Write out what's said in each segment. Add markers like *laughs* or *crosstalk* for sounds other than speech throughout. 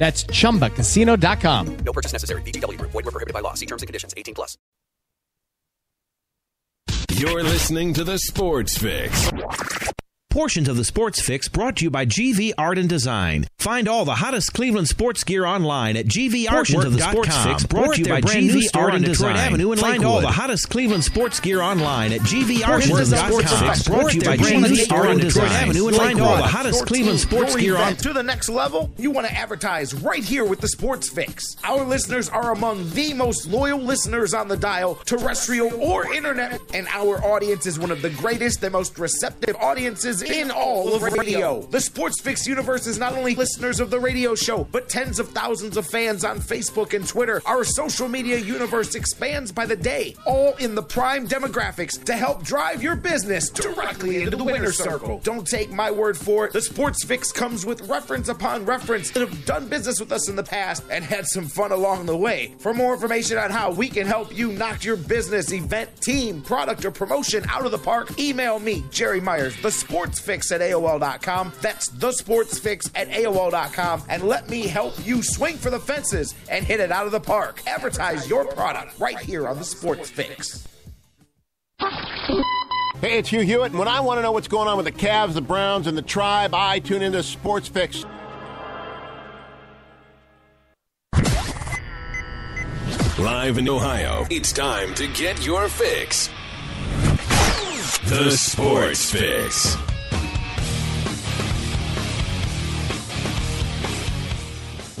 That's chumbacasino.com. No purchase necessary. VGW Group. Void were prohibited by law. See terms and conditions. 18 plus. You're listening to the Sports Fix. Portions of the Sports Fix brought to you by GV Art and Design. Find all the hottest Cleveland sports gear online at GVArtwork.com. Portions of the Sports Fix brought to you by GV Art and Design. Avenue in Find all the hottest Cleveland sports gear online at GVArtwork.com. Brought to you by GV Art and Design. Avenue in Find all the hottest Cleveland sports gear on to the next level? You want to advertise right here with the Sports Fix. Our listeners are among the most loyal listeners on the dial, terrestrial or internet, and our audience is one of the greatest and most receptive audiences in all of radio. The Sports Fix universe is not only listeners of the radio show, but tens of thousands of fans on Facebook and Twitter. Our social media universe expands by the day, all in the prime demographics to help drive your business directly into the winner's circle. Don't take my word for it. The Sports Fix comes with reference upon reference that have done business with us in the past and had some fun along the way. For more information on how we can help you knock your business, event, team, product, or promotion out of the park, email me, Jerry Myers, the Sports Fix at AOL.com. That's the Sports Fix at AOL.com. And let me help you swing for the fences and hit it out of the park. Advertise your product right here on the Sports Fix. Hey, it's Hugh Hewitt, and when I want to know what's going on with the Cavs, the Browns, and the Tribe, I tune into Sports Fix. Live in Ohio, it's time to get your fix. The Sports Fix.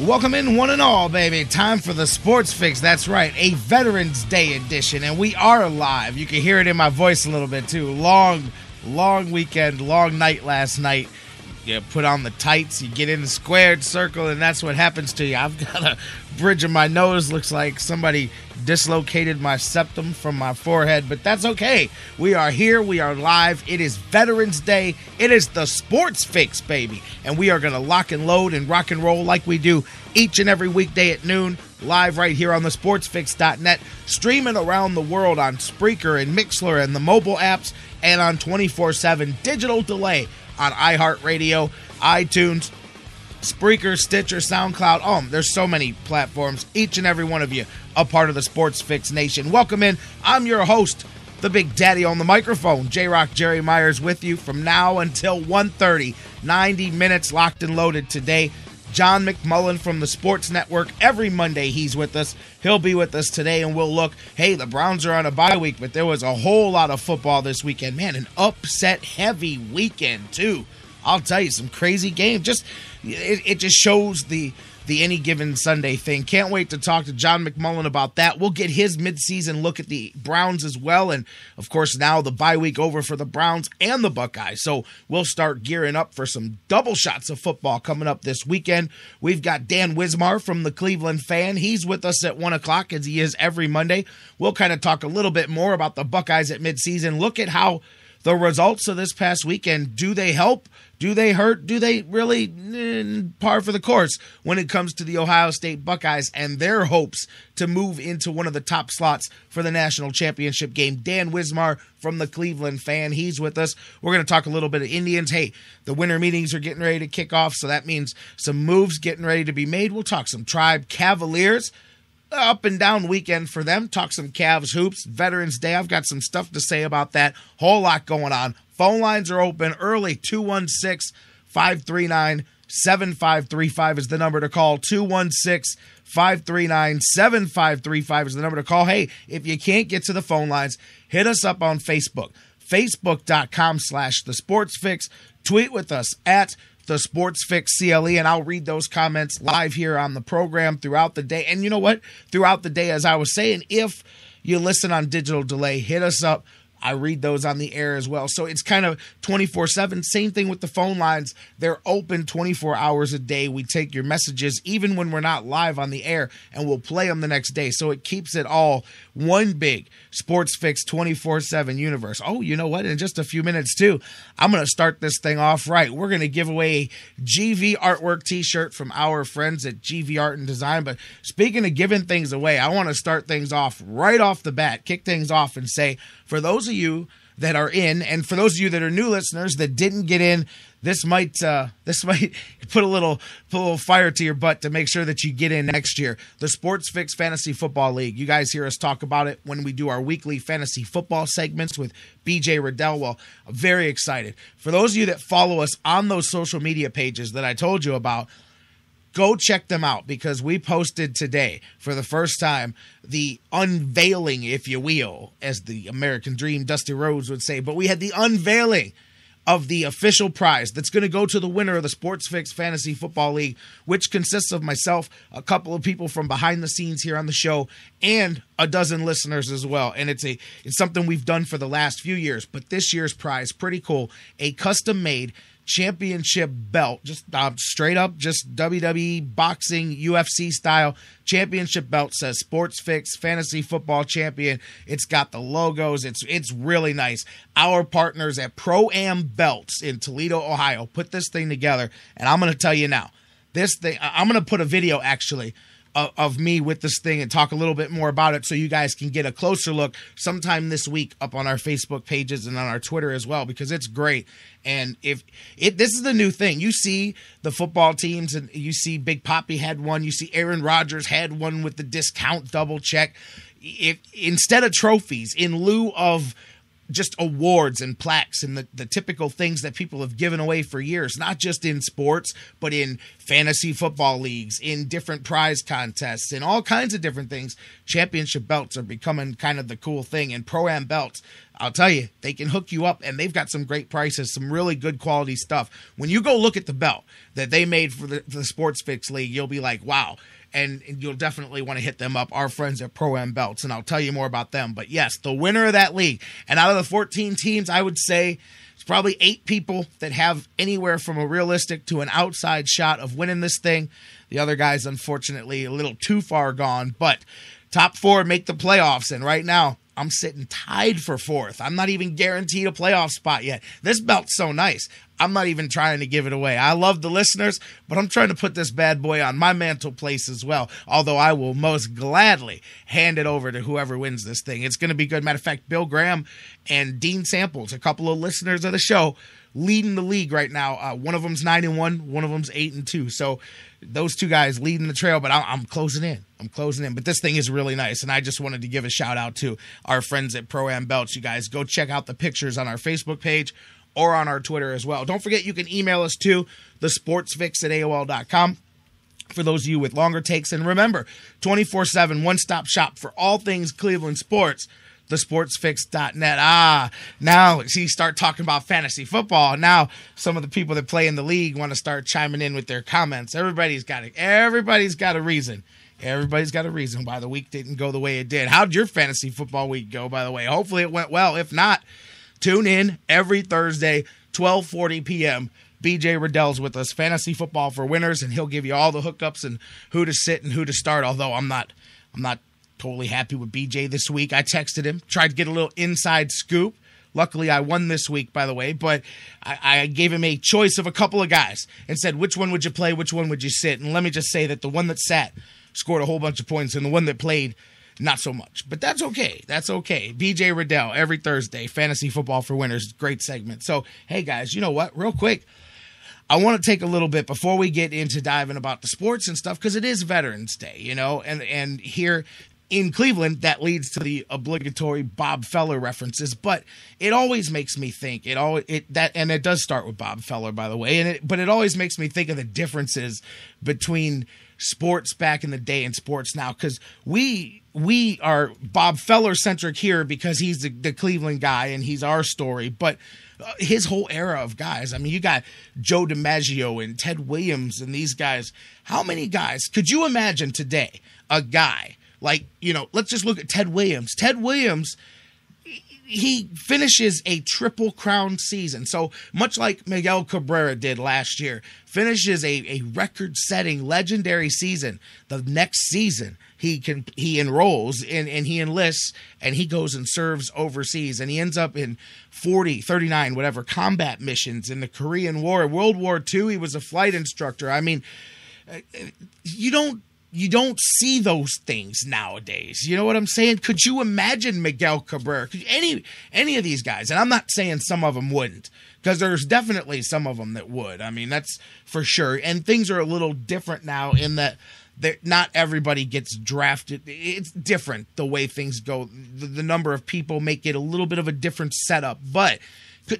Welcome in, one and all, baby. Time for the Sports Fix. That's right, a Veterans Day edition, and we are live. You can hear it in my voice a little bit too. Long, long weekend, long night last night. You put on the tights, you get in the squared circle, and that's what happens to you. I've *laughs* got a bridge in my nose. Looks like somebody dislocated my septum from my forehead, but that's okay. We are here. We are live. It is Veterans Day. It is the Sports Fix, baby. And we are going to lock and load and rock and roll like we do each and every weekday at noon, live right here on the sportsfix.net, streaming around the world on Spreaker and Mixlr and the mobile apps, and on 24 7 digital delay on iHeartRadio, iTunes, Spreaker, Stitcher, SoundCloud. Oh, there's so many platforms. Each and every one of you a part of the Sports Fix Nation. Welcome in. I'm your host, the Big Daddy on the microphone, J Rock Jerry Myers with you from now until 1:30. 90 minutes locked and loaded today. John McMullen from the Sports Network. Every Monday he's with us. He'll be with us today, and we'll look. Hey, the Browns are on a bye week, but there was a whole lot of football this weekend. Man, an upset heavy weekend too. I'll tell you, some crazy game. Just it, it just shows the the any given Sunday thing. Can't wait to talk to John McMullen about that. We'll get his midseason look at the Browns as well. And of course, now the bye week over for the Browns and the Buckeyes. So we'll start gearing up for some double shots of football coming up this weekend. We've got Dan Wismar from the Cleveland fan. He's with us at one o'clock as he is every Monday. We'll kind of talk a little bit more about the Buckeyes at midseason. Look at how the results of this past weekend do they help? Do they hurt? Do they really eh, par for the course when it comes to the Ohio State Buckeyes and their hopes to move into one of the top slots for the national championship game? Dan Wismar from the Cleveland fan, he's with us. We're going to talk a little bit of Indians. Hey, the winter meetings are getting ready to kick off, so that means some moves getting ready to be made. We'll talk some Tribe Cavaliers up and down weekend for them. Talk some Cavs hoops, Veterans Day. I've got some stuff to say about that. Whole lot going on. Phone lines are open early 216 539 7535 is the number to call 216 539 7535 is the number to call. Hey, if you can't get to the phone lines, hit us up on Facebook. Facebook.com slash the sports fix. Tweet with us at the Sports Fix CLE, and I'll read those comments live here on the program throughout the day. And you know what? Throughout the day, as I was saying, if you listen on digital delay, hit us up I read those on the air as well. So it's kind of 24 7. Same thing with the phone lines. They're open 24 hours a day. We take your messages even when we're not live on the air and we'll play them the next day. So it keeps it all one big sports fix 24 7 universe. Oh, you know what? In just a few minutes, too, I'm going to start this thing off right. We're going to give away a GV artwork t shirt from our friends at GV Art and Design. But speaking of giving things away, I want to start things off right off the bat, kick things off and say, for those of you that are in, and for those of you that are new listeners that didn't get in, this might uh, *laughs* this might put a little put a little fire to your butt to make sure that you get in next year. The Sports Fix Fantasy Football League. You guys hear us talk about it when we do our weekly fantasy football segments with BJ Riddell. Well, I'm very excited. For those of you that follow us on those social media pages that I told you about, go check them out because we posted today for the first time the unveiling, if you will, as the American Dream Dusty Rhodes would say. But we had the unveiling of the official prize that's going to go to the winner of the Sports Fix Fantasy Football League, which consists of myself, a couple of people from behind the scenes here on the show, and a dozen listeners as well. And it's a it's something we've done for the last few years, but this year's prize pretty cool, a custom made championship belt, just uh, straight up, just WWE boxing UFC style championship belt. Says Sports Fix Fantasy Football Champion. It's got the logos. It's it's really nice. Our partners at Pro Am Belts in Toledo, Ohio, put this thing together, and I'm going to tell you now. This thing, I'm going to put a video actually of, of, me with this thing and talk a little bit more about it so you guys can get a closer look sometime this week up on our Facebook pages and on our Twitter as well because it's great. And if it this is the new thing, you see the football teams and you see Big Papi had one, you see Aaron Rodgers had one with the discount double check. If instead of trophies, in lieu of just awards and plaques and the, the typical things that people have given away for years, not just in sports, but in fantasy football leagues, in different prize contests, and all kinds of different things. Championship belts are becoming kind of the cool thing, and pro am belts. I'll tell you, they can hook you up, and they've got some great prices, some really good quality stuff. When you go look at the belt that they made for the, the Sports Fix League, you'll be like, wow, and you'll definitely want to hit them up. Our friends at Pro Am Belts, and I'll tell you more about them. But yes, the winner of that league, and out of the 14 teams, I would say it's probably eight people that have anywhere from a realistic to an outside shot of winning this thing. The other guys, unfortunately, a little too far gone, but top four make the playoffs, and right now I'm sitting tied for fourth. I'm not even guaranteed a playoff spot yet. This belt's so nice. I'm not even trying to give it away. I love the listeners, but I'm trying to put this bad boy on my mantle place as well. Although I will most gladly hand it over to whoever wins this thing. It's going to be good. Matter of fact, Bill Graham and Dean Samples, a couple of listeners of the show, leading the league right now. Uh, one of them's nine and one, one of them's eight and two. So those two guys leading the trail, but I'm, closing in. I'm closing in. But this thing is really nice, and I just wanted to give a shout out to our friends at Pro Am Belts. You guys go check out the pictures on our Facebook page or on our Twitter as well. Don't forget you can email us too, thesportsfix at AOL.com for those of you with longer takes. And remember, 24 7, one stop shop for all things Cleveland sports. TheSportsFix.net. Ah, now see, start talking about fantasy football. Now, some of the people that play in the league want to start chiming in with their comments. Everybody's got it. Everybody's got a reason. Everybody's got a reason why the week didn't go the way it did. How'd your fantasy football week go, by the way? Hopefully it went well. If not, Tune in every Thursday, 12:40 p.m. BJ Riddell's with us, fantasy football for winners, and he'll give you all the hookups and who to sit and who to start. Although I'm not, I'm not totally happy with BJ this week. I texted him, tried to get a little inside scoop. Luckily, I won this week, by the way, but I, I, gave him a choice of a couple of guys and said, which one would you play? Which one would you sit? And let me just say that the one that sat scored a whole bunch of points, and the one that played not so much. But that's okay. That's okay. BJ Riddell every Thursday, fantasy football for winners, great segment. So, hey guys, you know what? Real quick, I want to take a little bit before we get into diving about the sports and stuff because it is Veterans Day, you know, and and here in Cleveland that leads to the obligatory Bob Feller references, but it always makes me think it all it that and it does start with Bob Feller by the way, and it but it always makes me think of the differences between sports back in the day and sports now because we we are Bob Feller centric here because he's the, the Cleveland guy and he's our story, but uh, his whole era of guys. I mean, you got Joe DiMaggio and Ted Williams and these guys. How many guys could you imagine today? A guy like you know, let's just look at Ted Williams. Ted Williams he finishes a triple crown season. So much like Miguel Cabrera did last year, finishes a, a record setting legendary season. The next season he can he enrolls and, and he enlists and he goes and serves overseas and he ends up in 40, 39, whatever combat missions in the Korean War, World War II. He was a flight instructor. I mean, uh, you don't you don't see those things nowadays. You know what I'm saying? Could you imagine Miguel Cabrera? Could, any any of these guys? And I'm not saying some of them wouldn't, because there's definitely some of them that would. I mean, that's for sure. And things are a little different now in that not everybody gets drafted. It's different the way things go. The, the number of people make it a little bit of a different setup, but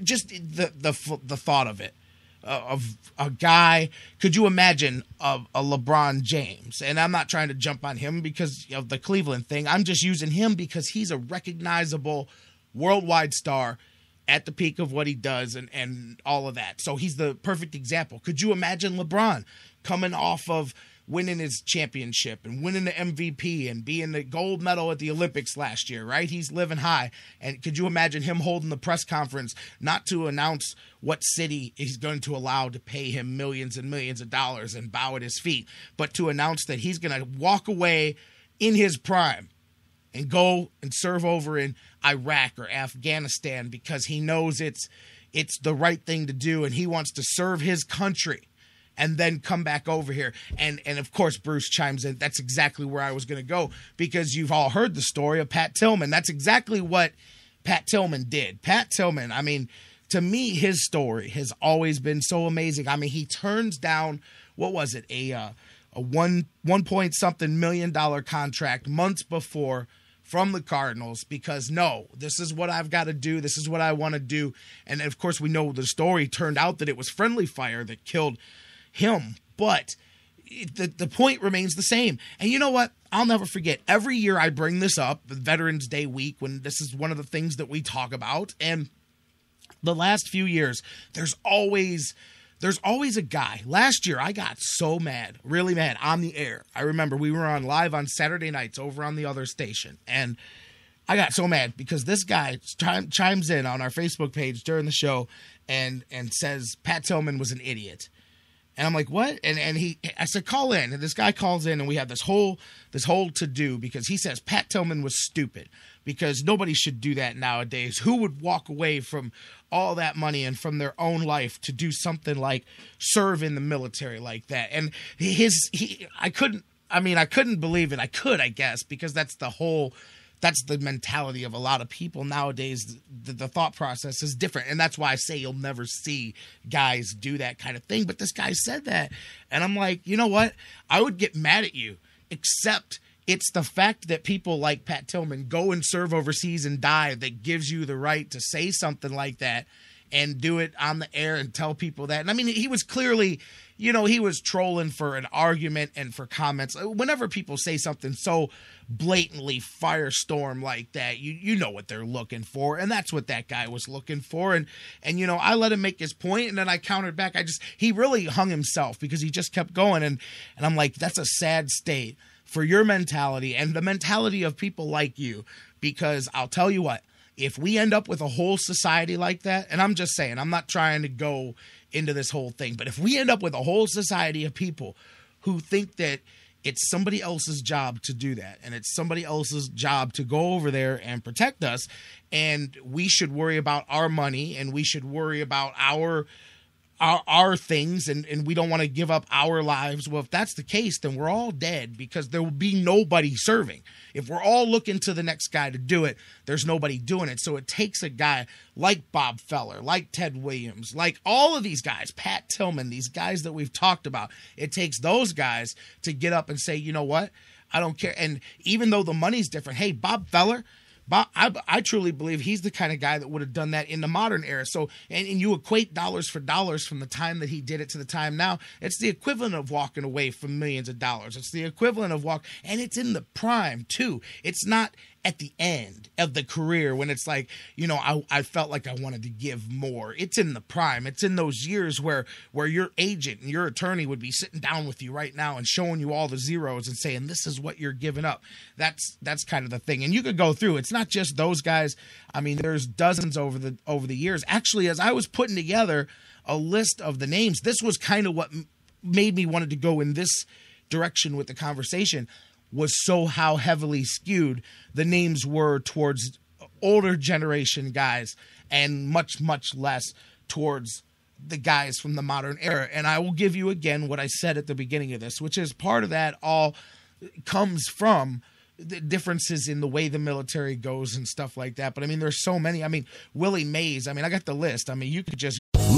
just the the the thought of it Uh, of a guy. Could you imagine a, a, LeBron James? And I'm not trying to jump on him because of the Cleveland thing. I'm just using him because he's a recognizable worldwide star at the peak of what he does and, and all of that. So he's the perfect example. Could you imagine LeBron coming off of winning his championship and winning the MVP and being the gold medal at the Olympics last year, right? He's living high. And could you imagine him holding the press conference not to announce what city he's going to allow to pay him millions and millions of dollars and bow at his feet, but to announce that he's going to walk away in his prime and go and serve over in Iraq or Afghanistan because he knows it's it's the right thing to do and he wants to serve his country and then come back over here. And and of course Bruce chimes in. That's exactly where I was going to go because you've all heard the story of Pat Tillman. That's exactly what Pat Tillman did. Pat Tillman, I mean, to me his story has always been so amazing. I mean, he turns down what was it? A uh, a one one point something million dollar contract months before from the Cardinals because no, this is what I've got to do. This is what I want to do. And of course, we know the story turned out that it was friendly fire that killed him. But the, the point remains the same. And you know what? I'll never forget. Every year I bring this up, Veterans Day week, when this is one of the things that we talk about. And the last few years, there's always there's always a guy. Last year, I got so mad, really mad on the air. I remember we were on live on Saturday nights over on the other station, and I got so mad because this guy chimes in on our Facebook page during the show and and says Pat Tillman was an idiot. And I'm like, what? And and he, I said, call in. And this guy calls in, and we have this whole this whole to do because he says Pat Tillman was stupid because nobody should do that nowadays. Who would walk away from all that money and from their own life to do something like serve in the military like that? And his he, I couldn't. I mean, I couldn't believe it. I could, I guess, because that's the whole that's the mentality of a lot of people nowadays. The, the, thought process is different, and that's why I say you'll never see guys do that kind of thing. But this guy said that, and I'm like, you know what? I would get mad at you, except it's the fact that people like Pat Tillman go and serve overseas and die that gives you the right to say something like that and do it on the air and tell people that. And I mean, he was clearly, you know, he was trolling for an argument and for comments. Uh, whenever people say something so blatantly firestorm like that, you you know what they're looking for, and that's what that guy was looking for. And and you know, I let him make his point, and then I countered back. I just he really hung himself because he just kept going, and and I'm like, that's a sad state for your mentality and the mentality of people like you. Because I'll tell you what, if we end up with a whole society like that, and I'm just saying, I'm not trying to go into this whole thing, but if we end up with a whole society of people who think that it's somebody else's job to do that and it's somebody else's job to go over there and protect us and we should worry about our money and we should worry about our our, our things and, and we don't want to give up our lives. Well, if that's the case, then we're all dead because there will be nobody serving. If we're all looking to the next guy to do it, there's nobody doing it. So it takes a guy like Bob Feller, like Ted Williams, like all of these guys, Pat Tillman, these guys that we've talked about. It takes those guys to get up and say, you know what? I don't care. And even though the money's different, hey, Bob Feller, Bob, I, I truly believe he's the kind of guy that would have done that in the modern era. So, and, and you equate dollars for dollars from the time that he did it to the time now. It's the equivalent of walking away from millions of dollars. It's the equivalent of walk, and it's in the prime too. It's not at the end of the career when it's like you know I, I felt like i wanted to give more. It's in the prime. It's in those years where where your agent and your attorney would be sitting down with you right now and showing you all the zeros and saying this is what you're giving up. That's that's kind of the thing. And you could go through. It's not just those guys. I mean there's dozens over the over the years. Actually as i was putting together a list of the names this was kind of what made me wanted to go in this direction with the conversation was so how heavily skewed the names were towards older generation guys and much much less towards the guys from the modern era. And i will give you again what i said at the beginning of this which is part of that all comes from the differences in the way the military goes and stuff like that. But i mean there's so many. I mean willie mays i mean i got the list. I mean you could just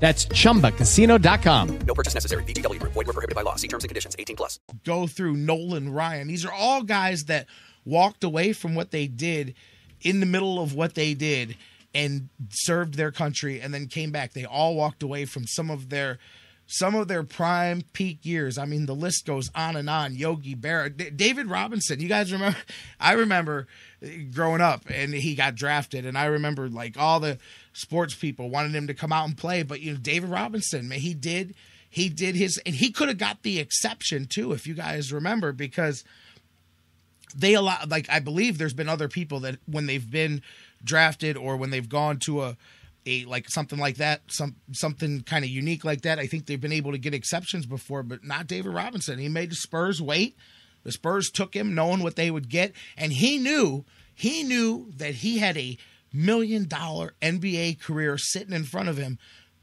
That's chumbacasino.com. No purchase necessary. VGW Group. Void were prohibited by law. See terms and conditions. 18 plus. go through Nolan Ryan. These are all guys that walked away from what they did in the middle of what they did and served their country and then came back. They all walked away from some of their some of their prime peak years. I mean, the list goes on and on. Yogi Berra, D- David Robinson. You guys remember? *laughs* I remember growing up and he got drafted, and I remember like all the sports people wanted him to come out and play. But you know, David Robinson, man, he did he did his, and he could have got the exception too, if you guys remember, because they allow like I believe there's been other people that when they've been drafted or when they've gone to a a like something like that, some something kind of unique like that. I think they've been able to get exceptions before, but not David Robinson. He made the Spurs wait. The Spurs took him knowing what they would get, and he knew he knew that he had a million dollar NBA career sitting in front of him.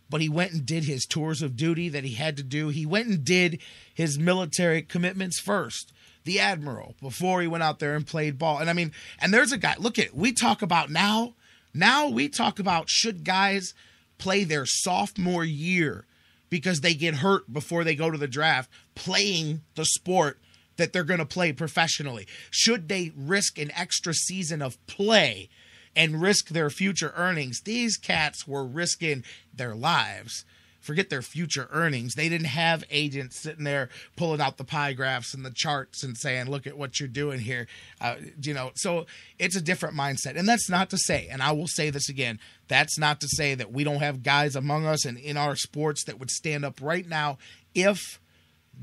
But he went and did his tours of duty that he had to do. He went and did his military commitments first the admiral before he went out there and played ball. And I mean, and there's a guy. Look at we talk about now. Now we talk about should guys play their sophomore year because they get hurt before they go to the draft playing the sport that they're going to play professionally. Should they risk an extra season of play and risk their future earnings? These cats were risking their lives forget their future earnings. They didn't have agents sitting there pulling out the pie graphs and the charts and saying, "Look at what you're doing here." Uh, you know, so it's a different mindset, and that's not to say, and I will say this again, that's not to say that we don't have guys among us and in our sports that would stand up right now if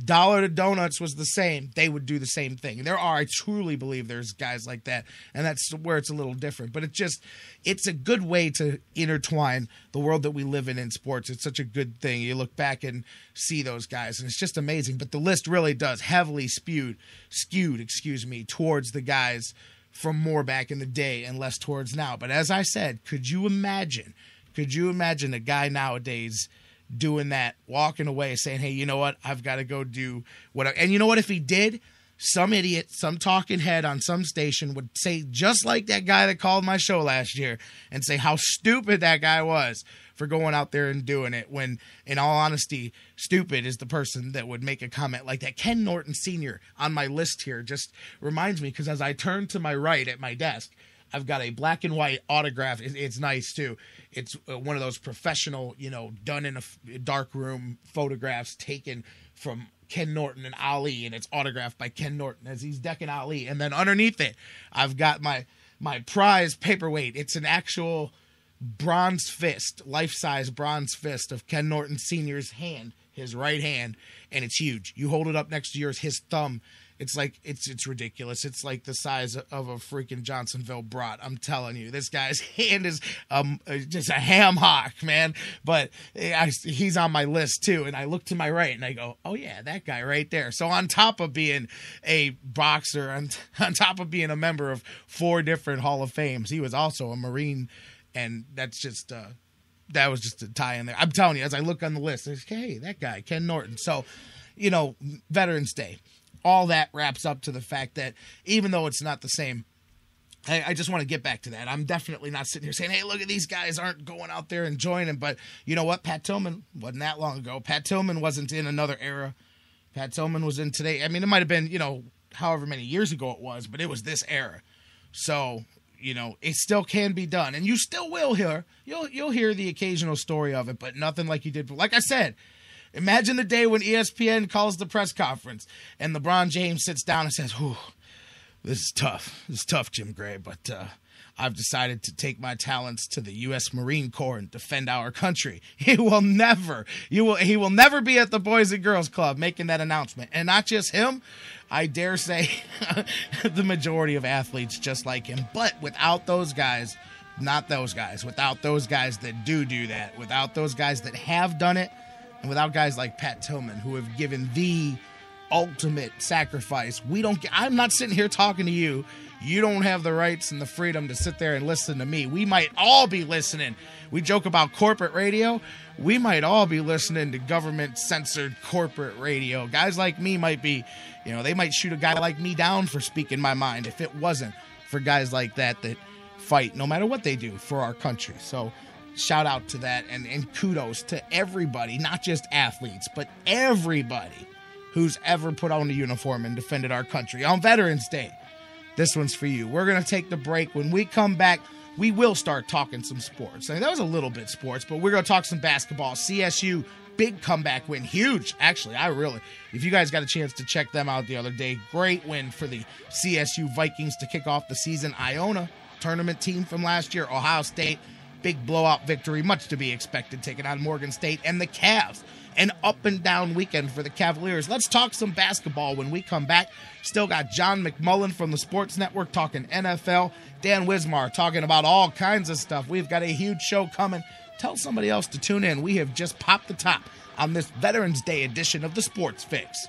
Dollar to Donuts was the same, they would do the same thing. There are, I truly believe there's guys like that, and that's where it's a little different. But it's just, it's a good way to intertwine the world that we live in in sports. It's such a good thing. You look back and see those guys, and it's just amazing. But the list really does heavily spewed, skewed, excuse me, towards the guys from more back in the day and less towards now. But as I said, could you imagine? Could you imagine a guy nowadays? Doing that, walking away, saying, "Hey, you know what? I've got to go do what." And you know what? If he did, some idiot, some talking head on some station would say, just like that guy that called my show last year, and say how stupid that guy was for going out there and doing it. When, in all honesty, stupid is the person that would make a comment like that. Ken Norton Sr. on my list here just reminds me because as I turn to my right at my desk. I've got a black and white autograph. It's nice too. It's uh, one of those professional, you know, done in a dark room photographs taken from Ken Norton and Ali, and it's autographed by Ken Norton as he's decking Ali. And then underneath it, I've got my my prize paperweight. It's an actual bronze fist, life size bronze fist of Ken Norton Sr.'s hand, his right hand, and it's huge. You hold it up next to yours, his thumb. It's like it's it's ridiculous. It's like the size of a freaking Johnsonville brat. I'm telling you, this guy's *laughs* hand is um just a ham hock, man. But I, he's on my list too. And I look to my right and I go, oh yeah, that guy right there. So on top of being a boxer, on, *laughs* on top of being a member of four different Hall of Fames, he was also a Marine and that's just uh, that was just a tie in there. I'm telling you, as I look on the list, there's hey, that guy, Ken Norton. So, you know, Veterans Day, all that wraps up to the fact that even though it's not the same. I, just want to get back to that. I'm definitely not sitting here saying, "Hey, look at these guys aren't going out there and joining." But you know what? Pat Tillman wasn't that long ago. Pat Tillman wasn't in another era. Pat Tillman was in today. I mean, it might have been you know however many years ago it was, but it was this era. So you know, it still can be done, and you still will hear you'll you'll hear the occasional story of it, but nothing like you did. Like I said, imagine the day when ESPN calls the press conference and LeBron James sits down and says, "Whew, this is tough. This is tough, Jim Gray, but uh, I've decided to take my talents to the U.S. Marine Corps and defend our country." *laughs* He will never, you will, he will never be at the Boys and Girls Club making that announcement, and not just him. I dare say *laughs* the majority of athletes just like him. But without those guys, not those guys, without those guys that do do that, without those guys that have done it, and without guys like Pat Tillman who have given the ultimate sacrifice, we don't get, I'm not sitting here talking to you. You don't have the rights and the freedom to sit there and listen to me. We might all be listening. We joke about corporate radio we might all be listening to government censored corporate radio. Guys like me might be, you know, they might shoot a guy like me down for speaking my mind if it wasn't for guys like that that fight no matter what they do for our country. So shout out to that and, and kudos to everybody, not just athletes, but everybody who's ever put on a uniform and defended our country on Veterans Day. This one's for you. We're going to take the break. When we come back, we will start talking some sports. I mean, that was a little bit sports, but we're going to talk some basketball. CSU big comeback win, huge. Actually, I really. If you guys got a chance to check them out the other day, great win for the CSU Vikings to kick off the season. Iona tournament team from last year, Ohio State, big blowout victory, much to be expected, taking on Morgan State and the Cavs an up and down weekend for the Cavaliers. Let's talk some basketball when we come back. Still got John McMullen from the Sports Network talking NFL, Dan Wismar talking about all kinds of stuff. We've got a huge show coming. Tell somebody else to tune in. We have just popped the top on this Veterans Day edition of the Sports Fix.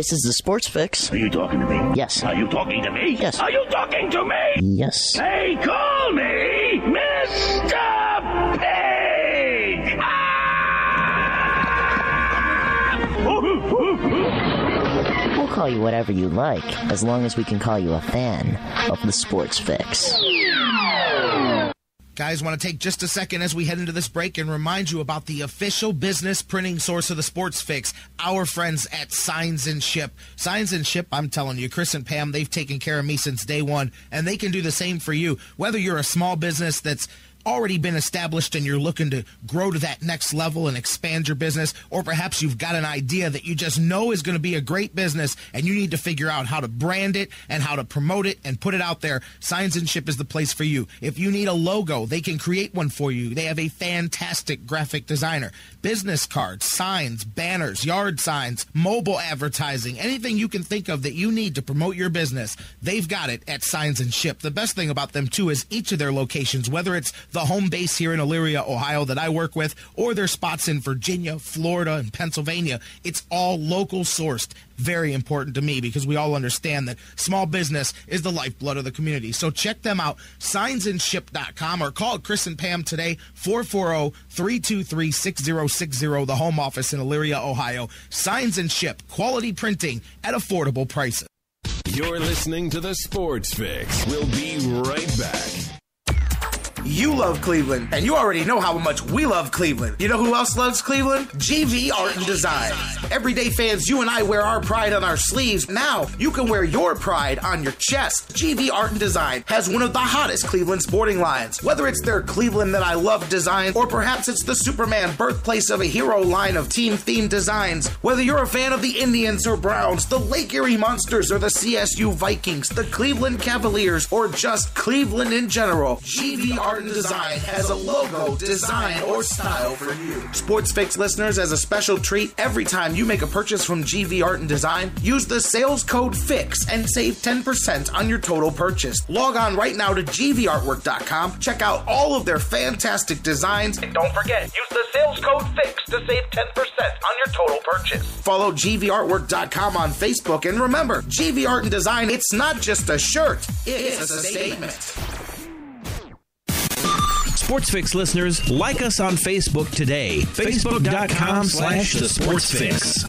This is the Sports Fix. Are you talking to me? Yes. Are you talking to me? Yes. Are you talking to me? Yes. Hey, call me Mr. Pig! Ah! We'll call you whatever you like, as long as we can call you a fan of the Sports Fix. Guys, want to take just a second as we head into this break and remind you about the official business printing source of the Sports Fix, our friends at Signs and Ship. Signs and Ship, I'm telling you, Chris and Pam, they've taken care of me since day one, and they can do the same for you. Whether you're a small business that's already been established and you're looking to grow to that next level and expand your business, or perhaps you've got an idea that you just know is going to be a great business and you need to figure out how to brand it and how to promote it and put it out there, Signs and Ship is the place for you. If you need a logo, they can create one for you. They have a fantastic graphic designer. Business cards, signs, banners, yard signs, mobile advertising, anything you can think of that you need to promote your business, they've got it at Signs and Ship. The best thing about them, too, is each of their locations, whether it's the home base here in Elyria, Ohio, that I work with, or their spots in Virginia, Florida, and Pennsylvania, it's all local sourced very important to me because we all understand that small business is the lifeblood of the community. So check them out, signsandship.com, or call Chris and Pam today, 440 323 6060, the home office in Elyria, Ohio. Signs and Ship, quality printing at affordable prices. You're listening to the Sports Fix. We'll be right back. You love Cleveland, and you already know how much we love Cleveland. You know who else loves Cleveland? GV Art and Design. Everyday fans, you and I wear our pride on our sleeves. Now, you can wear your pride on your chest. GV Art and Design has one of the hottest Cleveland sporting lines. Whether it's their Cleveland That I Love design, or perhaps it's the Superman Birthplace of a Hero line of team themed designs. Whether you're a fan of the Indians or Browns, the Lake Erie Monsters or the CSU Vikings, the Cleveland Cavaliers, or just Cleveland in general, GV Art and Design has a logo, design, or style for you. Sports Fix listeners, as a special treat, every time you make a purchase from GV Art and Design, use the sales code FIX and save 10% on your total purchase. Log on right now to gvartwork.com, check out all of their fantastic designs, and don't forget, use the sales code FIX to save 10% on your total purchase. Follow gvartwork.com on Facebook, and remember, GV Art and Design, it's not just a shirt, it's, a statement. Sportsfix listeners, like us on Facebook today. Facebook.com slash The Sports Fix.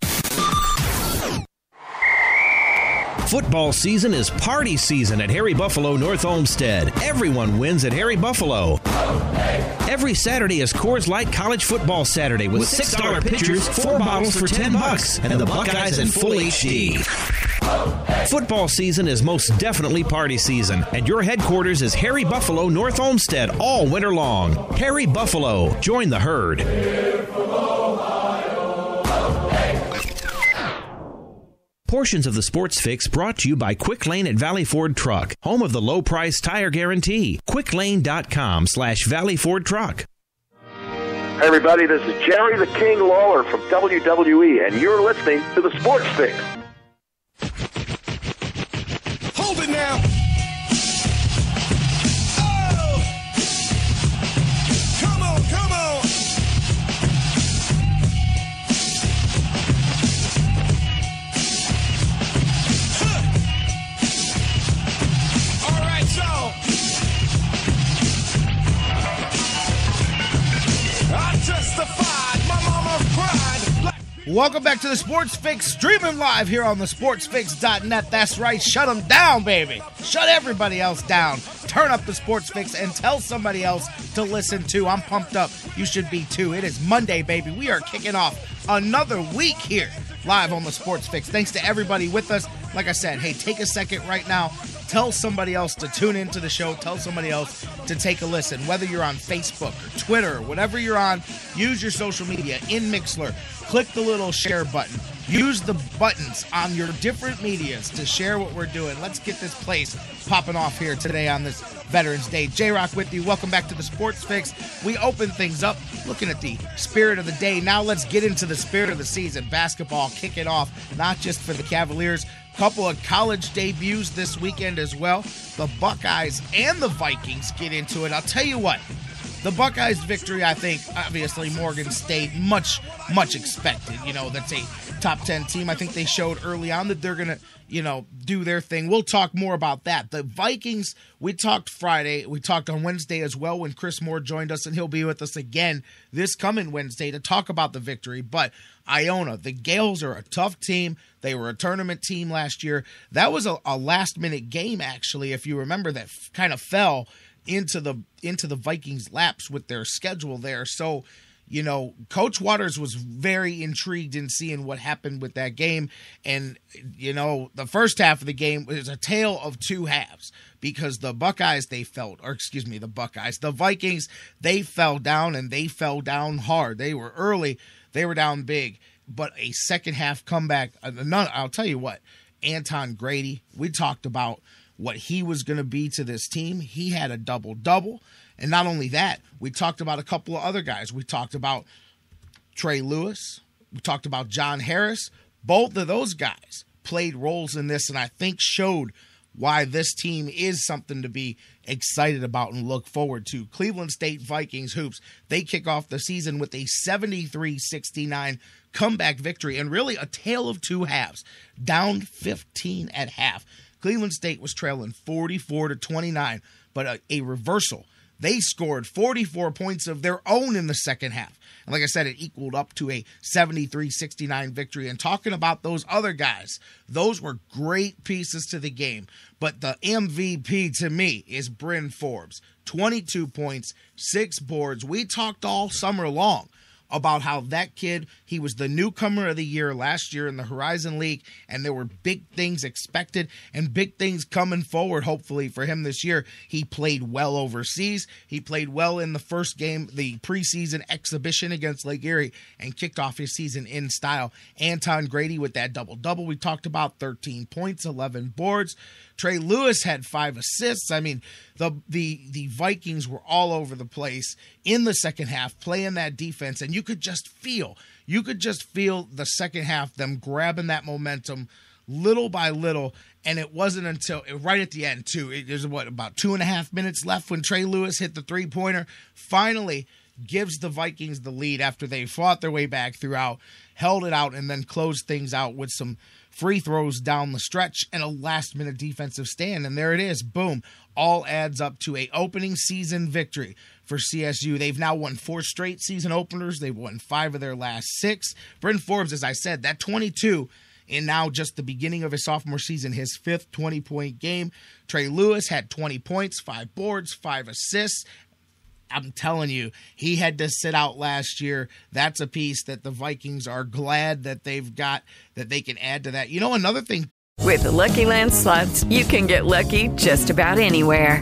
Football season is party season at Harry Buffalo North Olmsted. Everyone wins at Harry Buffalo. Every Saturday is Coors Light College Football Saturday with $6 pitchers, four bottles for 10 bucks, and the Buckeyes in full HD. Football season is most definitely party season, and your headquarters is Harry Buffalo North Olmsted all winter long. Harry Buffalo, join the herd. Portions of the Sports Fix brought to you by Quick Lane at Valley Ford Truck, home of the low price tire guarantee. Quicklane.com slash Valley Ford Truck. Hey everybody, this is Jerry the King Lawler from WWE, and you're listening to the Sports Fix. Hold Welcome back to the Sports Fix, streaming live here on the sportsfix.net. That's right, shut them down, baby. Shut everybody else down. Turn up the Sports Fix and tell somebody else to listen to. I'm pumped up. You should be too. It is Monday, baby. We are kicking off another week here live on the Sports Fix. Thanks to everybody with us. Like I said, hey, take a second right now. Tell somebody else to tune into the show. Tell somebody else to take a listen. Whether you're on Facebook or Twitter or whatever you're on, use your social media in Mixlr. Click the little share button. Use the buttons on your different medias to share what we're doing. Let's get this place popping off here today on this Veterans Day. J Rock with you. Welcome back to the Sports Fix. We open things up looking at the spirit of the day. Now let's get into the spirit of the season. Basketball kicking off, not just for the Cavaliers, couple of college debuts this weekend as well. The Buckeyes and the Vikings get into it. I'll tell you what, the Buckeyes' victory, I think, obviously Morgan State, much, much expected. You know, that's a top 10 team. I think they showed early on that they're to, you know, do their thing. We'll talk more about that. The Vikings, we talked Friday, we talked on Wednesday as well when Chris Moore joined us, and he'll be with us again this coming Wednesday to talk about the victory. But Iona, the Gaels are a tough team. They were a tournament team last year. That was a, a last minute game, actually, if you remember, that f- kind of fell into the into the Vikings laps with their schedule there. So you know, Coach Waters was very intrigued in seeing what happened with that game. And, you know, the first half of the game was a tale of two halves because the Buckeyes, they felt, or excuse me, the Buckeyes, the Vikings, they fell down and they fell down hard. They were early, they were down big. But a second half comeback, uh, none, I'll tell you what, Anton Grady, we talked about what he was going to be to this team. He had a double double. And not only that, we talked about a couple of other guys. We talked about Trey Lewis. We talked about John Harris. Both of those guys played roles in this and I think showed why this team is something to be excited about and look forward to. Cleveland State Vikings hoops, they kick off the season with a 73 69 comeback victory and really a tale of two halves, down 15 at half. Cleveland State was trailing 44 to 29, but a, a reversal they scored 44 points of their own in the second half. And like I said, it equaled up to a 73 69 victory. And talking about those other guys, those were great pieces to the game. But the MVP to me is Bryn Forbes 22 points, six boards. We talked all summer long about how that kid, he was the newcomer of the year last year in the Horizon League, and there were big things expected and big things coming forward, hopefully, for him this year. He played well overseas. He played well in the first game, the preseason exhibition against Lake Erie, and kicked off his season in style. Anton Grady with that double double we talked about 13 points, 11 boards. Trey Lewis had five assists. I mean, the the the Vikings were all over the place in the second half, playing that defense, and you could just feel, you could just feel the second half them grabbing that momentum little by little. And it wasn't until right at the end too. It, there's what about two and a half minutes left when Trey Lewis hit the three pointer. Finally, gives the Vikings the lead after they fought their way back throughout, held it out, and then closed things out with some free throws down the stretch, and a last minute defensive stand. And there it is. Boom. All adds up to a opening season victory for CSU. They've now won four straight season openers. They've won five of their last six. Bryn Forbes, as I said, that 22 in now just the beginning of his sophomore season, his fifth 20 point game. Trey Lewis had 20 points, five boards, five assists. I'm telling you, he had to sit out last year. That's a piece that the Vikings are glad that they've got that they can add to that. You know, another thing. With the Lucky Land slots, you can get lucky just about anywhere.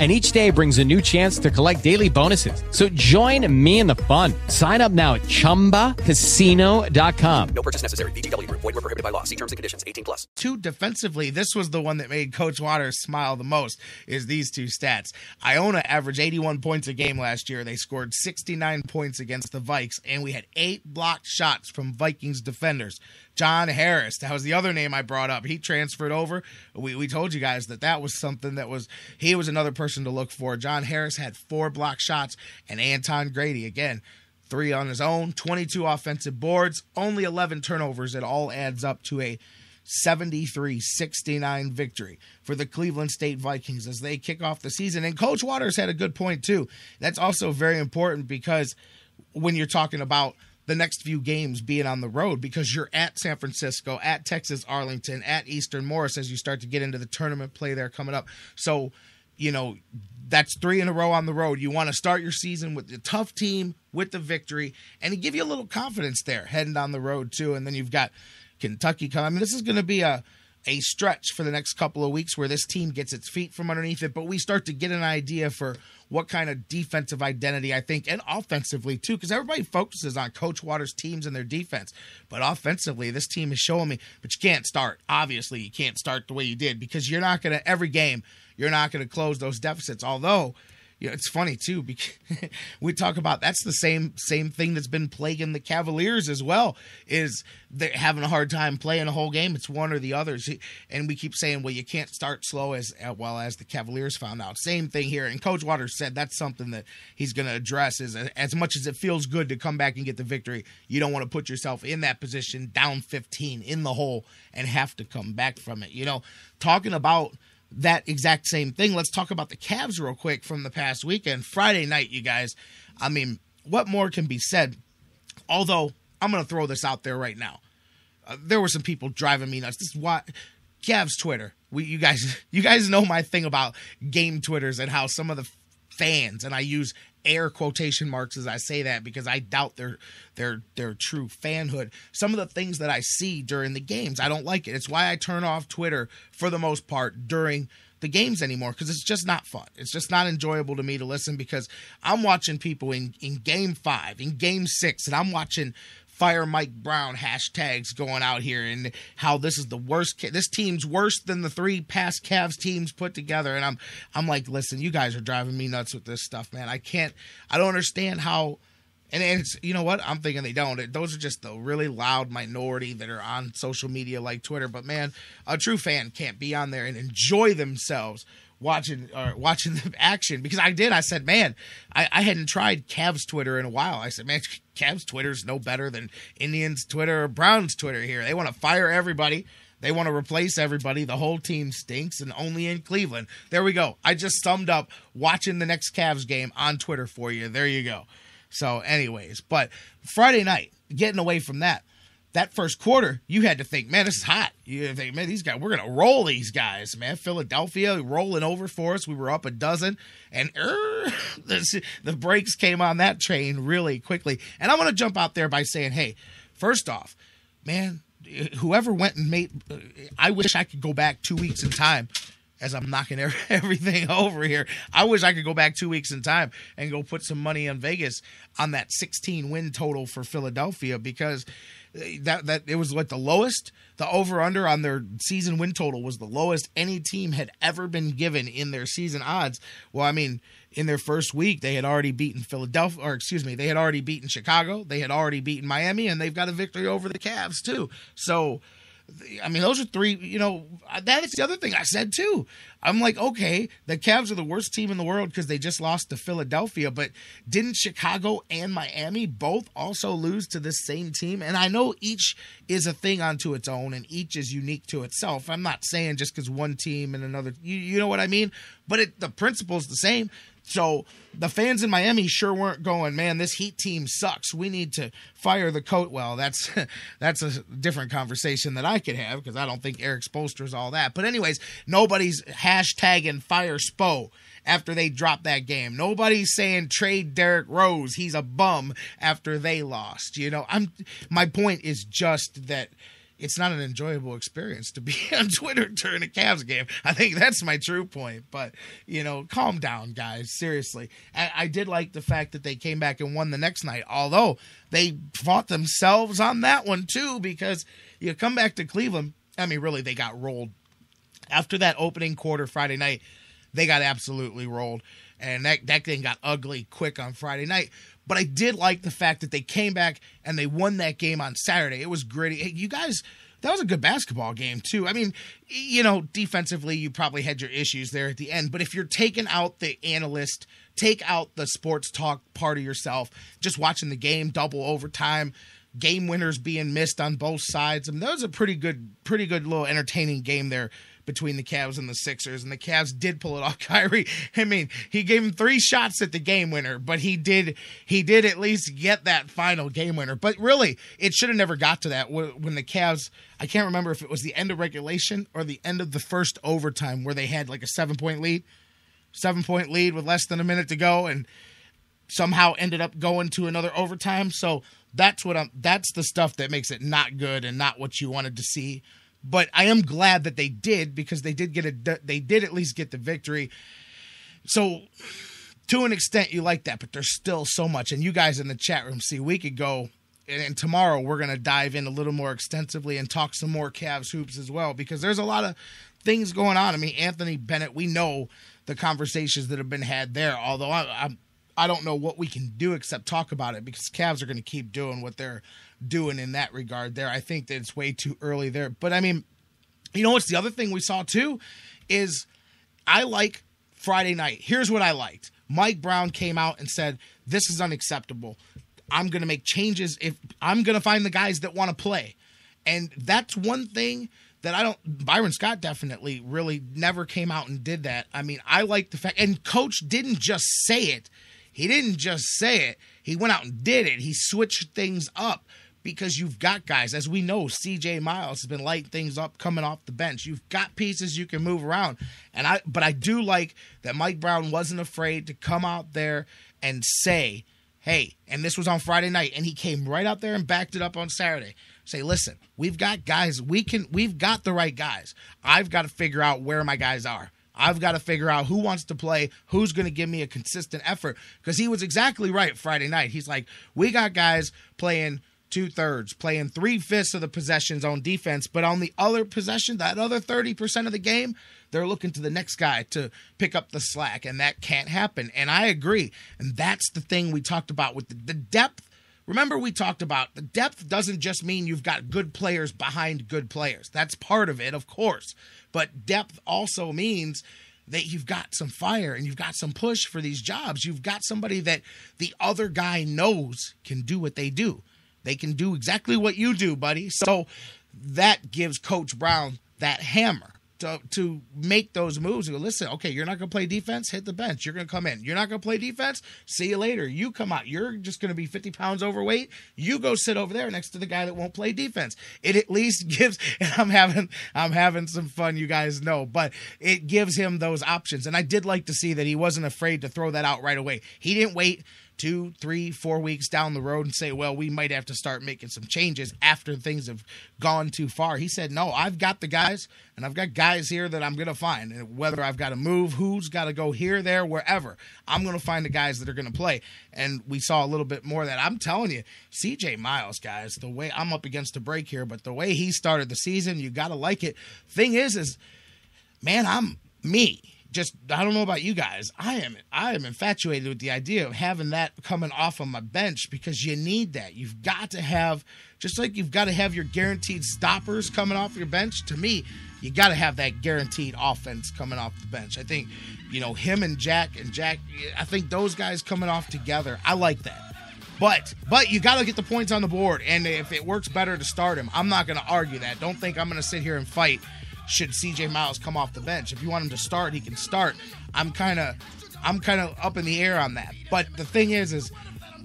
and each day brings a new chance to collect daily bonuses. So join me in the fun. Sign up now at ChumbaCasino.com. No purchase necessary. VGW. Void were prohibited by law. See terms and conditions. 18 plus. Two defensively, this was the one that made Coach Waters smile the most. Is these two stats? Iona averaged 81 points a game last year. They scored 69 points against the Vikes, and we had eight blocked shots from Vikings defenders. John Harris. That was the other name I brought up. He transferred over. We, we told you guys that that was something that was, he was another person to look for. John Harris had four block shots, and Anton Grady, again, three on his own, 22 offensive boards, only 11 turnovers. It all adds up to a 73 69 victory for the Cleveland State Vikings as they kick off the season. And Coach Waters had a good point, too. That's also very important because when you're talking about the next few games being on the road because you're at San Francisco, at Texas Arlington, at Eastern Morris as you start to get into the tournament play there coming up. So, you know, that's three in a row on the road. You want to start your season with a tough team with the victory and give you a little confidence there heading down the road too. And then you've got Kentucky coming. I mean, this is going to be a a stretch for the next couple of weeks where this team gets its feet from underneath it, but we start to get an idea for what kind of defensive identity I think, and offensively too, because everybody focuses on Coach Waters' teams and their defense. But offensively, this team is showing me, but you can't start. Obviously, you can't start the way you did because you're not going to, every game, you're not going to close those deficits. Although, you know, it's funny too because *laughs* we talk about that's the same same thing that's been plaguing the Cavaliers as well. Is they're having a hard time playing a whole game. It's one or the other, and we keep saying, well, you can't start slow as uh, well as the Cavaliers found out. Same thing here, and Coach Waters said that's something that he's going to address. Is uh, as much as it feels good to come back and get the victory, you don't want to put yourself in that position, down 15 in the hole, and have to come back from it. You know, talking about that exact same thing. Let's talk about the Cavs real quick from the past weekend. Friday night, you guys. I mean, what more can be said? Although, I'm going to throw this out there right now. Uh, there were some people driving me nuts. This is why Cavs Twitter. We, you guys, *laughs* you guys know my thing about game Twitters and how some of the fans, and I use air quotation marks as I say that because I doubt their their their true fanhood. Some of the things that I see during the games, I don't like it. It's why I turn off Twitter for the most part during the games anymore because it's just not fun. It's just not enjoyable to me to listen because I'm watching people in in game 5, in game 6 and I'm watching fire Mike Brown hashtags going out here and how this is the worst. This team's worse than the three past Cavs teams put together. And I'm I'm like, listen, you guys are driving me nuts with this stuff, man. I can't. I don't understand how. And it's you know what I'm thinking they don't. Those are just the really loud minority that are on social media like Twitter. But man, a true fan can't be on there and enjoy themselves watching or watching *laughs* the action because I did. I said, man, I, I hadn't tried Cavs Twitter in a while. I said, man, Cavs Twitter's no better than Indians Twitter or Browns Twitter here. They want to fire everybody. They want to replace everybody. The whole team stinks, and only in Cleveland. There we go. I just summed up watching the next Cavs game on Twitter for you. There you go. So, anyways, but Friday night, getting away from that, that first quarter, you had to think, man, this is hot. You think, man, these guys, we're gonna roll these guys, man. Philadelphia rolling over for us. We were up a dozen, and er, *laughs* the, the brakes came on that train really quickly. And I'm gonna jump out there by saying, hey, first off, man, whoever went and made, I wish I could go back two weeks in time. As I'm knocking *laughs* everything over here, I wish I could go back two weeks in time and go put some money on Vegas on that 16 win total for Philadelphia because that that it was like the lowest. The over under on their season win total was the lowest any team had ever been given in their season odds. Well i mean in their first week they had already beaten philadelphia or excuse me they had already beaten chicago they had already beaten miami and they've got a victory over the Cavs too. So I mean, those are three. You know, that is the other thing I said too. I'm like, okay, the Cavs are the worst team in the world because they just lost to Philadelphia, but didn't Chicago and Miami both also lose to this same team? And I know each is a thing unto its own, and each is unique to itself. I'm not saying just because one team and another, you, you know what I mean? But it, the principle's the same. So the fans in Miami sure weren't going, man, this Heat team sucks. We need to fire the coat. Well, that's *laughs* that's a different conversation that I could have because I don't think Erik Spoelstra is all that. But anyways, nobody's hashtagging fire Spo after they dropped that game. Nobody's saying trade Derrick Rose. He's a bum after they lost. You know, I'm my point is just that it's not an enjoyable experience to be *laughs* on Twitter during a Cavs game. I think that's my true point. But, you know, calm down, guys. Seriously. I, I, did like the fact that they came back and won the next night, although they fought themselves on that one, too, because you come back to Cleveland. I mean, really, they got rolled. After that opening quarter Friday night, they got absolutely rolled. And that, that thing got ugly quick on Friday night. But I did like the fact that they came back and they won that game on Saturday. It was gritty. Hey, you guys, that was a good basketball game too. I mean, you know, defensively you probably had your issues there at the end, but if you're taking out the analyst, take out the sports talk part of yourself, just watching the game, double overtime, game winners being missed on both sides. I mean, that was a pretty good, pretty good little entertaining game there between the Cavs and the Sixers, and the Cavs did pull it off. *laughs* Kyrie, I mean, he gave him three shots at the game winner, but he did he did at least get that final game winner. But really, it should have never got to that when the Cavs. I can't remember if it was the end of regulation or the end of the first overtime where they had like a seven point lead, seven point lead with less than a minute to go, and somehow ended up going to another overtime. So that's what I'm. That's the stuff that makes it not good and not what you wanted to see but I am glad that they did because they did get a they did at least get the victory. So to an extent you like that, but there's still so much. And you guys in the chat room see we could go and tomorrow we're going to dive in a little more extensively and talk some more Cavs hoops as well because there's a lot of things going on. I mean, Anthony Bennett, we know the conversations that have been had there. Although I, I'm I don't know what we can do except talk about it because Cavs are going to keep doing what they're doing in that regard. There, I think that it's way too early there. But I mean, you know what's the other thing we saw too is I like Friday night. Here's what I liked. Mike Brown came out and said, "This is unacceptable. I'm going to make changes if I'm going to find the guys that want to play." And that's one thing that I don't Byron Scott definitely really never came out and did that. I mean, I like the fact and coach didn't just say it. He didn't just say it. He went out and did it. He switched things up because you've got guys, as we know, CJ Miles has been lighting things up coming off the bench. You've got pieces you can move around. And I but I do like that Mike Brown wasn't afraid to come out there and say, hey, and this was on Friday night, and he came right out there and backed it up on Saturday. Say, listen, we've got guys, we can we've got the right guys. I've got to figure out where my guys are. I've got to figure out who wants to play, who's going to give me a consistent effort. Because he was exactly right Friday night. He's like, we got guys playing two thirds, playing three fifths of the possessions on defense, but on the other possession, that other 30% of the game, they're looking to the next guy to pick up the slack, and that can't happen. And I agree. And that's the thing we talked about with the, the depth. Remember, we talked about the depth doesn't just mean you've got good players behind good players. That's part of it, of course. But depth also means that you've got some fire and you've got some push for these jobs. You've got somebody that the other guy knows can do what they do. They can do exactly what you do, buddy. So that gives Coach Brown that hammer to, to make those moves and go, listen, okay, you're not going to play defense, hit the bench. You're going to come in. You're not going to play defense, see you later. You come out. You're just going to be 50 pounds overweight. You go sit over there next to the guy that won't play defense. It at least *laughs* gives, and I'm having, I'm having some fun, you guys know, but it gives him those options. And I did like to see that he wasn't afraid to throw that out right away. He didn't wait two, three, four weeks down the road and say, well, we might have to start making some changes after things have gone too far. He said, no, I've got the guys and I've got guys here that I'm going to find. And whether I've got to move, who's got to go here, there, wherever, I'm going to find the guys that are going to play. And we saw a little bit more that. I'm telling you, CJ Miles, guys, the way I'm up against a break here, but the way he started the season, you got to like it. Thing is, is man, I'm me just I don't know about you guys. I am I am infatuated with the idea of having that coming off of my bench because you need that. You've got to have just like you've got to have your guaranteed stoppers coming off your bench. To me, you got to have that guaranteed offense coming off the bench. I think you know him and Jack and Jack. I think those guys coming off together. I like that. But but you got to get the points on the board, and if it works better to start him, I'm not going to argue that. Don't think I'm going to sit here and fight should CJ Miles come off the bench. If you want him to start, he can start. I'm kind of I'm kind of up in the air on that. But the thing is is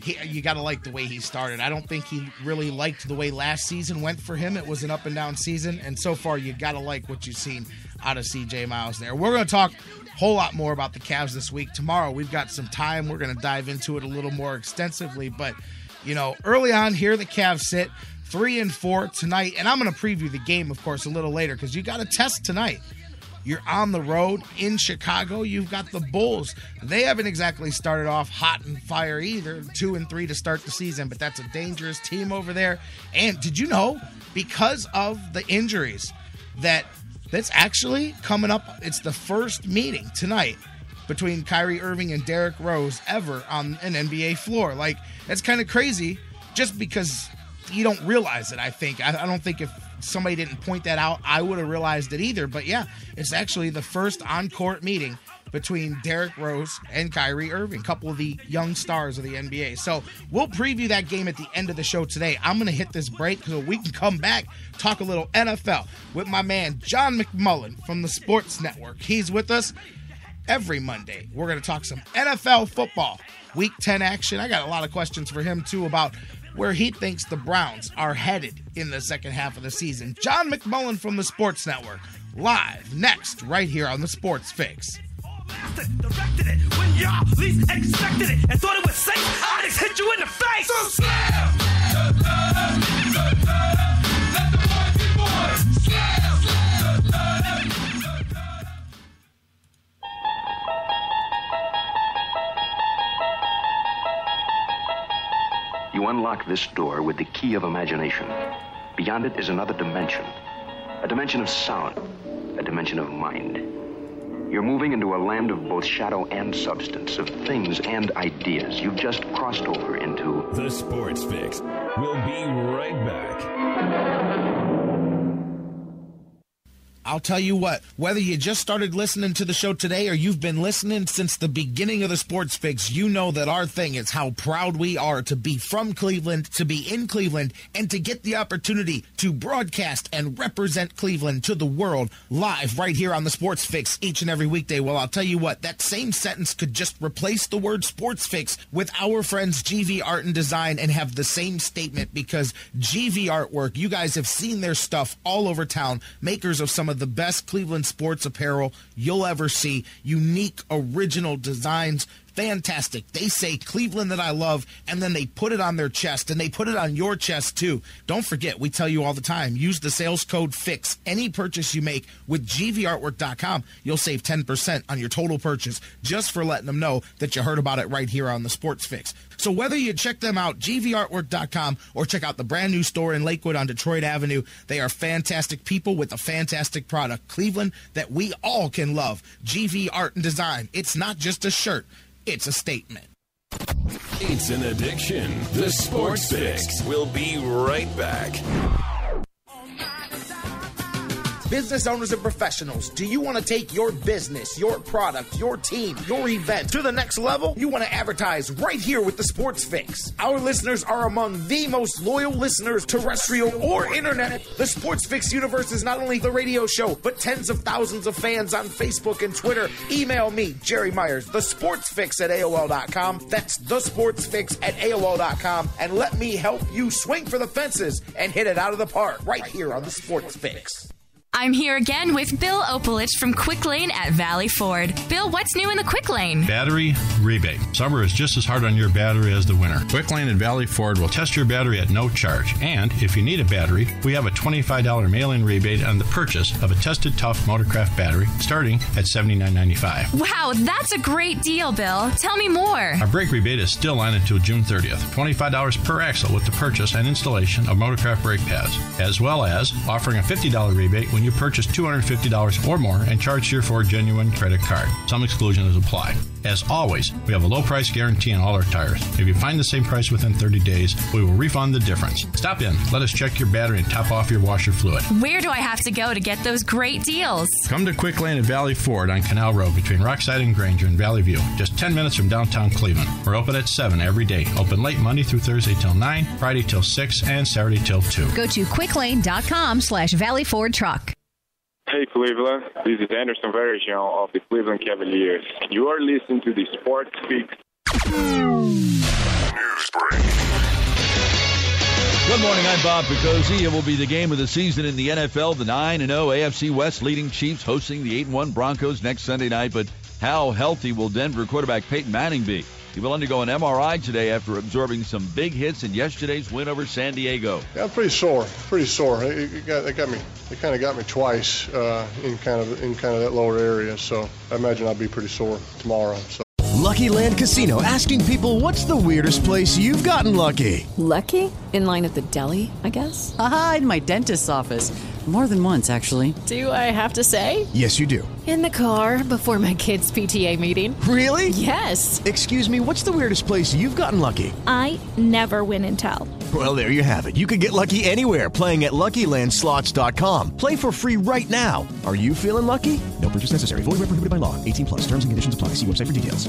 he, you got to like the way he started. I don't think he really liked the way last season went for him. It was an up and down season, and so far you got to like what you've seen out of CJ Miles there. We're going to talk a whole lot more about the Cavs this week. Tomorrow we've got some time. We're going to dive into it a little more extensively, but you know, early on here the Cavs sit three and four tonight. And I'm going to preview the game, of course, a little later because you got a test tonight. You're on the road in Chicago. You've got the Bulls. They haven't exactly started off hot and fire either. Two and three to start the season, but that's a dangerous team over there. And did you know, because of the injuries, that that's actually coming up? It's the first meeting tonight between Kyrie Irving and Derrick Rose ever on an NBA floor. Like, that's kind of crazy just because you don't realize it. I think I, I don't think if somebody didn't point that out, I would have realized it either. But yeah, it's actually the first on court meeting between Derrick Rose and Kyrie Irving, couple of the young stars of the NBA. So we'll preview that game at the end of the show today. I'm going to hit this break so we can come back, talk a little NFL with my man John McMullen from the Sports Network. He's with us every Monday. We're going to talk some NFL football, week 10 action. I got a lot of questions for him too about where he thinks the Browns are headed in the second half of the season. John McMullen from the Sports Network, live next, right here on the Sports Fix. Slam. Let the boys boys. Slam. You unlock this door with the key of imagination. Beyond it is another dimension. A dimension of sound. A dimension of mind. You're moving into a land of both shadow and substance, of things and ideas. You've just crossed over into The Sports Fix. We'll be right back. I'll tell you what, whether you just started listening to the show today or you've been listening since the beginning of the Sports Fix, you know that our thing is how proud we are to be from Cleveland, to be in Cleveland, and to get the opportunity to broadcast and represent Cleveland to the world live right here on the Sports Fix each and every weekday. Well, I'll tell you what, that same sentence could just replace the word Sports Fix with our friends GV Art and Design and have the same statement because GV Artwork, you guys have seen their stuff all over town, makers of some of the best Cleveland sports apparel you'll ever see. Unique, original designs. Fantastic. They say Cleveland that I love, and then they put it on their chest, and they put it on your chest too. Don't forget, we tell you all the time use the sales code FIX. Any purchase you make with GVArtwork.com, you'll save 10% on your total purchase just for letting them know that you heard about it right here on the Sports Fix. So whether you check them out, gvartwork.com, or check out the brand new store in Lakewood on Detroit Avenue, they are fantastic people with a fantastic product. Cleveland that we all can love. GV Art and Design. It's not just a shirt, it's a statement. It's an addiction. The Sports Fix. We'll be right back. Business owners and professionals, do you want to take your business, your product, your team, your event to the next level? You want to advertise right here with the Sports Fix. Our listeners are among the most loyal listeners, terrestrial or internet. The Sports Fix universe is not only the radio show, but tens of thousands of fans on Facebook and Twitter. Email me, Jerry Myers, the Sports Fix at AOL.com. That's the Sports Fix at AOL.com. And let me help you swing for the fences and hit it out of the park right here on the Sports Fix. I'm here again with Bill Opolich from Quick Lane at Valley Ford. Bill, what's new in the Quick Lane? Battery rebate. Summer is just as hard on your battery as the winter. Quick Lane and Valley Ford will test your battery at no charge. And if you need a battery, we have a $25 mail in rebate on the purchase of a tested tough Motorcraft battery starting at $79.95. Wow, that's a great deal, Bill. Tell me more. Our brake rebate is still on until June 30th. $25 per axle with the purchase and installation of Motorcraft brake pads, as well as offering a $50 rebate when you purchase $250 or more and charge your Ford Genuine credit card. Some exclusions apply. As always, we have a low price guarantee on all our tires. If you find the same price within 30 days, we will refund the difference. Stop in, let us check your battery and top off your washer fluid. Where do I have to go to get those great deals? Come to Quick Lane at Valley Ford on Canal Road between Rockside and Granger in Valley View, just 10 minutes from downtown Cleveland. We're open at 7 every day. Open late Monday through Thursday till 9, Friday till 6, and Saturday till 2. Go to quicklane.com slash Valley Ford Truck. Hey Cleveland, this is Anderson Varejão of the Cleveland Cavaliers. You are listening to the Sports Fix. Good morning, I'm Bob Picosi. It will be the game of the season in the NFL. The 9 0 AFC West leading Chiefs hosting the 8 1 Broncos next Sunday night. But how healthy will Denver quarterback Peyton Manning be? He will undergo an MRI today after absorbing some big hits in yesterday's win over San Diego. Yeah, I'm pretty sore. Pretty sore. It, it got, it got me. It kind of got me twice uh, in kind of in kind of that lower area. So I imagine I'll be pretty sore tomorrow. So. Lucky Land Casino asking people, "What's the weirdest place you've gotten lucky?" Lucky in line at the deli, I guess. Aha, in my dentist's office. More than once, actually. Do I have to say? Yes, you do. In the car before my kids' PTA meeting. Really? Yes. Excuse me, what's the weirdest place you've gotten lucky? I never win and tell. Well, there you have it. You can get lucky anywhere playing at LuckyLandSlots.com. Play for free right now. Are you feeling lucky? No purchase necessary. Void where prohibited by law. 18 plus. Terms and conditions apply. See website for details.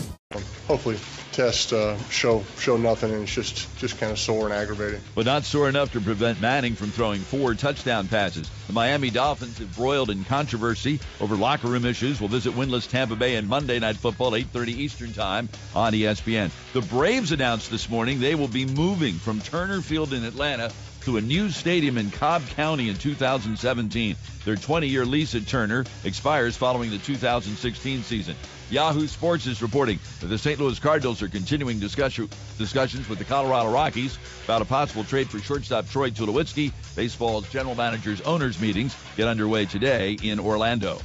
Hopefully, tests uh, show show nothing, and it's just just kind of sore and aggravating. But not sore enough to prevent Manning from throwing four touchdown passes. The Miami Dolphins have broiled in controversy over locker room issues. Will visit winless Tampa Bay in Monday Night Football, 8:30 Eastern Time on ESPN. The Braves announced this morning they will be moving from Turner Field in Atlanta to a new stadium in Cobb County in 2017. Their 20-year lease at Turner expires following the 2016 season. Yahoo Sports is reporting that the St. Louis Cardinals are continuing discussion, discussions with the Colorado Rockies about a possible trade for shortstop Troy Tulowitzki. Baseball's general managers owners meetings get underway today in Orlando.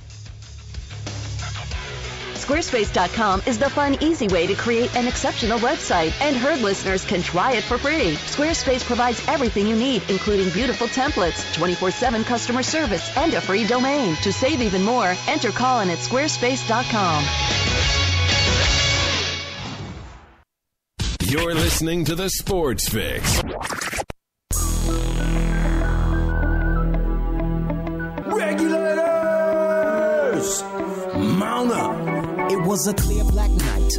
Squarespace.com is the fun, easy way to create an exceptional website, and Herd listeners can try it for free. Squarespace provides everything you need, including beautiful templates, 24-7 customer service, and a free domain. To save even more, enter Colin at squarespace.com. You're listening to the Sports Fix. Regulators! Mount up. It was a clear black night,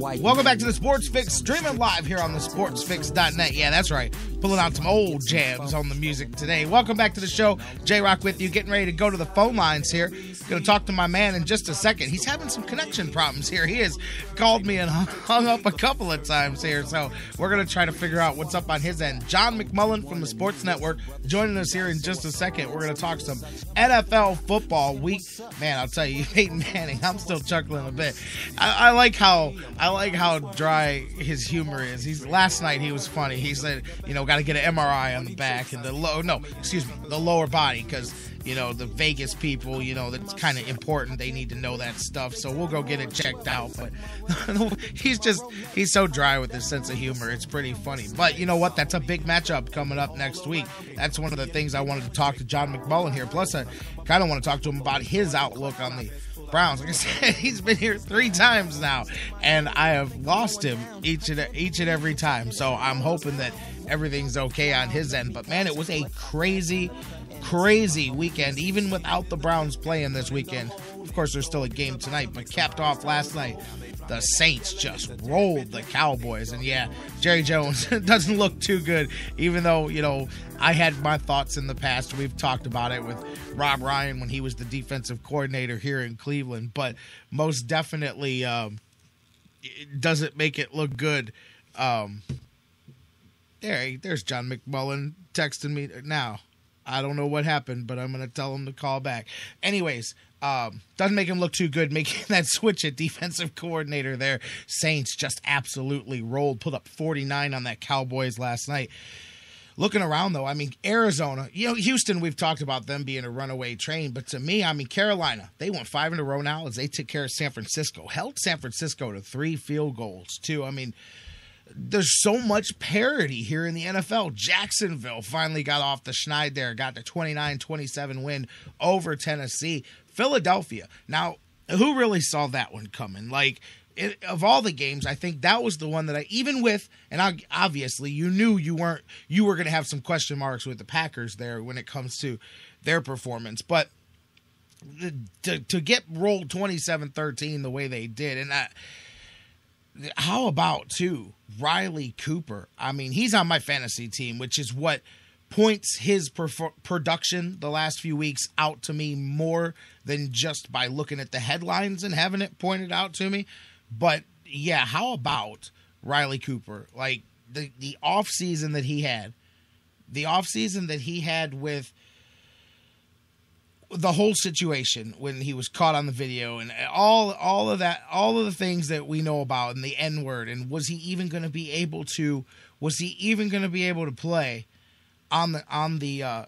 white. Welcome back to the Sports Fix, streaming live here on the sportsfix.net. Yeah, that's right. Pulling out some old jams on the music today. Welcome back to the show. J Rock with you, getting ready to go to the phone lines here. To talk to my man in just a second. He's having some connection problems here. He has called me and *laughs* hung up a couple of times here. So we're going to try to figure out what's up on his end. John McMullen from the Sports Network joining us here in just a second. We're going to talk some NFL football week. Man, I'll tell you, *laughs* Peyton Manning, I'm still chuckling a bit. I, I like how I like how dry his humor is. He's last night he was funny. He said, you know, got to get an MRI on the back and the low no, excuse me, the lower body because you know the Vegas people, you know that's kind of important. They need to know that stuff, so we'll go get it checked out. But *laughs* he's just he's so dry with his sense of humor. It's pretty funny. But you know what? That's a big matchup coming up next week. That's one of the things I wanted to talk to John McMullen here. Plus, I kind of want to talk to him about his outlook on the Browns. Like I said, *laughs* he's been here three times now, and I have lost him each and each and every time. So I'm hoping that everything's okay on his end. But man, it was a crazy, crazy weekend, even without the Browns playing this weekend. Of course, there's still a game tonight, but capped off last night. The Saints just rolled the Cowboys. And yeah, Jerry Jones *laughs* doesn't look too good, even though, you know, I had my thoughts in the past. We've talked about it with Rob Ryan when he was the defensive coordinator here in Cleveland, but most definitely um, it doesn't make it look good. Um, there, there's John McMullen texting me now. I don't know what happened, but I'm going to tell him to call back. Anyways, um, doesn't make him look too good making *laughs* that switch at defensive coordinator there. Saints just absolutely rolled, put up 49 on that Cowboys last night. Looking around though, I mean Arizona, you know Houston. We've talked about them being a runaway train, but to me, I mean Carolina. They went five in a row now as they took care of San Francisco, held San Francisco to three field goals too. I mean, there's so much parity here in the NFL. Jacksonville finally got off the schneid there, got the 29-27 win over Tennessee. Philadelphia. Now, who really saw that one coming? Like it, of all the games, I think that was the one that I even with and I, obviously you knew you weren't you were going to have some question marks with the Packers there when it comes to their performance, but to, to get rolled 27-13 the way they did and that how about too Riley Cooper? I mean, he's on my fantasy team, which is what points his production the last few weeks out to me more than just by looking at the headlines and having it pointed out to me. But yeah, how about Riley Cooper? Like the the off season that he had, the off season that he had with the whole situation when he was caught on the video and all all of that all of the things that we know about and the N word and was he even going to be able to was he even going to be able to play on the on the uh,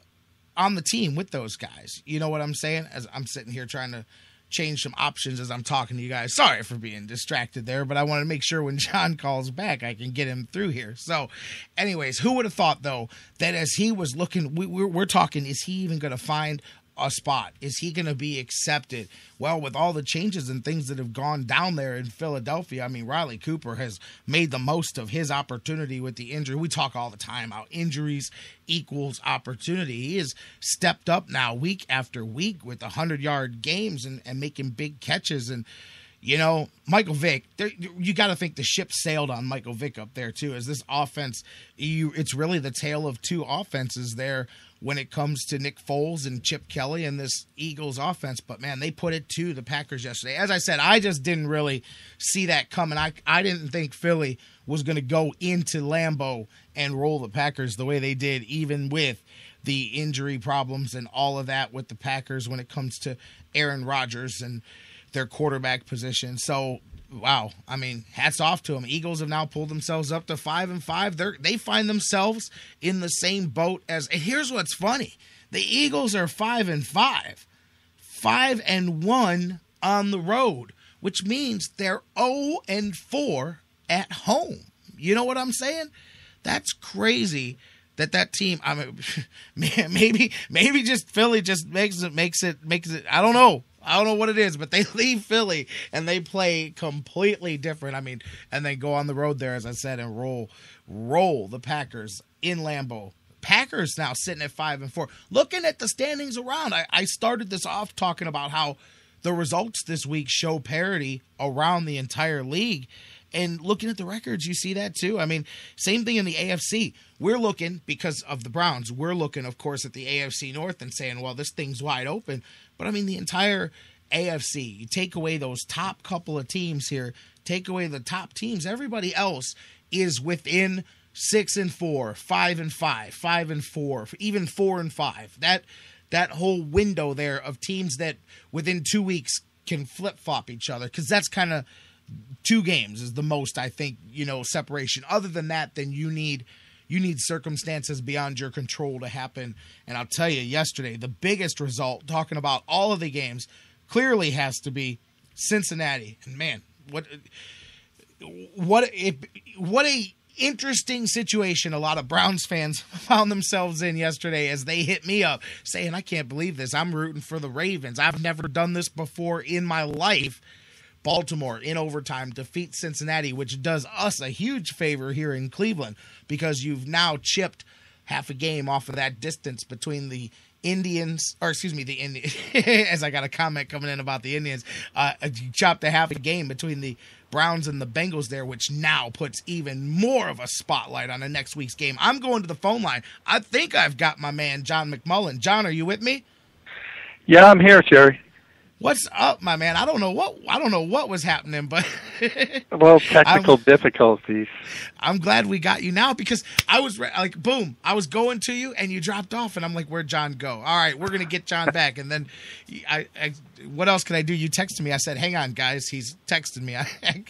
on the team with those guys? You know what I'm saying? As I'm sitting here trying to change some options as I'm talking to you guys. Sorry for being distracted there, but I want to make sure when *laughs* John calls back, I can get him through here. So, anyways, who would have thought though that as he was looking, we, we're, we're talking, is he even going to find a spot? Is he going to be accepted? Well, with all the changes and things that have gone down there in Philadelphia, I mean, Riley Cooper has made the most of his opportunity with the injury. We talk all the time how injuries equals opportunity. He has stepped up now week after week with 100 yard games and, and making big catches. And, you know, Michael Vick, you got to think the ship sailed on Michael Vick up there, too. Is this offense, you, it's really the tale of two offenses there when it comes to Nick Foles and Chip Kelly and this Eagles offense. But man, they put it to the Packers yesterday. As I said, I just didn't really see that coming. I I didn't think Philly was going to go into Lambeau and roll the Packers the way they did, even with the injury problems and all of that with the Packers when it comes to Aaron Rodgers and their quarterback position. So wow, I mean, hats off to them. Eagles have now pulled themselves up to five and five. They're they find themselves in the same boat as. Here's what's funny: the Eagles are five and five, five and one on the road which means they're 0 and 4 at home. You know what I'm saying? That's crazy that that team. I mean, *laughs* maybe maybe just Philly just makes it makes it makes it. I don't know. I don't know what it is, but they *laughs* leave Philly and they play completely different. I mean, and they go on the road there, as I said, and roll roll the Packers in Lambeau. Packers now sitting at five and four. Looking at the standings around, I, I started this off talking about how the results this week show parity around the entire league. And looking at the records, you see that too. I mean, same thing in the AFC. We're looking because of the Browns. We're looking, of course, at the AFC North and saying, well, this thing's wide open. But I mean, the entire AFC, you take away those top couple of teams here, take away the top teams, everybody else is within six and four, five and five, five and four, even four and five. That that whole window there of teams that within two weeks can flip flop each other because that's kind of two games is the most I think you know separation. Other than that, then you need you need circumstances beyond your control to happen. And I'll tell you, yesterday the biggest result, talking about all of the games, clearly has to be Cincinnati. And man, what what what a interesting situation a lot of Browns fans *laughs* found themselves in yesterday as they hit me up saying, I can't believe this. I'm rooting for the Ravens. I've never done this before in my life. Baltimore in overtime defeats Cincinnati, which does us a huge favor here in Cleveland because you've now chipped half a game off of that distance between the Indians, or excuse me, the Indians. *laughs* as I got a comment coming in about the Indians, uh, you chopped a half a game between the Browns and the Bengals there, which now puts even more of a spotlight on the next week's game. I'm going to the phone line. I think I've got my man John McMullen. John, are you with me? Yeah, I'm here, Jerry. What's up, my man? I don't know what I don't know what was happening, but *laughs* well, technical I'm, difficulties. I'm glad we got you now because I was like, boom, I was going to you and you dropped off, and I'm like, where'd John go? All right, we're gonna get John back, and then I, I what else can I do? You texted me. I said, hang on, guys, he's texting me. *laughs* I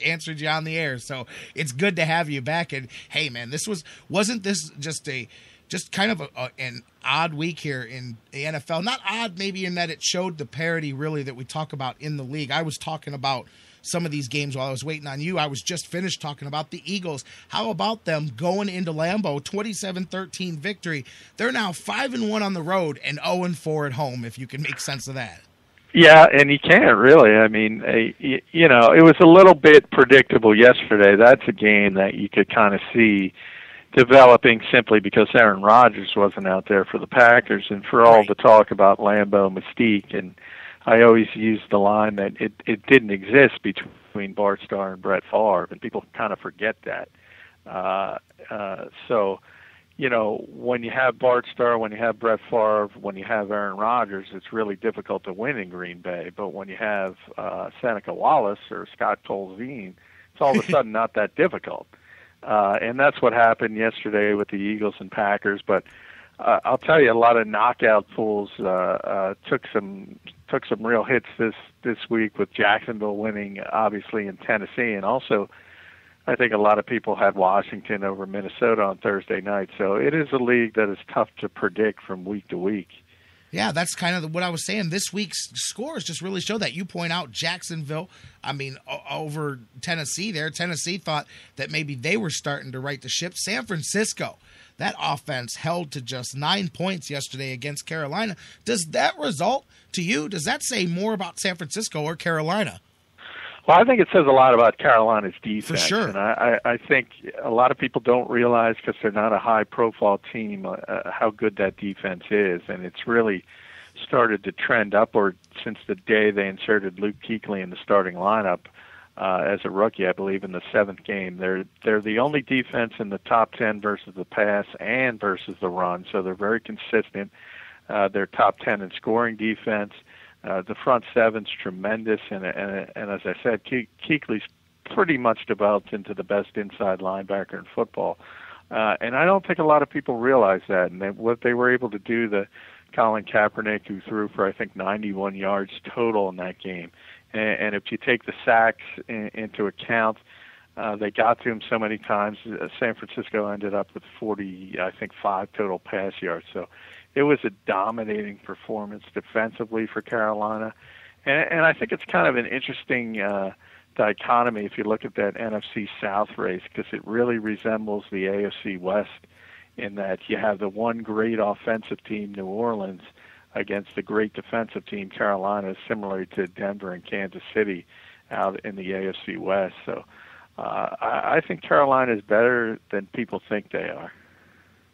answered you on the air, so it's good to have you back. And hey, man, this was wasn't this just a just kind of a, a, an odd week here in the NFL. Not odd, maybe in that it showed the parity really that we talk about in the league. I was talking about some of these games while I was waiting on you. I was just finished talking about the Eagles. How about them going into Lambeau, 27-13 victory. They're now 5 and 1 on the road and 0 and 4 at home if you can make sense of that. Yeah, and you can't really. I mean, you know, it was a little bit predictable yesterday. That's a game that you could kind of see developing simply because Aaron Rodgers wasn't out there for the Packers and for all the talk about Lambeau mystique and I always use the line that it it didn't exist between Bart Starr and Brett Favre and people kind of forget that. Uh uh so you know, when you have Bart Starr, when you have Brett Favre, when you have Aaron Rodgers, it's really difficult to win in Green Bay. But when you have uh, Seneca Wallace or Scott Tolzien, it's all of a *laughs* sudden not that difficult. Uh, and that's what happened yesterday with the Eagles and Packers. But uh, I'll tell you, a lot of knockout pools uh, uh, took some took some real hits this this week with Jacksonville winning, obviously in Tennessee, and also I think a lot of people had Washington over Minnesota on Thursday night. So it is a league that is tough to predict from week to week. Yeah, that's kind of what I was saying. This week's scores just really show that. You point out Jacksonville, I mean, over Tennessee there. Tennessee thought that maybe they were starting to right the ship. San Francisco, that offense held to just nine points yesterday against Carolina. Does that result to you, does that say more about San Francisco or Carolina? Well, I think it says a lot about Carolina's defense. For sure. And I, I, I think a lot of people don't realize because they're not a high profile team uh, how good that defense is. And it's really started to trend upward since the day they inserted Luke Kuechly in the starting lineup uh, as a rookie, I believe, in the seventh game. They're they're the only defense in the top ten versus the pass and versus the run, so they're very consistent. Uh, they're top ten in scoring defense. Uh, the front seven's tremendous, and and, and as I said, Ke- Kuechly's pretty much developed into the best inside linebacker in football. Uh, and I don't think a lot of people realize that. And they, what they were able to do, the Colin Kaepernick, who threw for I think 91 yards total in that game, and, and if you take the sacks in, into account, uh, they got to him so many times. Uh, San Francisco ended up with 40, I think, five total pass yards. So it was a dominating performance defensively for Carolina. and, and I think it's kind of an interesting uh, dichotomy if you look at that NFC South race because it really resembles the AFC West in that you have the one great offensive team, New Orleans, against the great defensive team, Carolina, similar to Denver and Kansas City out in the AFC West. So uh, I, I think Carolina is better than people think they are.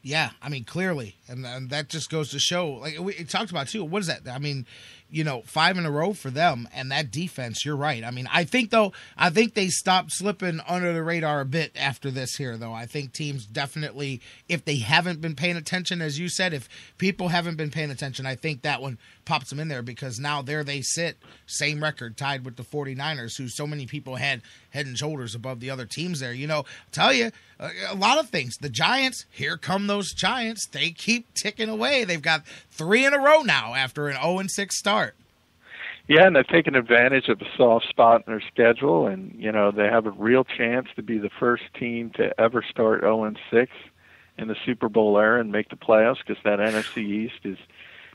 Yeah, I mean clearly, and, and that just goes to show. Like we talked about too. What is that? I mean, you know, five in a row for them. And that defense, you're right. I mean, I think, though, I think they stopped slipping under the radar a bit after this here, though. I think teams definitely, if they haven't been paying attention, as you said, if people haven't been paying attention, I think that one pops them in there because now there they sit, same record, tied with the 49ers, who so many people had head and shoulders above the other teams there. You know, tell you a, lot of things. The Giants, here come those Giants. They keep ticking away. They've got three in a row now after an 0 6 start. Yeah, and they've taken advantage of the soft spot in their schedule, and you know they have a real chance to be the first team to ever start 0 and 6 in the Super Bowl era and make the playoffs because that NFC East is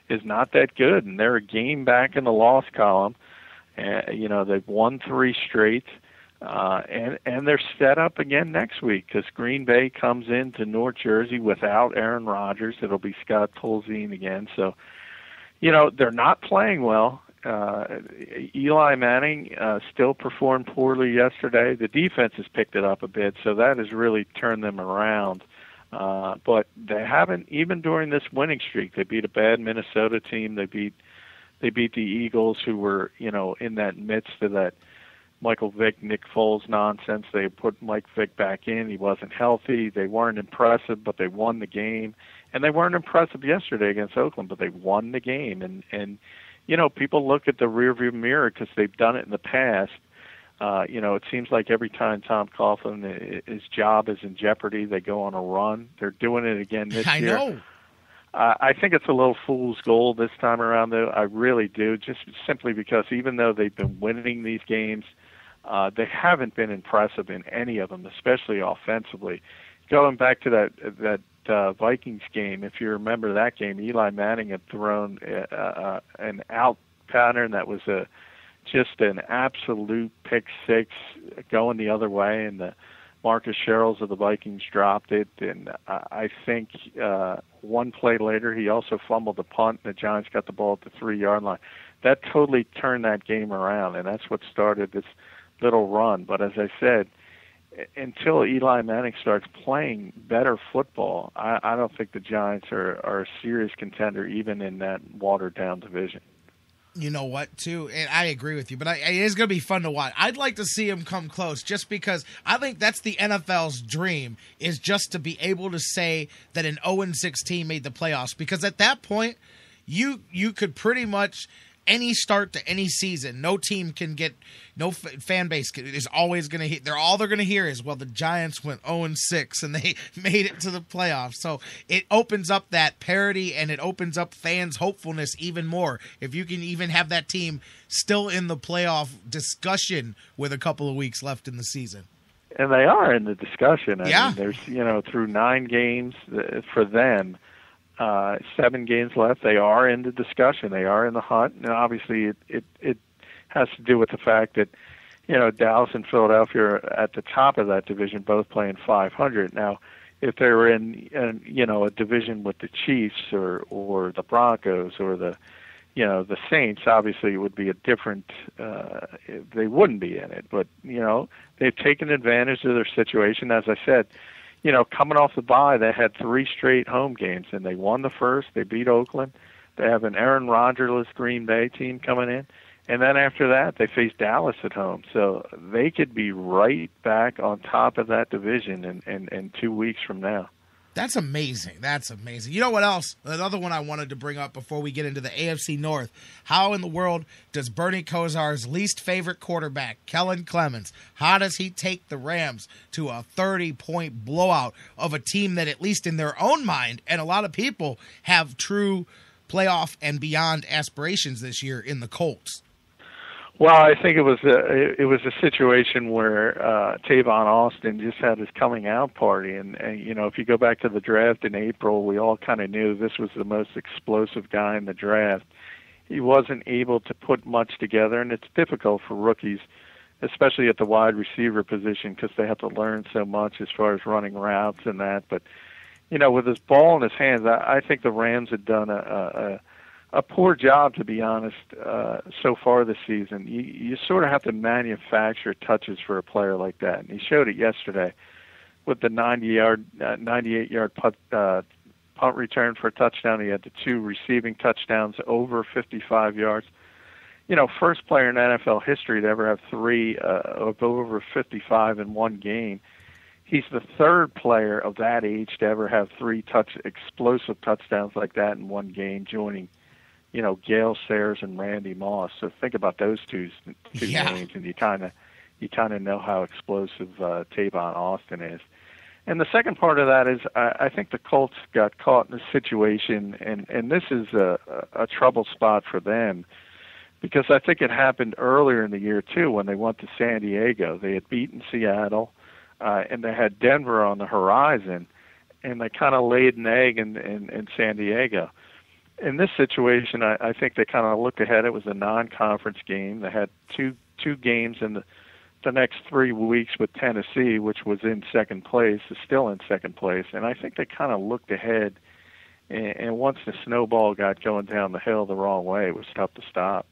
is not that good, and they're a game back in the loss column. Uh, you know they've won three straight, uh, and and they're set up again next week because Green Bay comes into North Jersey without Aaron Rodgers. It'll be Scott Tolzien again, so you know they're not playing well uh, Eli Manning uh, still performed poorly yesterday. The defense has picked it up a bit, so that has really turned them around. Uh, but they haven't even during this winning streak. They beat a bad Minnesota team. They beat they beat the Eagles, who were you know in that midst of that Michael Vick, Nick Foles nonsense. They put Mike Vick back in. He wasn't healthy. They weren't impressive, but they won the game. And they weren't impressive yesterday against Oakland, but they won the game. And and you know, people look at the rearview mirror because they've done it in the past. Uh, you know, it seems like every time Tom Coughlin, his job is in jeopardy, they go on a run. They're doing it again this *laughs* I year. I know. Uh, I think it's a little fool's gold this time around, though. I really do, just simply because even though they've been winning these games, uh, they haven't been impressive in any of them, especially offensively. Going back to that that uh, Vikings game, if you remember that game, Eli Manning had thrown uh, uh, an out pattern that was a just an absolute pick six going the other way, and the Marcus Sherels of the Vikings dropped it. And I think uh, one play later, he also fumbled the punt, and the Giants got the ball at the three yard line. That totally turned that game around, and that's what started this little run. But as I said, until Eli Manning starts playing better football, I, I don't think the Giants are, are a serious contender even in that watered down division. You know what, too, and I agree with you, but I, it is going to be fun to watch. I'd like to see him come close, just because I think that's the NFL's dream is just to be able to say that an 0 6 team made the playoffs, because at that point, you you could pretty much any start to any season, no team can get no f- fan base is always going to hear. They're all they're going to hear is well, the Giants went zero and six and they *laughs* made it to the playoffs. So it opens up that parity and it opens up fans' hopefulness even more. If you can even have that team still in the playoff discussion with a couple of weeks left in the season. And they are in the discussion. I yeah, mean, there's you know through nine games uh, for them uh, seven games left. They are in the discussion. They are in the hunt, and obviously it it, it has to do with the fact that you know Dallas and Philadelphia are at the top of that division, both playing 500 now. If they were in, in you know a division with the Chiefs or or the Broncos or the you know the Saints, obviously it would be a different. Uh, they wouldn't be in it, but you know they've taken advantage of their situation. As I said, you know, coming off the bye, they had three straight home games, and they won the first. They beat Oakland. They have an Aaron Rodgersless Green Bay team coming in, and then after that, they face Dallas at home. So they could be right back on top of that division in, in, in two weeks from now. That's amazing. That's amazing. You know what else? Another one I wanted to bring up before we get into the AFC North. How in the world does Bernie Kosar's least favorite quarterback, Kellen Clemens, how does he take the Rams to a 30 point blowout of a team that, at least in their own mind, and a lot of people have true playoff and beyond aspirations this year in the Colts? Well, I think it was a it was a situation where uh, Tavon Austin just had his coming out party, and, and you know if you go back to the draft in April, we all kind of knew this was the most explosive guy in the draft, he wasn't able to put much together, and it's difficult for rookies, especially at the wide receiver position, because they have to learn so much as far as running routes and that. But you know, with his ball in his hands, I, I think the Rams had done a, a a poor job, to be honest, uh, so far this season. You, you sort of have to manufacture touches for a player like that, and he showed it yesterday with the 90 yard, uh, 98 yard punt, uh, punt return for a touchdown. He had the two receiving touchdowns over 55 yards. You know, first player in NFL history to ever have three uh, over 55 in one game. He's the third player of that age to ever have three touch explosive touchdowns like that in one game, joining you know, Gale Sayers and Randy Moss. So think about those two two Yeah. names, and you kind of you kind of know how explosive uh, Tavon Austin is. And the second part of that is I, I think the Colts got caught in a situation, and and this is a, a, a trouble spot for them because I think it happened earlier in the year too when they went to San Diego. They had beaten Seattle, uh, and they had Denver on the horizon, and they kind of laid an egg in, in in San Diego in this situation, I, I think they kind of looked ahead. It was a non-conference game. They had two two games in the the next three weeks with Tennessee, which was in second place, is still in second place, and I think they kind of looked ahead. And, and once the snowball got going down the hill the wrong way, it was tough to stop.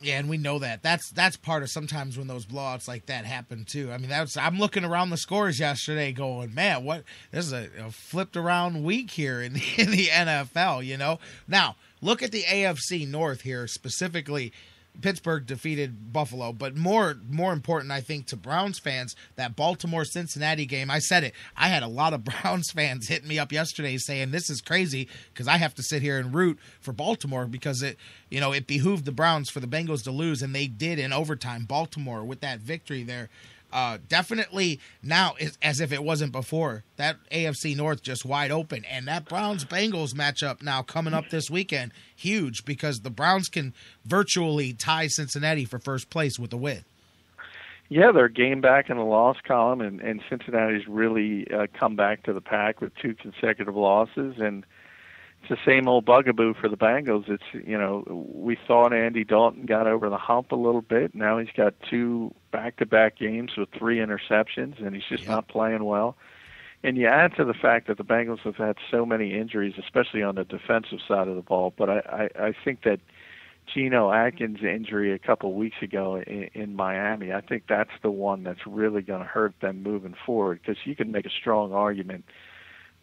Yeah, and we know that. That's that's part of sometimes when those blowouts like that happen too. I mean, that's I'm looking around the scores yesterday, going, man, what this is a, a flipped around week here in *laughs* the, in the NFL. You know, now look at the AFC North here specifically. Pittsburgh defeated Buffalo, but more more important, I think, to Browns fans, that Baltimore Cincinnati game. I said it. I had a lot of *laughs* Browns fans hitting me up yesterday saying this is crazy because I have to sit here and root for Baltimore because it, you know, it behooved the Browns for the Bengals to lose, and they did in overtime. Baltimore with that victory there. Uh, definitely now is as if it wasn't before. That AFC North just wide open, and that Browns Bengals matchup now coming up this weekend, huge because the Browns can virtually tie Cincinnati for first place with a win. Yeah, they're game back in the loss column, and, and Cincinnati's really uh, come back to the pack with two consecutive losses, and it's the same old bugaboo for the Bengals. It's you know we thought Andy Dalton got over the hump a little bit. Now he's got two back-to-back games with three interceptions, and he's just not playing well. And you add to the fact that the Bengals have had so many injuries, especially on the defensive side of the ball. But I, I, I think that Geno Atkins' injury a couple weeks ago in, in Miami, I think that's the one that's really going to hurt them moving forward because you can make a strong argument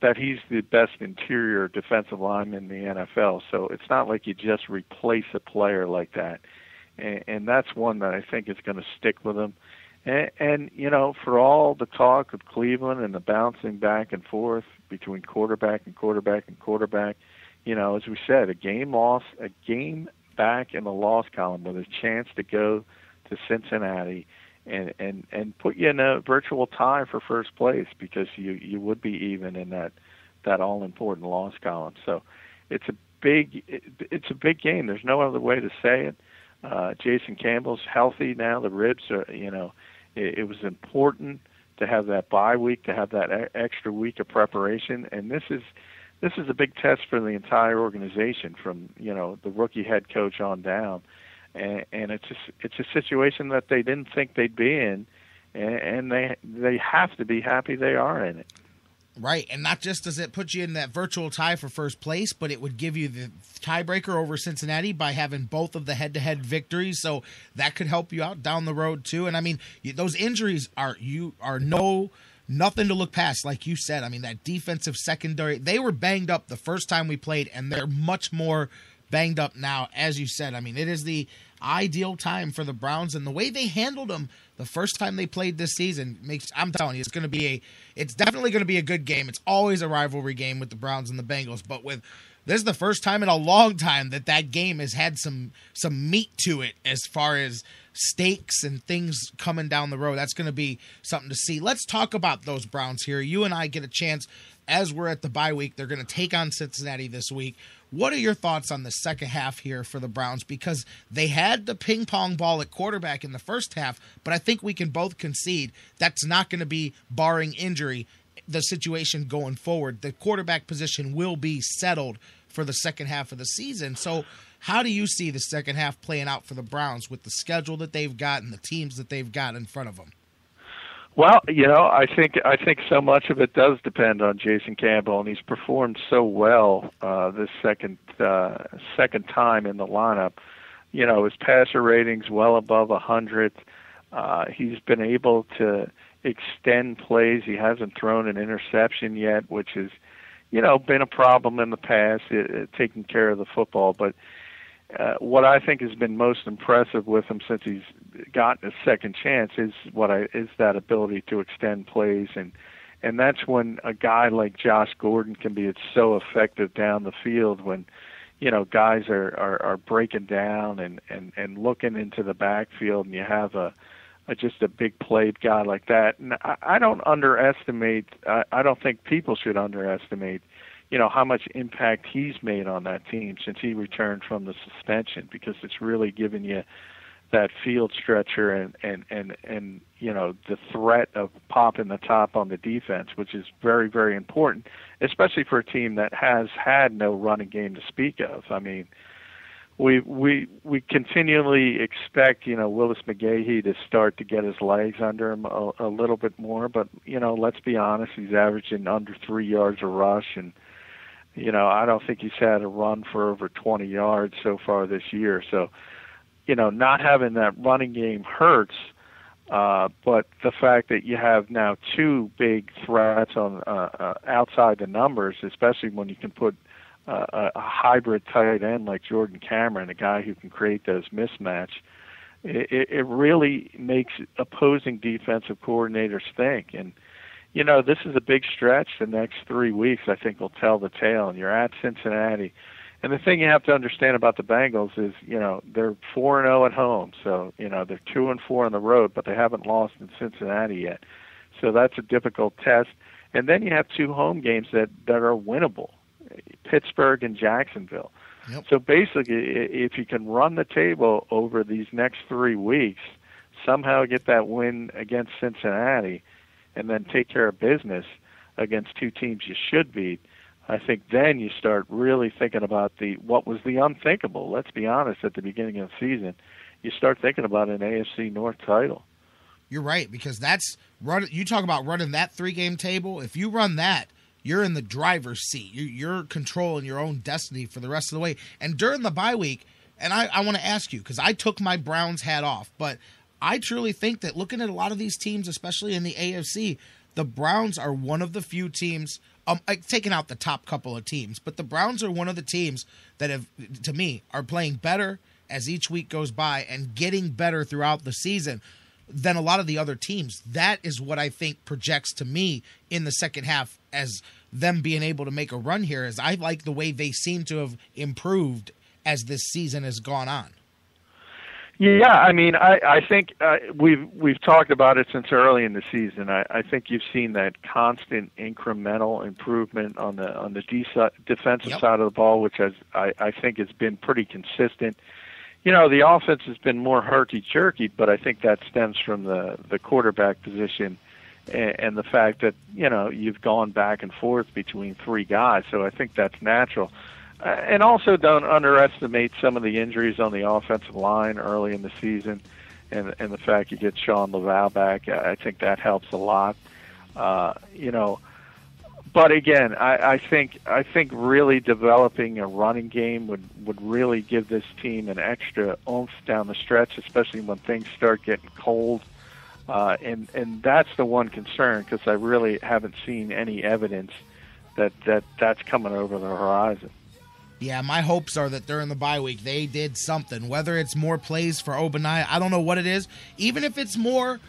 that he's the best interior defensive lineman in the NFL. So it's not like you just replace a player like that. And, and that's one that I think is going to stick with him. And, and, you know, for all the talk of Cleveland and the bouncing back and forth between quarterback and quarterback and quarterback, you know, as we said, a game loss, a game back in the loss column with a chance to go to Cincinnati and and and put you in a virtual tie for first place because you you would be even in that that all important loss column. So it's a big it, it's a big game. There's no other way to say it. Uh, Jason Campbell's healthy now. The ribs are you know it, it was important to have that bye week to have that extra week of preparation and this is this is a big test for the entire organization from you know the rookie head coach on down and, and it's a, it's a situation that they didn't think they'd be in and, and they they have to be happy they are in it Right, and not just does it put you in that virtual tie for first place, but it would give you the tiebreaker over Cincinnati by having both of the head-to-head victories. So that could help you out down the road too. And I mean, those injuries are you are no nothing to look past. Like you said, I mean that defensive secondary they were banged up the first time we played, and they're much more banged up now. As you said, I mean it is the ideal time for the Browns, and the way they handled them the first time they played this season makes I'm telling you it's going to be a it's definitely going to be a good game. It's always a rivalry game with the Browns and the Bengals, but with this is the first time in a long time that that game has had some some meat to it as far as stakes and things coming down the road. That's going to be something to see. Let's talk about those Browns here. You and I get a chance as we're at the bye week. They're going to take on Cincinnati this week. What are your thoughts on the second half here for the Browns? Because they had the ping pong ball at quarterback in the first half, but I think we can both concede that's not going to be, barring injury, the situation going forward. The quarterback position will be settled for the second half of the season. So, How do you see the second half playing out for the Browns with the schedule that they've got and the teams that they've got in front of them? Well, you know, I think I think so much of it does depend on Jason Campbell, and he's performed so well uh, this second uh, second time in the lineup. You know, his passer ratings well above a hundred. Uh, he's been able to extend plays. He hasn't thrown an interception yet, which has, you know, been a problem in the past, it, it, taking care of the football. But uh, what I think has been most impressive with him since he's gotten a second chance is what I is that ability to extend plays and and that's when a guy like Josh Gordon can be so effective down the field when you know guys are are, are breaking down and and and looking into the backfield and you have a uh, just a big played guy like that. And I, I don't underestimate. I, I don't think people should underestimate, you know, how much impact he's made on that team since he returned from the suspension because it's really given you that field stretcher and and and and you know the threat of popping the top on the defense, which is very very important, especially for a team that has had no running game to speak of. I mean, we we we continually expect you know Willis McGahee to start to get his legs under him a, a little bit more, but you know let's be honest, he's averaging under three yards a rush, and you know I don't think he's had a run for over 20 yards so far this year. So you know not having that running game hurts, uh, but the fact that you have now two big threats on uh, uh, outside the numbers, especially when you can put uh, a hybrid tight end like Jordan Cameron, a guy who can create those mismatch, it, it really makes opposing defensive coordinators think. And you know, this is a big stretch. The next three weeks, I think, will tell the tale. And you're at Cincinnati. And the thing you have to understand about the Bengals is, you know, they're four and zero oh at home, so you know they're two and four on the road, but they haven't lost in Cincinnati yet. So that's a difficult test. And then you have two home games that that are winnable. Pittsburgh and Jacksonville. Yep. So basically, if you can run the table over these next three weeks, somehow get that win against Cincinnati, and then take care of business against two teams you should beat, I think then you start really thinking about the what was the unthinkable. Let's be honest. At the beginning of the season, you start thinking about an AFC North title. You're right because that's run. You talk about running that three game table. If you run that, you're in the driver's seat. You're controlling your own destiny for the rest of the way. And during the bye week, and I, I want to ask you because I took my Browns hat off, but I truly think that looking at a lot of these teams, especially in the AFC, the Browns are one of the few teams. Um, taking out the top couple of teams, but the Browns are one of the teams that have, to me, are playing better as each week goes by and getting better throughout the season than a lot of the other teams. That is what I think projects to me in the second half as them being able to make a run here. Is I like the way they seem to have improved as this season has gone on. Yeah, I mean, I I think uh, we've we've talked about it since early in the season. I, I think you've seen that constant incremental improvement on the on the de- defensive Yep. side of the ball, which has I I think has been pretty consistent. You know, the offense has been more herky jerky, but I think that stems from the the quarterback position and, and the fact that you know you've gone back and forth between three guys. So I think that's natural. Uh, and also don't underestimate some of the injuries on the offensive line early in the season, and and the fact you get Shawn Lauvao back. I think that helps a lot. Uh, you know, but again, I, I think I think really developing a running game would would really give this team an extra oomph down the stretch, especially when things start getting cold. Uh, and and that's the one concern because I really haven't seen any evidence that that that's coming over the horizon. Yeah, my hopes are that during the bye week they did something. Whether it's more plays for Obadiah, I don't know what it is. Even if it's more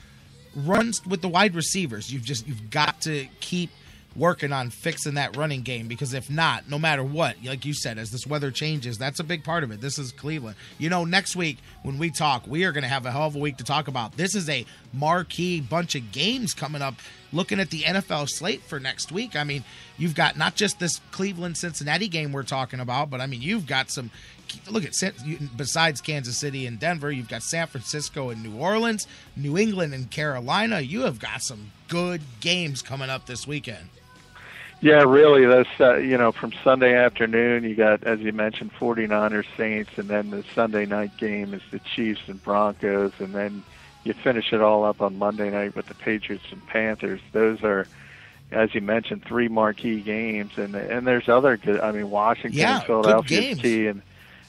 runs with the wide receivers, you've just you've got to keep working on fixing that running game because if not, no matter what, like you said, as this weather changes, that's a big part of it. This is Cleveland. You know, next week when we talk, we are going to have a hell of a week to talk about. This is a marquee bunch of games coming up. Looking at the NFL slate for next week, I mean, you've got not just this Cleveland Cincinnati game we're talking about, but I mean, you've got some. Look at besides Kansas City and Denver, you've got San Francisco and New Orleans, New England and Carolina. You have got some good games coming up this weekend. Yeah, really. That's uh, you know from Sunday afternoon. You got as you mentioned, 49ers Saints, and then the Sunday night game is the Chiefs and Broncos, and then you finish it all up on Monday night with the Patriots and Panthers. Those are, as you mentioned, three marquee games, and and there's other good. I mean, Washington, Yeah, and Philadelphia key, and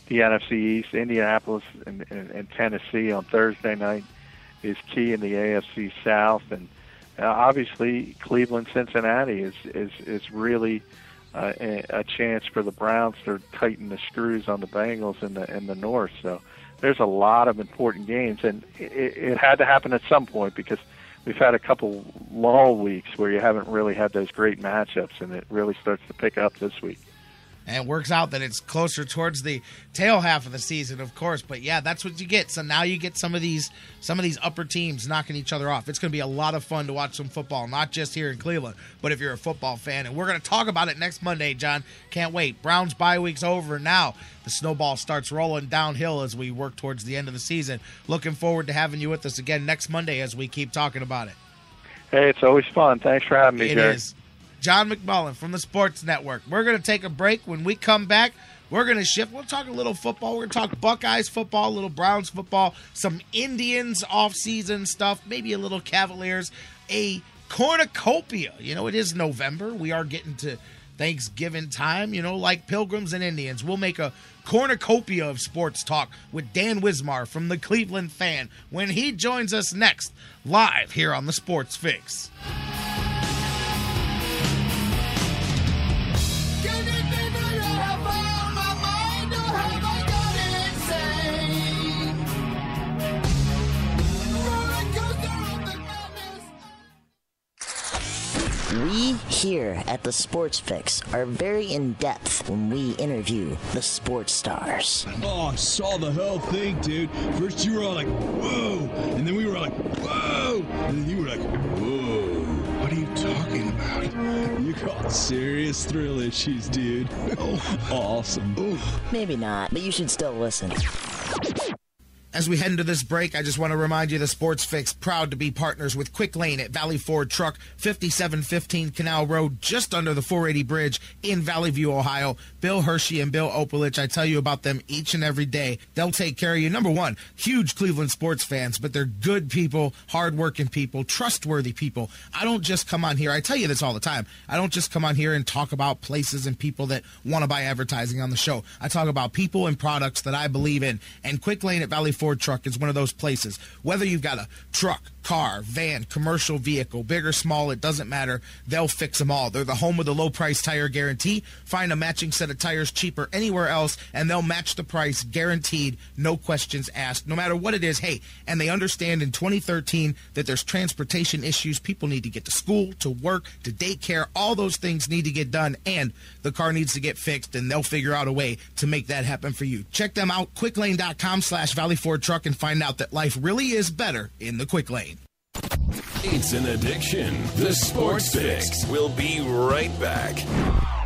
the NFC East, Indianapolis and, and, and Tennessee on Thursday night is key in the AFC South, and uh, obviously Cleveland, Cincinnati is is is really uh, a, chance for the Browns to tighten the screws on the Bengals in the in the North. So there's a lot of important games, and it, it had to happen at some point because we've had a couple lull weeks where you haven't really had those great matchups, and it really starts to pick up this week. And it works out that it's closer towards the tail half of the season, of course. But yeah, that's what you get. So now you get some of these some of these upper teams knocking each other off. It's going to be a lot of fun to watch some football, not just here in Cleveland, but if you're a football fan. And we're going to talk about it next Monday, John. Can't wait. Browns bye week's over now. The snowball starts rolling downhill as we work towards the end of the season. Looking forward to having you with us again next Monday as we keep talking about it. Hey, it's always fun. Thanks for having me, It Jerry. is. John McMullen from the Sports Network. We're going to take a break. When we come back, we're going to shift. We'll talk a little football. We're going to talk Buckeyes football, little Browns football, some Indians off-season stuff, maybe a little Cavaliers, a cornucopia. You know, it is November. We are getting to Thanksgiving time, you know, like Pilgrims and Indians. We'll make a cornucopia of sports talk with Dan Wismar from the Cleveland Fan when he joins us next, live here on the Sports Fix. We here at the Sports Fix are very in depth when we interview the sports stars. Oh, I saw the whole thing, dude. First you were all like, whoa, and then we were all like, whoa, and then you were like, whoa. What are you talking about? You got serious thrill issues, dude. Oh, *laughs* awesome. Maybe not, but you should still listen. As we head into this break, I just want to remind you the Sports Fix proud to be partners with Quick Lane at Valley Ford Truck, 5715 Canal Road, just under the 480 bridge in Valley View, Ohio. Bill Hershey and Bill Opolich, I tell you about them each and every day. They'll take care of you. Number one, huge Cleveland sports fans, but they're good people, hardworking people, trustworthy people. I don't just come on here, I tell you this all the time. I don't just come on here and talk about places and people that want to buy advertising on the show. I talk about people and products that I believe in. And Quick Lane at Valley Ford Truck is one of those places. Whether you've got a truck, car, van, commercial vehicle, big or small, it doesn't matter. They'll fix them all. They're the home of the low price tire guarantee. Find a matching set of tires cheaper anywhere else, and they'll match the price guaranteed, no questions asked, no matter what it is. Hey, and they understand in 2013 that there's transportation issues. People need to get to school, to work, to daycare. All those things need to get done, and the car needs to get fixed, and they'll figure out a way to make that happen for you. Check them out, quicklane.com slash Valley Ford Truck, and find out that life really is better in the quick lane. It's an addiction. The Sports Fix. We'll be right back.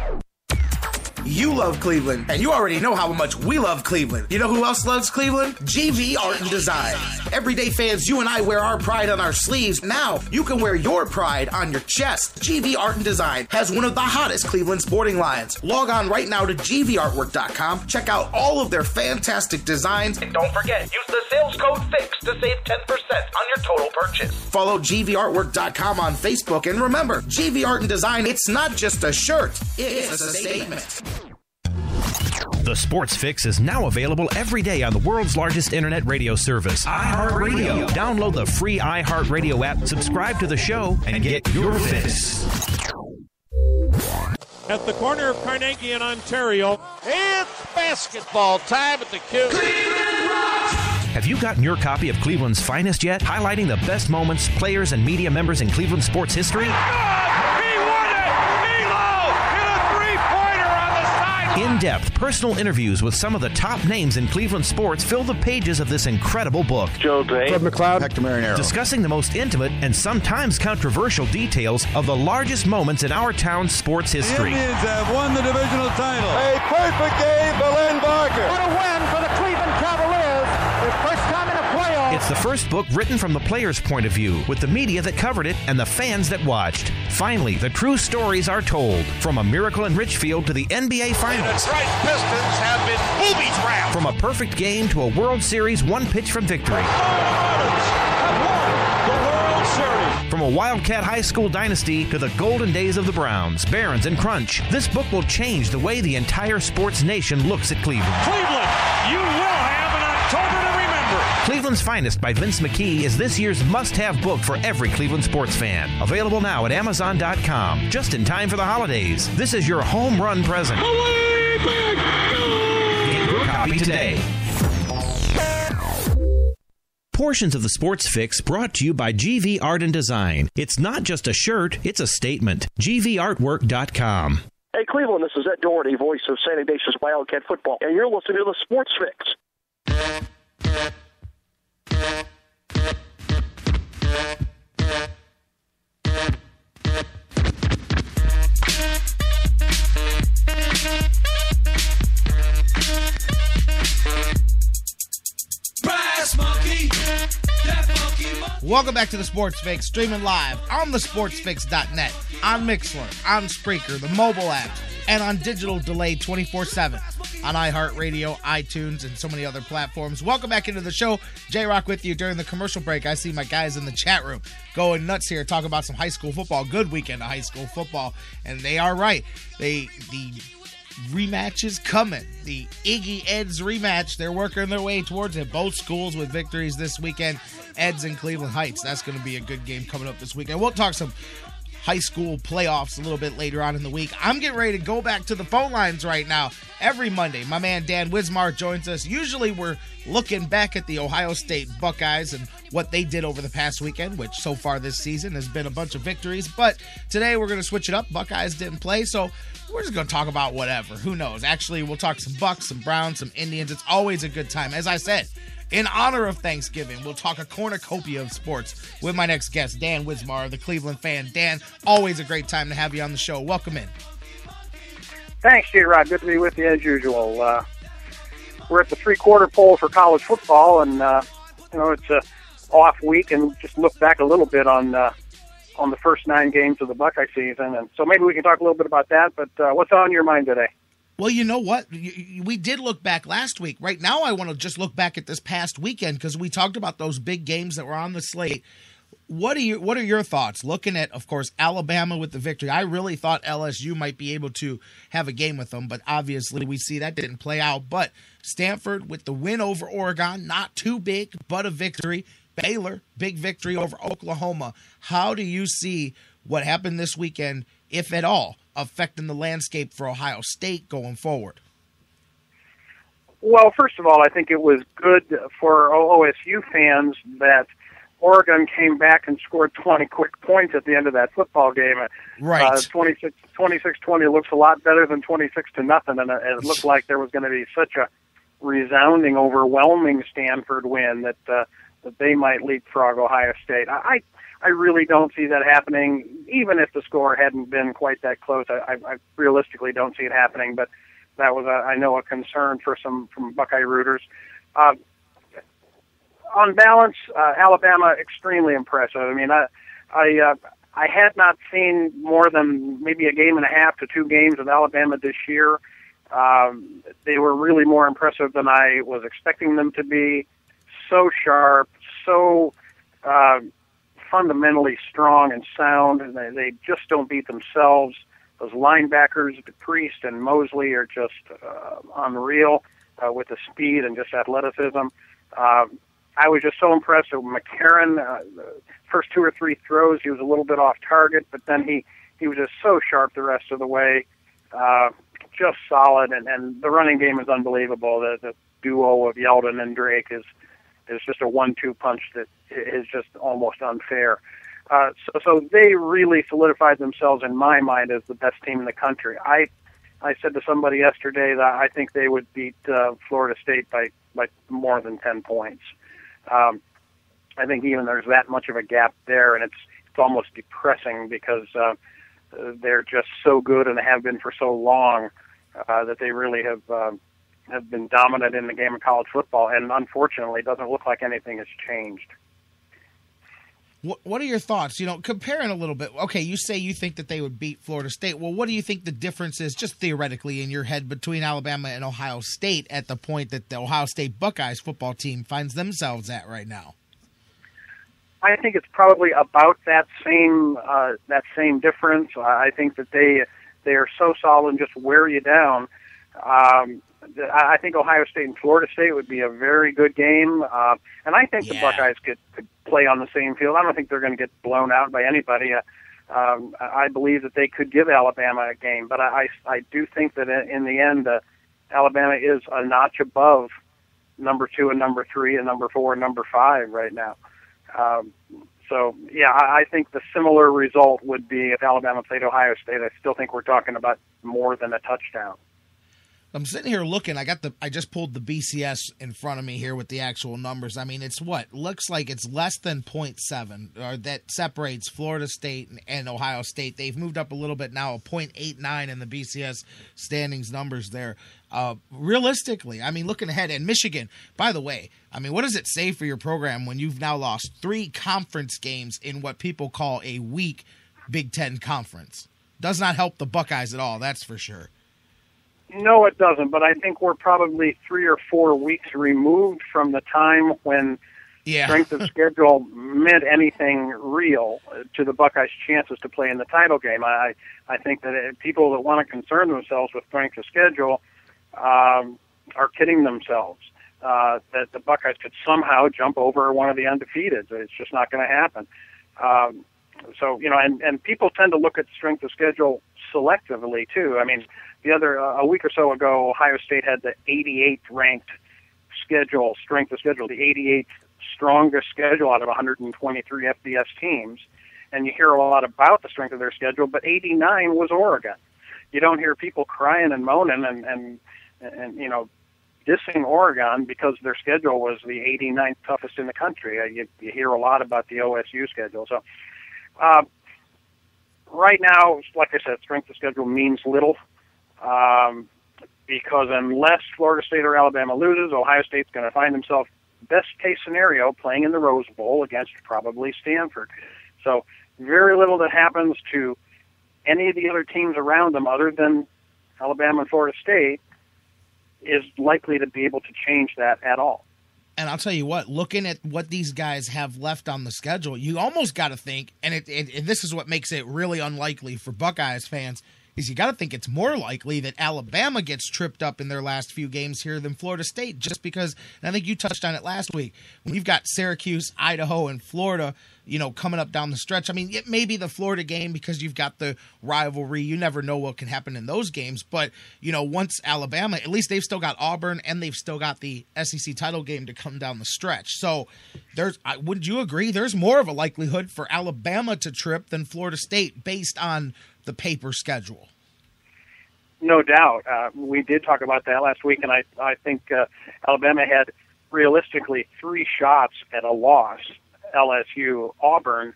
You love Cleveland, and you already know how much we love Cleveland. You know who else loves Cleveland? GV Art and Design. Everyday fans, you and I wear our pride on our sleeves. Now, you can wear your pride on your chest. GV Art and Design has one of the hottest Cleveland sporting lines. Log on right now to gvartwork.com, check out all of their fantastic designs, and don't forget, use the sales code FIX to save 10% on your total purchase. Follow gvartwork.com on Facebook, and remember, GV Art and Design, it's not just a shirt, it's, a statement. The Sports Fix is now available every day on the world's largest internet radio service, iHeartRadio. Download the free iHeartRadio app, subscribe to the show, and get your fix. At the corner of Carnegie and Ontario, it's basketball time at the Q. Have you gotten your copy of Cleveland's Finest yet? Highlighting the best moments, players, and media members in Cleveland sports history? In depth, personal interviews with some of the top names in Cleveland sports fill the pages of this incredible book. Joe Gray. Fred McLeod. Hector Marinaro. Discussing the most intimate and sometimes controversial details of the largest moments in our town's sports history. Indians have won the divisional title. A perfect game for Len Barker. What a win for the It's the first book written from the player's point of view, with the media that covered it and the fans that watched. Finally, the true stories are told. From a miracle in Richfield to the NBA Finals. The Detroit Pistons have been booby-trapped. From a perfect game to a World Series one pitch from victory. From a Wildcat High School dynasty to the golden days of the Browns, Barons, and Crunch, this book will change the way the entire sports nation looks at Cleveland. Cleveland, you will have an October. Cleveland's Finest by Vince McKee is this year's must have book for every Cleveland sports fan. Available now at Amazon.com, just in time for the holidays. This is your home run present. Get your copy today. Portions of the Sports Fix brought to you by GV Art and Design. It's not just a shirt, it's a statement. GVArtwork.com. Hey, Cleveland, this is Ed Doherty, voice of St. Ignatius Wildcat football, and you're listening to the Sports Fix. Brass Welcome back to the Sports Fix, streaming live on the sportsfix.net, on Mixlr, on Spreaker, the mobile apps, and on digital delay 24 7 on iHeartRadio, iTunes, and so many other platforms. Welcome back into the show. J Rock with you during the commercial break. I see my guys in the chat room going nuts here, talking about some high school football. Good weekend of high school football, and they are right. They the rematch is coming. The Iggy Eds rematch. They're working their way towards it. Both schools with victories this weekend. Eds and Cleveland Heights. That's going to be a good game coming up this weekend. We'll talk some high school playoffs a little bit later on in the week. I'm getting ready to go back to the phone lines right now. Every Monday, my man Dan Wismar joins us. Usually, we're looking back at the Ohio State Buckeyes and what they did over the past weekend, which so far this season has been a bunch of victories. But today, we're going to switch it up. Buckeyes didn't play, so we're just going to talk about whatever. Who knows? Actually, we'll talk some Bucks, some Browns, some Indians. It's always a good time. As I said, in honor of Thanksgiving, we'll talk a cornucopia of sports with my next guest, Dan Wismar, the Cleveland fan. Dan, always a great time to have you on the show. Welcome in. Thanks, J Rod. Good to be with you as usual. Uh, we're at the three quarter pole for college football, and uh, you know it's a off week, and just look back a little bit on uh, on the first nine games of the Buckeye season, and so maybe we can talk a little bit about that. But uh, what's on your mind today? Well, you know what? We did look back last week. Right now, I want to just look back at this past weekend because we talked about those big games that were on the slate. What are you? What are your thoughts? Looking at, of course, Alabama with the victory. I really thought LSU might be able to have a game with them, but obviously we see that didn't play out. But Stanford with the win over Oregon, not too big, but a victory. Baylor, big victory over Oklahoma. How do you see what happened this weekend, if at all, affecting the landscape for Ohio State going forward? Well, first of all, I think it was good for OSU fans that Oregon came back and scored 20 quick points at the end of that football game. Right. Uh, 26 20 looks a lot better than 26 to nothing, and it it looked like there was going to be such a resounding, overwhelming Stanford win that uh, that they might leapfrog Ohio State. I I I really don't see that happening. Even if the score hadn't been quite that close, I, I, I realistically don't see it happening. But that was, a, I know, a concern for some from Buckeye rooters. Uh, on balance, uh, Alabama extremely impressive. I mean, I I uh, I had not seen more than maybe a game and a half to two games of Alabama this year. Um, they were really more impressive than I was expecting them to be. So sharp, so uh, fundamentally strong and sound, and they, they just don't beat themselves. Those linebackers, Priest and Mosley, are just uh, unreal uh, with the speed and just athleticism. Uh, I was just so impressed with McCarron. Uh, the first two or three throws, he was a little bit off target, but then he he was just so sharp the rest of the way. Uh, just solid, and, and the running game is unbelievable. The, the duo of Yeldon and Drake is is just a one-two punch that is just almost unfair. Uh, so, so they really solidified themselves in my mind as the best team in the country. I I said to somebody yesterday that I think they would beat uh, Florida State by by more than ten points. Um, I think even there's that much of a gap there, and it's it's almost depressing because uh, they're just so good and have been for so long uh, that they really have uh, have been dominant in the game of college football, and unfortunately, it doesn't look like anything has changed. What, what are your thoughts? You know, comparing a little bit. Okay, you say you think that they would beat Florida State. Well, what do you think the difference is, just theoretically, in your head between Alabama and Ohio State at the point that the Ohio State Buckeyes football team finds themselves at right now? I think it's probably about that same uh, that same difference. I think that they they are so solid and just wear you down. Um, I think Ohio State and Florida State would be a very good game, uh, and I think the Buckeyes could, could play on the same field. I don't think they're going to get blown out by anybody. Uh, um, I believe that they could give Alabama a game, but I, I, I do think that in the end, uh, Alabama is a notch above number two and number three and number four and number five right now. Um, so yeah, I, I think the similar result would be if Alabama played Ohio State. I still think we're talking about more than a touchdown. I'm sitting here looking. I got the. I just pulled the BCS in front of me here with the actual numbers. I mean, it's what looks like it's less than 0.7, or that separates Florida State and, Ohio State. They've moved up a little bit now, a 0.89 in the BCS standings numbers there. Uh, realistically, I mean, looking ahead, and Michigan. By the way, I mean, what does it say for your program when you've now lost three conference games in what people call a weak Big Ten conference? Does not help the Buckeyes at all. That's for sure. No, it doesn't. But I think we're probably three or four weeks removed from the time when yeah. strength of *laughs* schedule meant anything real to the Buckeyes' chances to play in the title game. I I think that it, people that want to concern themselves with strength of schedule um, are kidding themselves. Uh, that the Buckeyes could somehow jump over one of the undefeated. It's just not going to happen. Um, so you know, and and people tend to look at strength of schedule selectively too. I mean, the other uh, a week or so ago, Ohio State had the 88th ranked schedule, strength of schedule, the 88th strongest schedule out of 123 FBS teams. And you hear a lot about the strength of their schedule, but 89 was Oregon. You don't hear people crying and moaning and and and you know dissing Oregon because their schedule was the 89th toughest in the country. Uh, you, you hear a lot about the OSU schedule. So uh, right now, like I said, strength of schedule means little um, because unless Florida State or Alabama loses, Ohio State's going to find themselves best case scenario playing in the Rose Bowl against probably Stanford. So very little that happens to any of the other teams around them other than Alabama and Florida State is likely to be able to change that at all. And I'll tell you what, looking at what these guys have left on the schedule, you almost got to think, and, it, and this is what makes it really unlikely for Buckeyes fans, is you got to think it's more likely that Alabama gets tripped up in their last few games here than Florida State, just because, I think you touched on it last week, when you've got Syracuse, Idaho, and Florida, you know, coming up down the stretch. I mean, it may be the Florida game because you've got the rivalry. You never know what can happen in those games. But, you know, once Alabama, at least they've still got Auburn and they've still got the SEC title game to come down the stretch. So there's, would you agree? There's more of a likelihood for Alabama to trip than Florida State based on the paper schedule. No doubt. Uh, we did talk about that last week, and I, I think uh, Alabama had realistically three shots at a loss LSU, Auburn,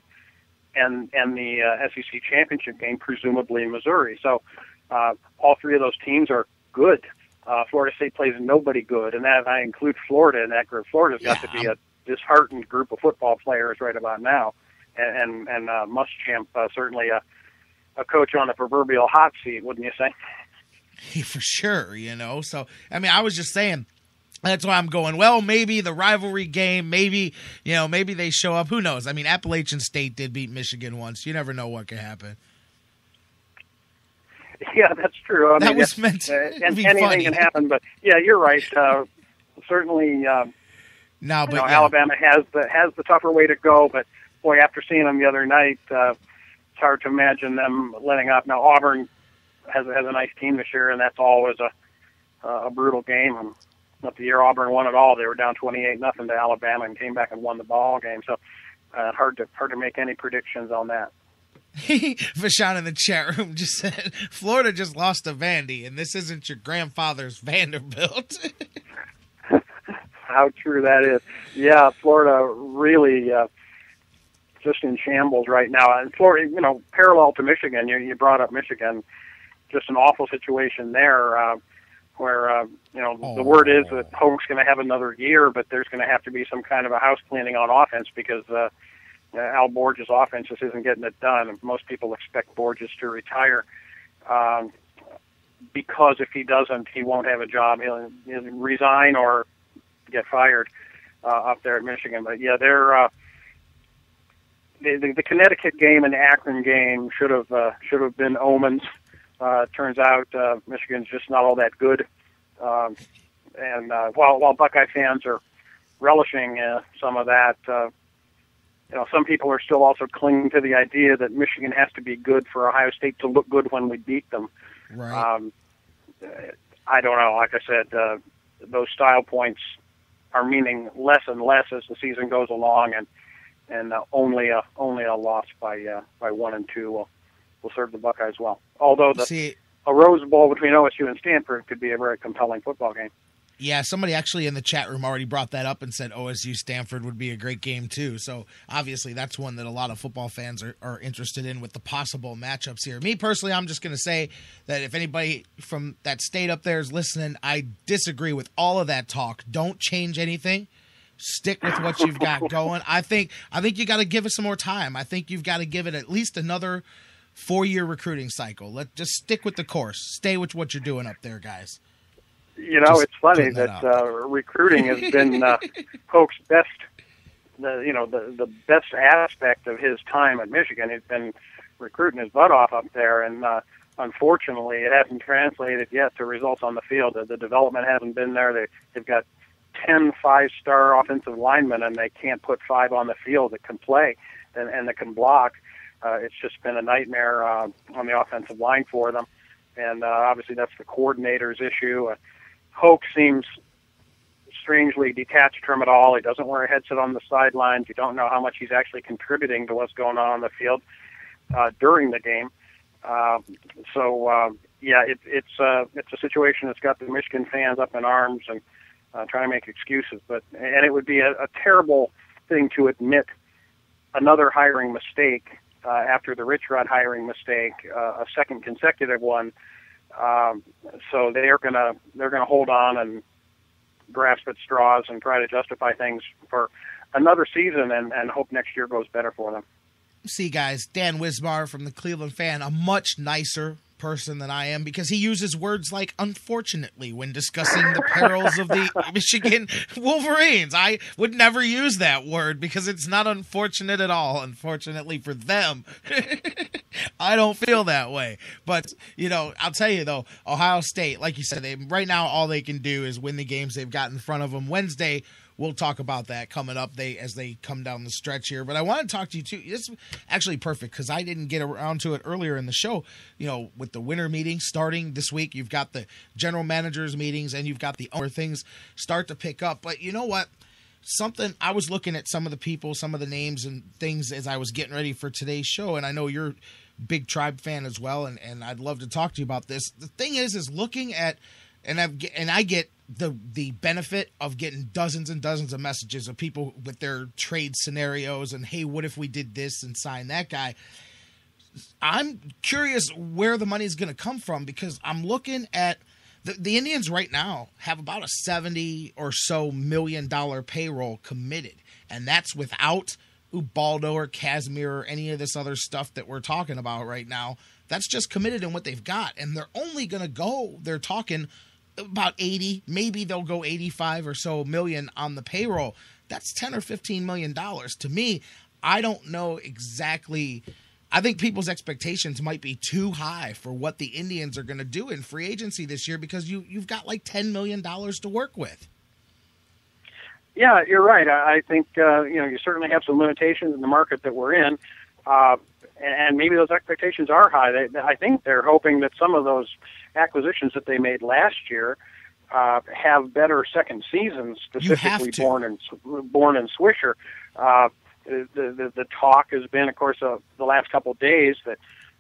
and and the uh, SEC championship game, presumably in Missouri. So uh, all three of those teams are good. Uh, Florida State plays nobody good, and that I include Florida in that group. Florida's got to be a disheartened group of football players right about now, and and, and uh, Muschamp uh, certainly a a coach on the proverbial hot seat, wouldn't you say? *laughs* For sure, you know. So I mean, I was just saying that's why I'm going, well, maybe the rivalry game, maybe, you know, maybe they show up. Who knows? I mean, Appalachian State did beat Michigan once. You never know what could happen. *laughs* Yeah, that's true. I that mean, was meant to uh, *laughs* be anything funny. can happen, but yeah, you're right. Uh, certainly, um, no, you but know, yeah. Alabama has the has the tougher way to go. But boy, after seeing them the other night, uh, it's hard to imagine them letting up. Now Auburn has has a nice team this year, and that's always a a brutal game. And not the year Auburn won it all, they were down twenty eight nothing to Alabama and came back and won the ball game. So uh, hard to hard to make any predictions on that. *laughs* Vashawn in the chat room just said Florida just lost to Vandy, and this isn't your grandfather's Vanderbilt. *laughs* How true that is. Yeah, Florida really uh, just in shambles right now. And Florida, you know, parallel to Michigan, you, you brought up Michigan, just an awful situation there. Uh, where uh, you know the word is that Hoke's going to have another year, but there's going to have to be some kind of a house cleaning on offense because uh, Al Borges' offense just isn't getting it done. Most people expect Borges to retire. Um, because if he doesn't, he won't have a job. He'll, he'll resign or get fired uh, up there at Michigan. But yeah, they're uh, the, the, the Connecticut game and the Akron game should have uh, should have been omens. Uh, turns out uh, Michigan's just not all that good. Um, and uh, while while Buckeye fans are relishing uh, some of that, uh, you know, some people are still also clinging to the idea that Michigan has to be good for Ohio State to look good when we beat them. Right. Um, I don't know. Like I said, uh, those style points are meaning less and less as the season goes along, and and uh, only a only a loss by uh, by one and two will will serve the Buckeyes well. Although the See, a Rose Bowl between OSU and Stanford could be a very compelling football game. Yeah, somebody actually in the chat room already brought that up and said OSU Stanford would be a great game too. So obviously that's one that a lot of football fans are, are interested in with the possible matchups here. Me personally, I'm just going to say that if anybody from that state up there is listening, I disagree with all of that talk. Don't change anything. Stick with what you've got *laughs* going. I think I think you got to give it some more time. I think you've got to give it at least another four year recruiting cycle. Let just stick with the course. Stay with what you're doing up there, guys. You know, Just it's funny that that uh, recruiting has been uh, *laughs* Hoke's best, the you know the the best aspect of his time at Michigan. He's been recruiting his butt off up there, and uh, unfortunately, it hasn't translated yet to results on the field. The, the development hasn't been there. They they've got ten five-star offensive linemen, and they can't put five on the field that can play and, and that can block. Uh, it's just been a nightmare uh, on the offensive line for them, and uh, obviously that's the coordinator's issue. Uh, Hoke seems strangely detached from it all. He doesn't wear a headset on the sidelines. You don't know how much he's actually contributing to what's going on on the field uh, during the game. Uh, so uh, yeah, it, it's uh, it's a situation that's got the Michigan fans up in arms and uh, trying to make excuses. But and it would be a, a terrible thing to admit another hiring mistake uh, after the Rich Rod hiring mistake, uh, a second consecutive one. Um, so they're gonna they're gonna hold on and grasp at straws and try to justify things for another season and, and hope next year goes better for them. See, guys, Dan Wismar from the Cleveland fan, a much nicer person than I am because he uses words like unfortunately when discussing the perils of the *laughs* Michigan Wolverines. I would never use that word because it's not unfortunate at all, unfortunately for them. *laughs* I don't feel that way. But, you know, I'll tell you though, Ohio State, like you said, they right now all they can do is win the games they've got in front of them. Wednesday, we'll talk about that coming up they as they come down the stretch here. But i want to talk to you too it's actually perfect because i didn't get around to it earlier in the show. You know with the winter meeting starting this week you've got the general managers meetings and you've got the owner things start to pick up. But you know what? Something i was looking at some of the people some of the names and things as i was getting ready for today's show and i know you're big tribe fan as well and, and i'd love to talk to you about this. The thing is is looking at and I've and I get the the benefit of getting dozens and dozens of messages of people with their trade scenarios and hey, what if we did this and sign that guy? I'm curious where the money is going to come from because I'm looking at the, the Indians right now have about a 70 or so million dollar payroll committed, and that's without Ubaldo or Kazmir or any of this other stuff that we're talking about right now. That's just committed in what they've got, and they're only going to go. They're talking about 80, maybe they'll go 85 or so million on the payroll. That's 10 or 15 million dollars. To me, I don't know exactly I think people's expectations might be too high for what the Indians are going to do in free agency this year because you you've got like 10 million dollars to work with. Yeah, you're right. I I think uh, you know you certainly have some limitations in the market that we're in, uh, and maybe those expectations are high. They, I think they're hoping that some of those acquisitions that they made last year uh, have better second seasons, specifically Bourn in Bourn in Swisher. Uh, the, the the talk has been, of course, uh, the last couple of days that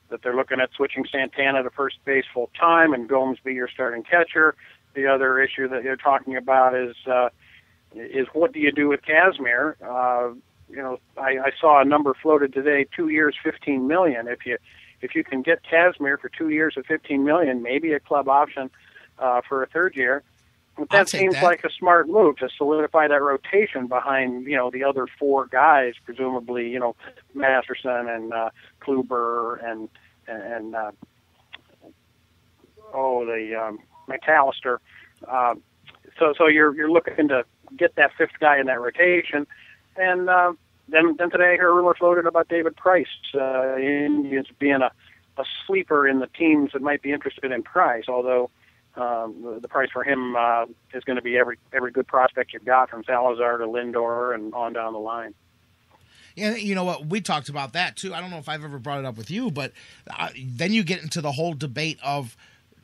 that they're looking at switching Santana to first base full time and Gomes be your starting catcher. The other issue that you're talking about is uh, is what do you do with Kazmir? Uh, you know, I, I saw a number floated today: two years, fifteen million. If you if you can get Kazmir for two years at fifteen million, maybe a club option uh, for a third year. But that seems that. like a smart move to solidify that rotation behind you know the other four guys, presumably you know Masterson and uh, Kluber and and uh, oh the um, McAllister. Uh, so so you're you're looking to get that fifth guy in that rotation, and uh, then then today I heard a rumor floated about David Price, uh, Indians being a a sleeper in the teams that might be interested in Price, although um, the, the price for him uh, is going to be every every good prospect you've got from Salazar to Lindor and on down the line. Yeah, you know what? We talked about that too. I don't know if I've ever brought it up with you, but uh, then you get into the whole debate of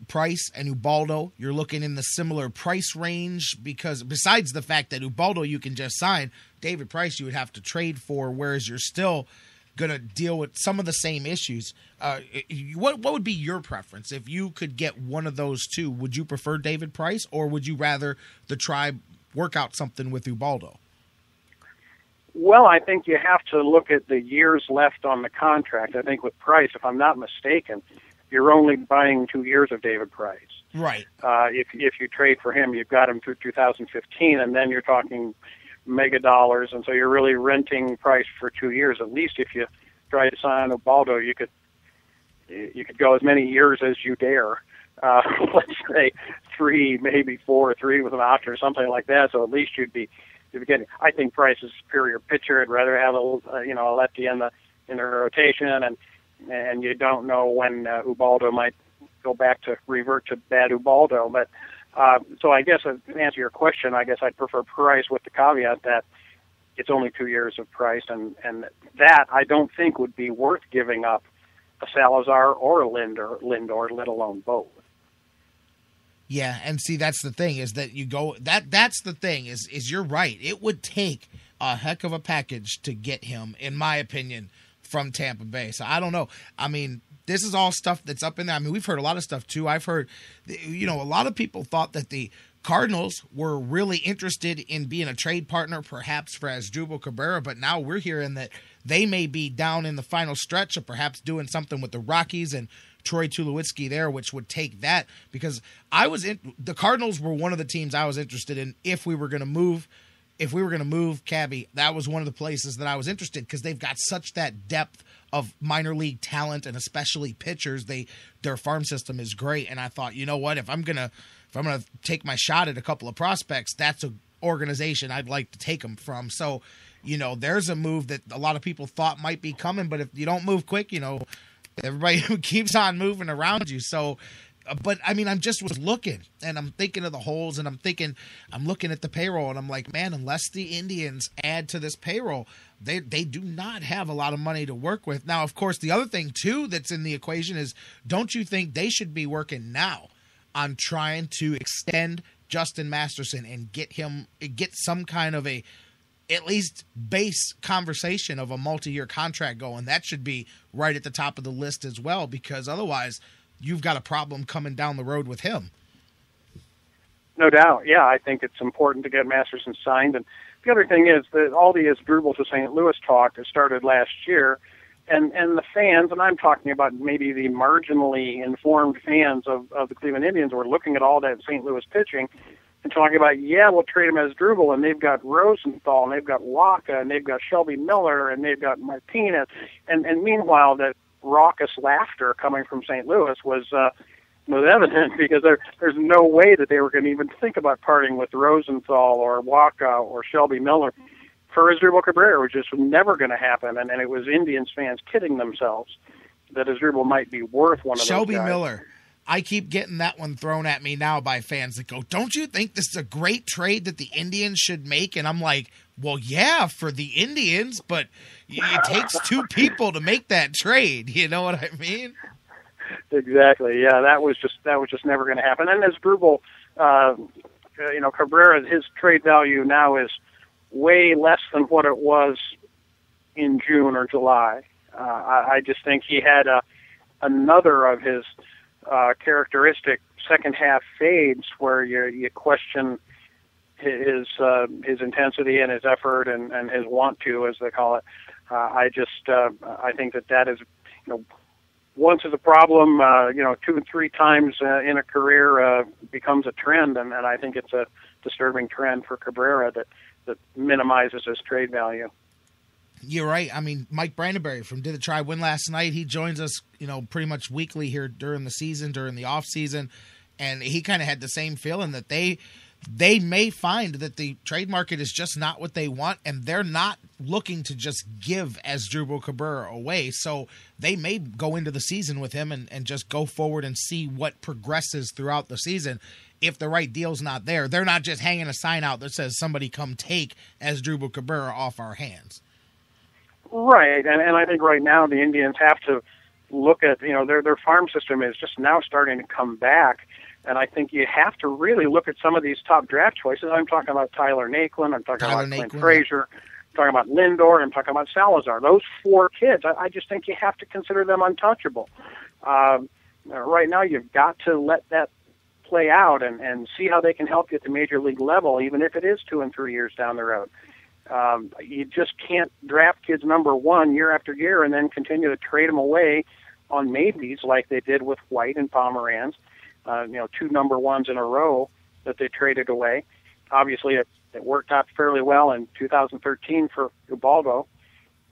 Price and Ubaldo. You're looking in the similar price range because besides the fact that Ubaldo you can just sign, David Price you would have to trade for, whereas you're still going to deal with some of the same issues. Uh, what what would be your preference if you could get one of those two? Would you prefer David Price or would you rather the tribe work out something with Ubaldo? Well, I think you have to look at the years left on the contract. I think with Price, if I'm not mistaken, you're only buying two years of David Price. Right. Uh, if if you trade for him, you've got him through 2015, and then you're talking mega dollars, and so you're really renting Price for two years at least. If you try to sign Ubaldo, you could you could go as many years as you dare. Uh, *laughs* let's say three, maybe four, three with an option or something like that. So at least you'd be you'd be getting. I think Price is a superior pitcher. I'd rather have a uh, you know a lefty in the in the rotation, and and you don't know when uh, Ubaldo might go back to revert to bad Ubaldo. But uh, so I guess uh, to answer your question, I guess I'd prefer Price with the caveat that it's only two years of Price, and and that I don't think would be worth giving up a Salazar or a Lindor, Lindor, let alone both. Yeah, and see that's the thing is that you go that that's the thing is is you're right. It would take a heck of a package to get him, in my opinion, from Tampa Bay. So I don't know. I mean, this is all stuff that's up in there. I mean, we've heard a lot of stuff too. I've heard, you know, a lot of people thought that the Cardinals were really interested in being a trade partner, perhaps for Asdrubal Cabrera, but now we're hearing that they may be down in the final stretch of perhaps doing something with the Rockies and Troy Tulowitzki there, which would take that because I was in the Cardinals were one of the teams I was interested in if we were going to move. If we were going to move Cabby, that was one of the places that I was interested because they've got such that depth of minor league talent and especially pitchers. They their farm system is great, and I thought, you know what, if I'm gonna if I'm gonna take my shot at a couple of prospects, that's a organization I'd like to take them from. So, you know, there's a move that a lot of people thought might be coming, but if you don't move quick, you know, everybody *laughs* who keeps on moving around you. So, but I mean, I'm just was looking and I'm thinking of the holes and I'm thinking, I'm looking at the payroll and I'm like, man, unless the Indians add to this payroll, they they do not have a lot of money to work with. Now, of course, the other thing too that's in the equation is, don't you think they should be working now on trying to extend Justin Masterson and get him get some kind of a at least base conversation of a multi-year contract going. That should be right at the top of the list as well, because otherwise, you've got a problem coming down the road with him. No doubt. Yeah, I think it's important to get Masterson signed. And the other thing is that all the Asdrubal to St. Louis talk started last year, and and the fans, and I'm talking about maybe the marginally informed fans of of the Cleveland Indians, were looking at all that St. Louis pitching and talking about, yeah, we'll trade him Asdrubal, and they've got Rosenthal, and they've got Wacha, and they've got Shelby Miller, and they've got Martinez, and and meanwhile, that raucous laughter coming from St. Louis was uh, was evident *laughs* because there there's no way that they were going to even think about parting with Rosenthal or Wacha or Shelby Miller for Asdrubal Cabrera, which just was never going to happen, and, and it was Indians fans kidding themselves that Asdrubal might be worth one of Shelby those guys. Miller. I keep getting that one thrown at me now by fans that go, "Don't you think this is a great trade that the Indians should make?" And I'm like, "Well, yeah, for the Indians, but it takes two people to make that trade." *laughs* You know what I mean? Exactly. Yeah, that was just that was just never going to happen. And as Grubel, uh, you know, Cabrera, his trade value now is way less than what it was in June or July. Uh, I, I just think he had a another of his uh, characteristic second half fades where you you question his uh, his intensity and his effort and, and his want to, as they call it. Uh, I just uh, I think that that is you know once is a problem, uh, you know, two and three times uh, in a career uh, becomes a trend, and, and I think it's a disturbing trend for Cabrera that that minimizes his trade value. You're right. I mean, Mike Brandyberry from Did the Tribe win last night. He joins us, you know, pretty much weekly here during the season, during the off season, and he kind of had the same feeling that they they may find that the trade market is just not what they want, and they're not looking to just give Asdrubal Cabrera away. So they may go into the season with him and, and just go forward and see what progresses throughout the season. If the right deal's not there, they're not just hanging a sign out that says somebody come take Asdrubal Cabrera off our hands. Right, and, and I think right now the Indians have to look at you know their their farm system is just now starting to come back, and I think you have to really look at some of these top draft choices. I'm talking about Tyler Naquin, I'm talking Tyler about Clint. Frazier, I'm talking about Lindor, I'm talking about Salazar. Those four kids, I, I just think you have to consider them untouchable. Um, right now, you've got to let that play out and, and see how they can help you at the major league level, even if it is two and three years down the road. Um, you just can't draft kids number one year after year and then continue to trade them away on maybes like they did with White and Pomeranz. Uh, you know, two number ones in a row that they traded away. Obviously, it, it worked out fairly well in 2013 for Ubaldo,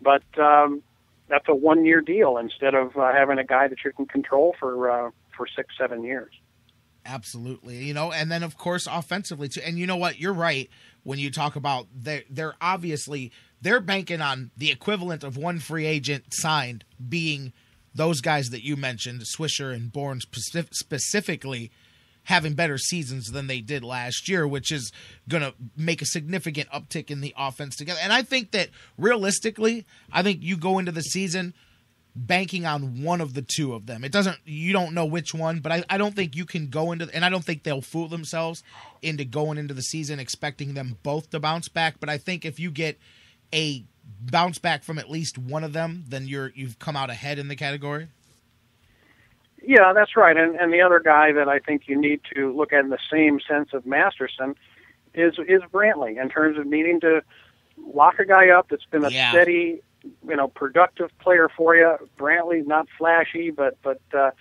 but um, that's a one-year deal instead of uh, having a guy that you can control for uh, for six, seven years. Absolutely. You know, and then of course offensively too. And you know what? You're right when you talk about they they're obviously they're banking on the equivalent of one free agent signed being those guys that you mentioned, Swisher and Bourne specif- specifically having better seasons than they did last year, which is going to make a significant uptick in the offense together. And I think that realistically, I think you go into the season banking on one of the two of them. It doesn't you don't know which one, but I, I don't think you can go into and I don't think they'll fool themselves into going into the season expecting them both to bounce back. But I think if you get a bounce back from at least one of them, then you're you've come out ahead in the category. Yeah, that's right. And and the other guy that I think you need to look at in the same sense of Masterson is is Brantley in terms of needing to lock a guy up that's been a Yeah. steady, you know, productive player for you. Brantley not flashy, but but uh,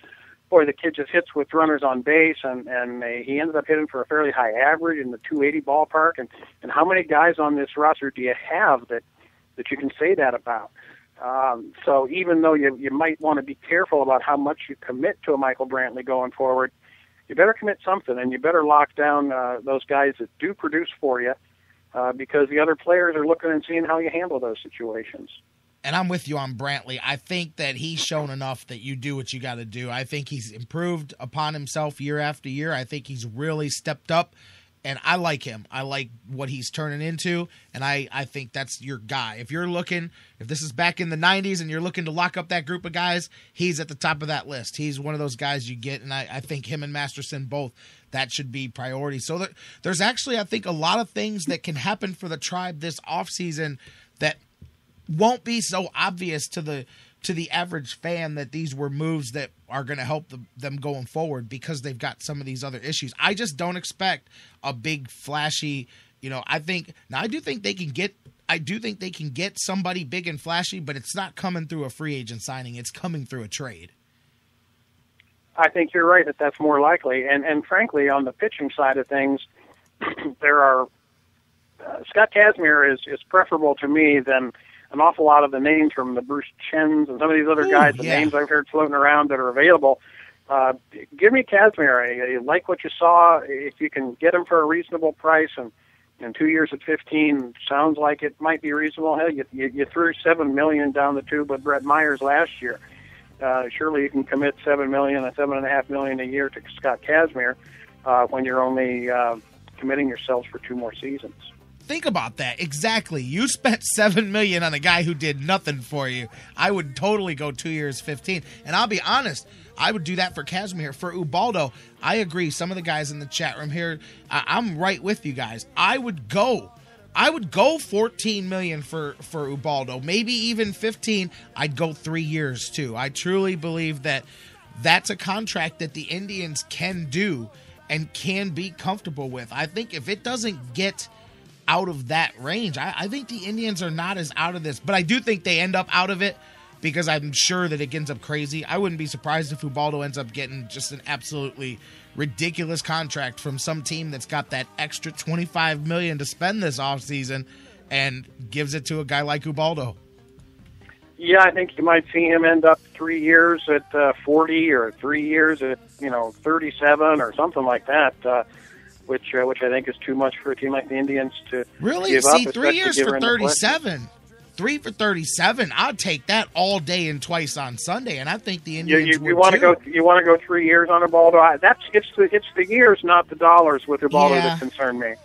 boy, the kid just hits with runners on base, and and uh, he ended up hitting for a fairly high average in the 280 ballpark. And and how many guys on this roster do you have that that you can say that about? Um, so even though you you might want to be careful about how much you commit to a Michael Brantley going forward, you better commit something, and you better lock down uh, those guys that do produce for you, uh, because the other players are looking and seeing how you handle those situations. and I'm with you on Brantley. I think that he's shown enough that you do what you got to do. I think he's improved upon himself year after year. I think he's really stepped up, and I like him. I like what he's turning into, and I, I think that's your guy. If you're looking, if this is back in the 90s and you're looking to lock up that group of guys, he's at the top of that list. He's one of those guys you get, and I, I think him and Masterson both, that should be priority. So there, there's actually, I think, a lot of things that can happen for the tribe this offseason that won't be so obvious to the to the average fan that these were moves that are going to help the, them going forward because they've got some of these other issues. I just don't expect a big flashy, you know, I think now I do think they can get I do think they can get somebody big and flashy, but it's not coming through a free agent signing. It's coming through a trade. I think you're right that that's more likely. And and frankly, on the pitching side of things, *clears throat* there are uh, Scott Kazmir is is preferable to me than an awful lot of the names from the Bruce Chens and some of these other Ooh, guys. The yeah. names I've heard floating around that are available. Uh, give me Kazmir. I, like what you saw. If you can get him for a reasonable price and and two years at 15 sounds like it might be reasonable. Hell, you, you, you threw seven million down the tube with Brett Myers last year. Uh, surely you can commit seven million, a seven and a half million a year to Scott Kazmir uh, when you're only uh, committing yourselves for two more seasons. Think about that. Exactly. You spent *laughs* 7 million on a guy who did nothing for you. I would totally go 2 years 15. And I'll be honest, I would do that for Kazmir. For Ubaldo, I agree. Some of the guys in the chat room here, I- I'm right with you guys. I would go I would go 14 million for for Ubaldo, maybe even 15. I'd go 3 years too. I truly believe that that's a contract that the Indians can do and can be comfortable with. I think if it doesn't get out of that range, I, I think the Indians are not as out of this, but I do think they end up out of it because I'm sure that it ends up crazy. I wouldn't be surprised if Ubaldo ends up getting just an absolutely ridiculous contract from some team that's got that extra 25 million to spend this offseason and gives it to a guy like Ubaldo. Yeah, I think you might see him end up three years at uh, 40 or three years at you know 37 or something like that. Uh, which uh, which I think is too much for a team like the Indians to Really? give See, up. three years for 37. Three for 37. I'd take that all day and twice on Sunday, and I think the Indians you, would you want to go? You want to go three years on a I, that's it's the it's the years, not the dollars, with Ubaldo Yeah. that concern me.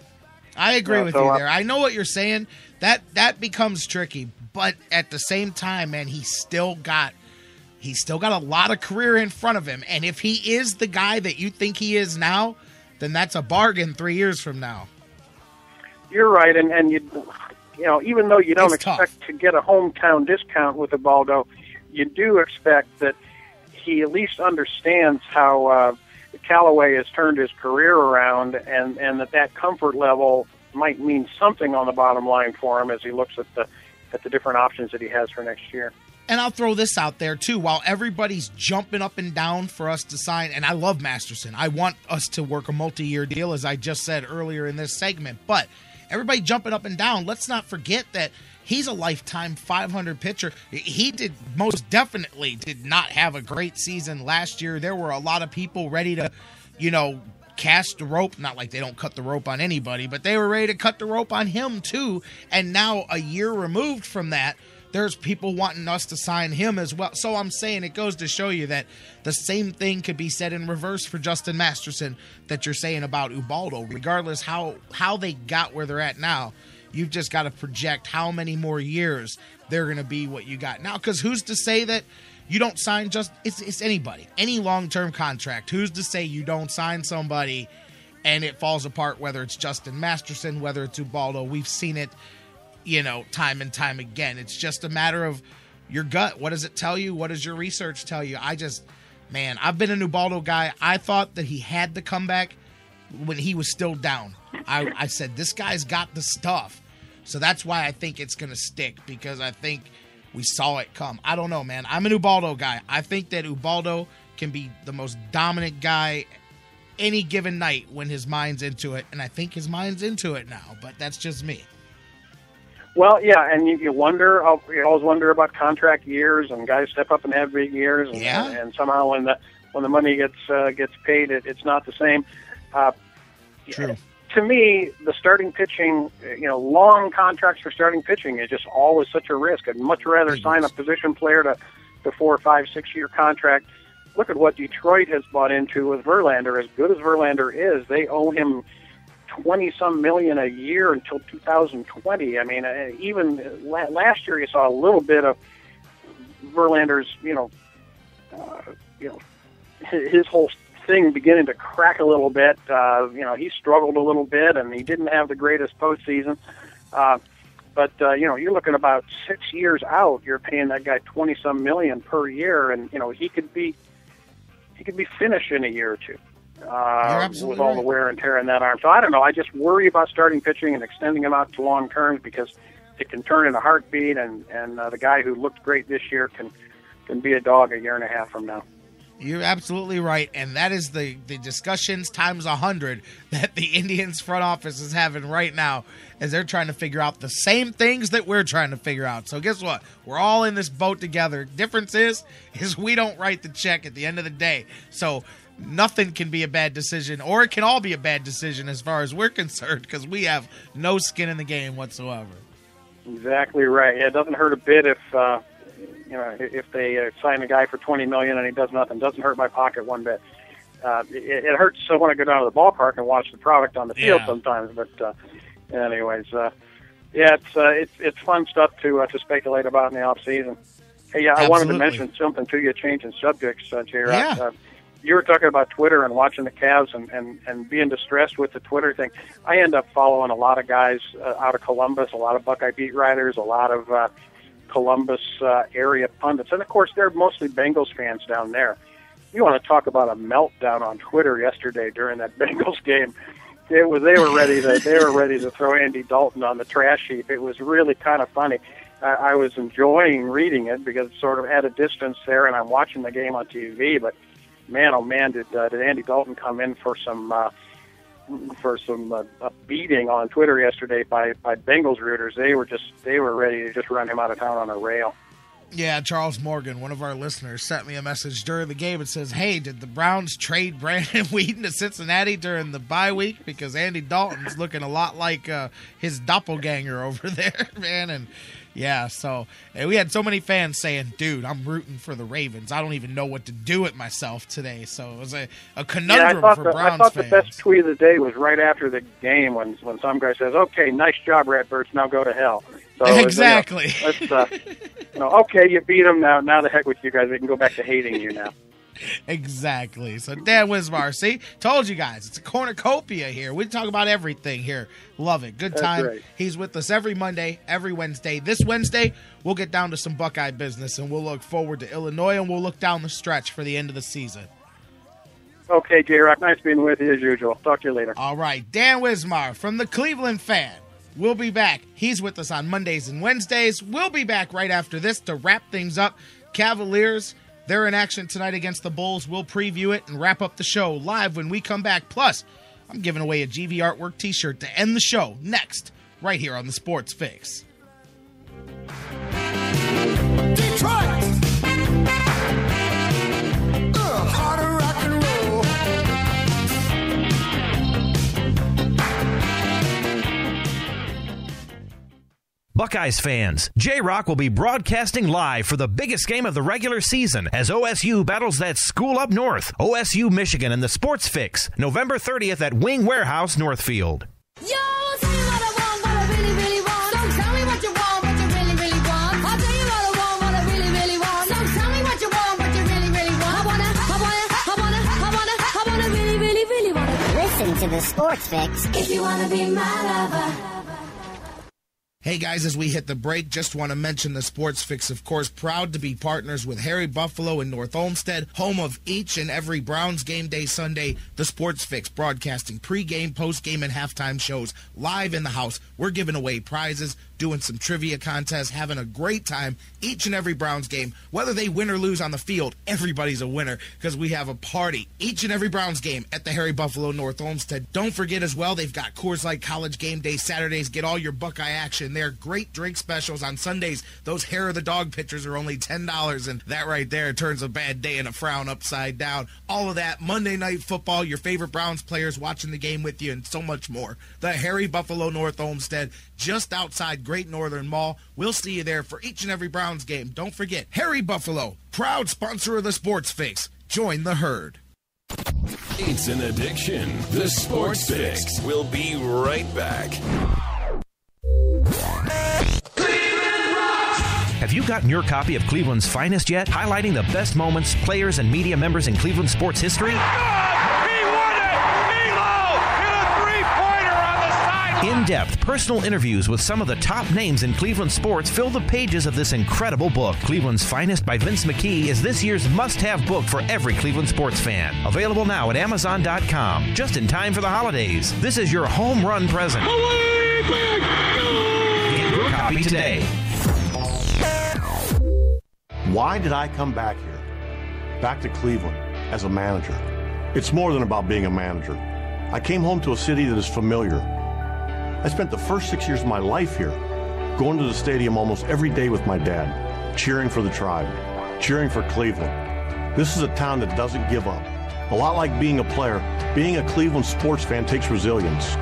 I agree Yeah, with so, you uh, there. I know what you're saying. That that becomes tricky, but at the same time, man, he still got he's still got a lot of career in front of him. And if he is the guy that you think he is now, then that's a bargain 3 years from now. You're right, and and you you know even though you don't It's tough. expect to get a hometown discount with Ubaldo, you do expect that he at least understands how uh, Callaway has turned his career around, and and that that comfort level might mean something on the bottom line for him as he looks at the at the different options that he has for next year. And I'll throw this out there too. While everybody's jumping up and down for us to sign, and I love Masterson, I want us to work a multi year deal, as I just said earlier in this segment. But everybody jumping up and down, let's not forget that he's a lifetime 500 pitcher. He did most definitely did not have a great season last year. There were a lot of people ready to, you know, cast the rope. Not like they don't cut the rope on anybody, but they were ready to cut the rope on him too. And now, a year removed from that, there's people wanting us to sign him as well. So I'm saying it goes to show you that the same thing could be said in reverse for Justin Masterson that you're saying about Ubaldo. Regardless how how they got where they're at now, you've just got to project how many more years they're going to be what you got now. Because who's to say that you don't sign just it's it's anybody any long term contract. Who's to say you don't sign somebody and it falls apart? Whether it's Justin Masterson, whether it's Ubaldo, we've seen it you know, time and time again. It's just a matter of your gut. What does it tell you? What does your research tell you? I just, man, I've been a Ubaldo guy. I thought that he had the comeback when he was still down. I, I said, this guy's got the stuff. So that's why I think it's going to stick because I think we saw it come. I don't know, man. I'm an Ubaldo guy. I think that Ubaldo can be the most dominant guy any given night when his mind's into it. And I think his mind's into it now, but that's just me. Well, yeah, and you, you wonder, uh, you always wonder about contract years and guys step up and have big years, and, Yeah. and, somehow when the when the money gets uh, gets paid, it, it's not the same. Uh, True. To me, the starting pitching, you know, long contracts for starting pitching is just always such a risk. I'd much rather sign a position player to to four, five, six year contract. Look at what Detroit has bought into with Verlander. As good as Verlander is, they owe him twenty some million a year until 2020. I mean, uh, even last year you saw a little bit of Verlander's, you know, uh, you know, his, whole thing beginning to crack a little bit. Uh, you know, he struggled a little bit, and he didn't have the greatest postseason. Uh, but uh, you know, you're looking about six years out. You're paying that guy twenty some million per year, and you know he could be he could be finished in a year or two uh, with all the wear and tear in that arm. So I don't know. I just worry about starting pitching and extending him out to long terms because it can turn in a heartbeat, and and uh, the guy who looked great this year can can be a dog a year and a half from now. You're absolutely right, and that is the the discussions times a hundred *laughs* that the Indians front office is having right now, as they're trying to figure out the same things that we're trying to figure out. So guess what? We're all in this boat together. Difference is, is we don't write the check at the end of the day. So nothing can be a bad decision, or it can all be a bad decision as far as we're concerned, because we have no skin in the game whatsoever. Exactly right. Yeah, it doesn't hurt a bit if uh, you know if they uh, sign a guy for twenty million and he does nothing. Doesn't hurt my pocket one bit. Uh, it, it hurts so when I go down to the ballpark and watch the product on the field Yeah. sometimes. But uh, anyways, uh, yeah, it's uh, it's it's fun stuff to uh, to speculate about in the off season. Hey, yeah, I wanted to mention something to you, changing subjects, uh, J. Yeah. Uh, you were talking about Twitter and watching the Cavs and, and, and being distressed with the Twitter thing. I end up following a lot of guys uh, out of Columbus, a lot of Buckeye beat writers, a lot of uh, Columbus uh, area pundits, and of course they're mostly Bengals fans down there. You want to talk about a meltdown on Twitter yesterday during that *laughs* Bengals game? It was they were ready to they were ready to throw Andy Dalton on the trash heap. It was really kind of funny. I, I was enjoying reading it because it's sort of at a distance there, and I'm watching the game on TV. But man, oh man, did uh, did Andy Dalton come in for some uh, for some uh, a beating on Twitter yesterday by by Bengals rooters? They were just they were ready to just run him out of town on a rail. Yeah, Charles Morgan, one of our listeners, sent me a message during the game. It says, "Hey, did the Browns trade Brandon *laughs* Weeden to Cincinnati during the bye week because Andy Dalton's looking a lot like uh, his doppelganger over *laughs* there, man?" And yeah, so and we had so many fans saying, "Dude, I'm rooting for the Ravens. I don't even know what to do with myself today." So it was a, a conundrum yeah, for the, Browns I thought fans. the best tweet of the day was right after the game when when some guy says, "Okay, nice job, Redbirds. Now go to hell." So you know, Exactly. uh, you know, okay, you beat them now. Now the heck with you guys. We can go back to hating you now. *laughs* Exactly. So Dan Wismar, see, told you guys, it's a cornucopia here. We talk about everything here. Love it. Good time. right. He's with us every Monday, every Wednesday. This Wednesday, we'll get down to some Buckeye business and we'll look forward to Illinois and we'll look down the stretch for the end of the season. Okay, J Rock, nice being with you as usual. Talk to you later. All right, Dan Wismar from the Cleveland Fan. We'll be back. He's with us on Mondays and Wednesdays. We'll be back right after this to wrap things up. Cavaliers, they're in action tonight against the Bulls. We'll preview it and wrap up the show live when we come back. Plus, I'm giving away a GV Artwork t shirt to end the show next, right here on the Sports Fix. Detroit. Buckeyes fans, J Rock will be broadcasting live for the biggest game of the regular season as OSU battles that school up north, OSU Michigan in the Sports Fix, November 30th at Wing Warehouse, Northfield. Yo, tell you what I want, what I really, really want. So tell me what you want, what you really, really want. I'll tell you what I want, what I really, really want. So tell me what you want, what you really, really want. I wanna, I wanna, I wanna, I wanna, I wanna really, really, really wanna. Listen to the Sports Fix. If you wanna be my lover. Hey guys, as we hit the break, just want to mention the Sports Fix, of course, proud to be partners with Harry Buffalo in North Olmsted, home of each and every Browns game day Sunday. The Sports Fix broadcasting pregame, postgame, and halftime shows live in the house. We're giving away prizes, doing some trivia contests, having a great time each and every Browns game. Whether they win or lose on the field, everybody's a winner because we have a party each and every Browns game at the Harry Buffalo North Olmsted. Don't forget as well, they've got Coors Light College game day Saturdays. Get all your Buckeye action there. Great drink specials on Sundays. Those hair of the dog pitchers are only $10, and that right there turns a bad day and a frown upside down. All of that. Monday Night Football, your favorite Browns players watching the game with you, and so much more. The Harry Buffalo North Olmsted, just outside Great Northern Mall. We'll see you there for each and every Browns game. Don't forget, Harry Buffalo, proud sponsor of the Sports Fix. Join the herd. It's an addiction. The Sports Fix We'll be right back. Have you gotten your copy of Cleveland's Finest yet? Highlighting the best moments, players, and media members in Cleveland sports history? In depth personal interviews with some of the top names in Cleveland sports fill the pages of this incredible book. Cleveland's Finest by Vince McKee is this year's must have book for every Cleveland sports fan. Available now at Amazon.com, just in time for the holidays. This is your home run present. Get your copy today. Why did I come back here? Back to Cleveland as a manager. It's more than about being a manager. I came home to a city that is familiar. I spent the first six years of my life here, going to the stadium almost every day with my dad, cheering for the tribe, cheering for Cleveland. This is a town that doesn't give up. A lot like being a player, being a Cleveland sports fan takes resilience.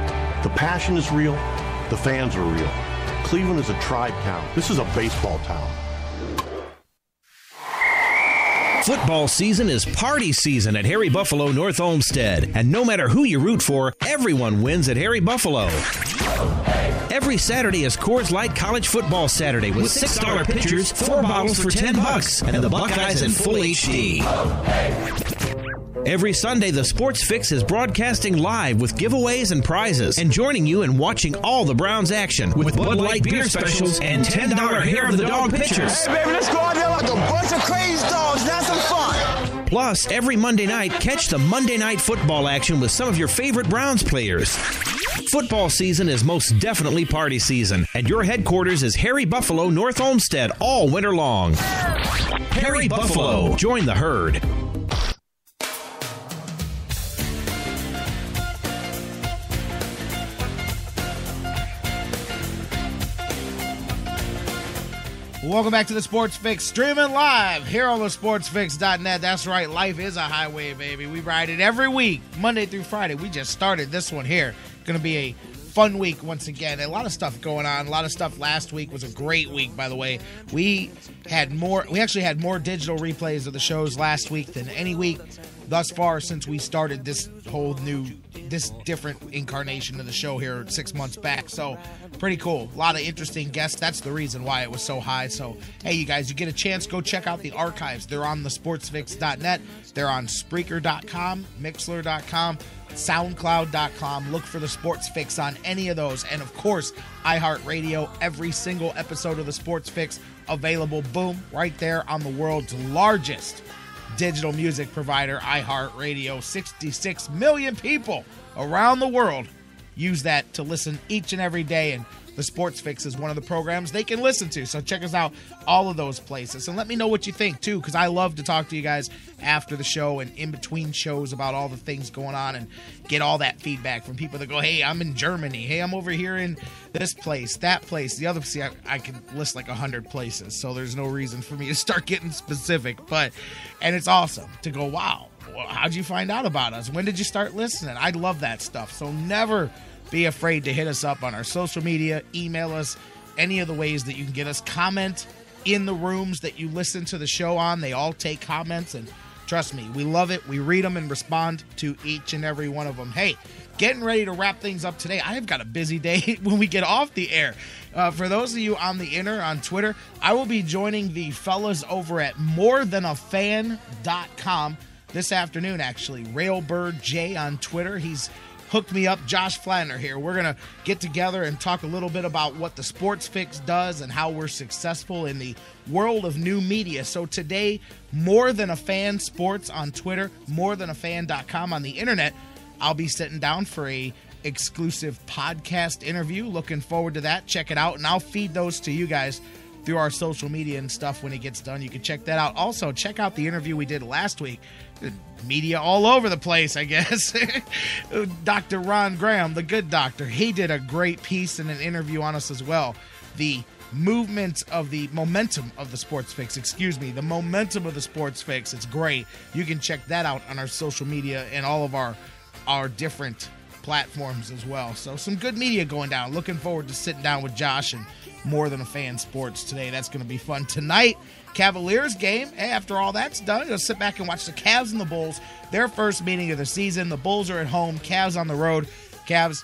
The passion is real, the fans are real. Cleveland is a tribe town. This is a baseball town. Football season is party season at Harry Buffalo North Olmsted. And no matter who you root for, everyone wins at Harry Buffalo. Every Saturday is Coors Light College Football Saturday with $6 pitchers, four bottles for 10 bucks, and the Buckeyes in full HD. Every Sunday, the Sports Fix is broadcasting live with giveaways and prizes, and joining you in watching all the Browns action with Bud Light beer specials and $10 hair of the dog pictures. Hey, baby, let's go out there like a bunch of crazy dogs. Have some fun. Plus, every Monday night, catch the Monday Night Football action with some of your favorite Browns players. Football season is most definitely party season, and your headquarters is Harry Buffalo North Olmsted all winter long. Harry Buffalo. Join the herd. Welcome back to the Sports Fix, streaming live here on the SportsFix.net. That's right, life is a highway, baby. We ride it every week, Monday through Friday. We just started this one here. Going to be a fun week once again. A lot of stuff going on. A lot of stuff last week was a great week, by the way. We had more. We actually had more digital replays of the shows last week than any week thus far since we started this whole new, this different incarnation of the show here six months back. So pretty cool. A lot of interesting guests. That's the reason why it was so high. So hey, you guys, you get a chance, go check out the archives. They're on the sportsfix.net. They're on Spreaker.com, Mixlr.com. SoundCloud.com. Look for the Sports Fix on any of those. And of course, iHeartRadio, every single episode of the Sports Fix available, boom, right there on the world's largest digital music provider, iHeartRadio. 66 million people around the world use that to listen each and every day. And the Sports Fix is one of the programs they can listen to. So check us out all of those places. And let me know what you think too, because I love to talk to you guys after the show and in between shows about all the things going on and get all that feedback from people that go, hey, I'm in Germany. Hey, I'm over here in this place, that place, the other. See, I, I can list like a hundred places, so there's no reason for me to start getting specific. But, and it's awesome to go, wow, how'd you find out about us? When did you start listening? I love that stuff. So never be afraid to hit us up on our social media, email us, any of the ways that you can get us. Comment in the rooms that you listen to the show on. They all take comments, and trust me, we love it. We read them and respond to each and every one of them. Hey, getting ready to wrap things up today. I have got a busy day *laughs* when we get off the air. Uh, for those of you on the inner on Twitter, I will be joining the fellas over at morethanafan.com this afternoon, actually. Railbird J on Twitter. He's hooked me up. Josh Flanner here. We're going to get together and talk a little bit about what the Sports Fix does and how we're successful in the world of new media. So today, more than a fan sports on Twitter, more than a fan.com on the internet. I'll be sitting down for a exclusive podcast interview. Looking forward to that. Check it out and I'll feed those to you guys through our social media and stuff when it gets done. You can check that out. Also, check out the interview we did last week. Media all over the place, I guess. *laughs* Dr. Ron Graham, the good doctor, he did a great piece and an interview on us as well. The movement of the momentum of the sports fix excuse me the momentum of the sports fix it's great you can check that out on our social media and all of our our different platforms as well so some good media going down looking forward to sitting down with josh and more than a fan sports today. That's going to be fun. Tonight, Cavaliers game. After all that's done, you'll sit back and watch the Cavs and the Bulls. Their first meeting of the season. The Bulls are at home, Cavs on the road. Cavs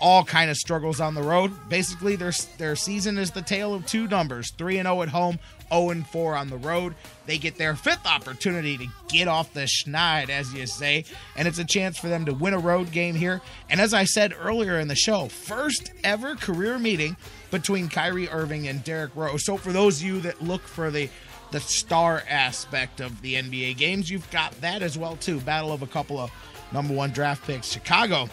all kind of struggles on the road. Basically, their their season is the tale of two numbers: three and zero at home, zero and four on the road. They get their fifth opportunity to get off the schneid, as you say, and it's a chance for them to win a road game here. And as I said earlier in the show, first ever career meeting between Kyrie Irving and Derrick Rose. So for those of you that look for the the star aspect of the NBA games, you've got that as well too. Battle of a couple of number one draft picks. Chicago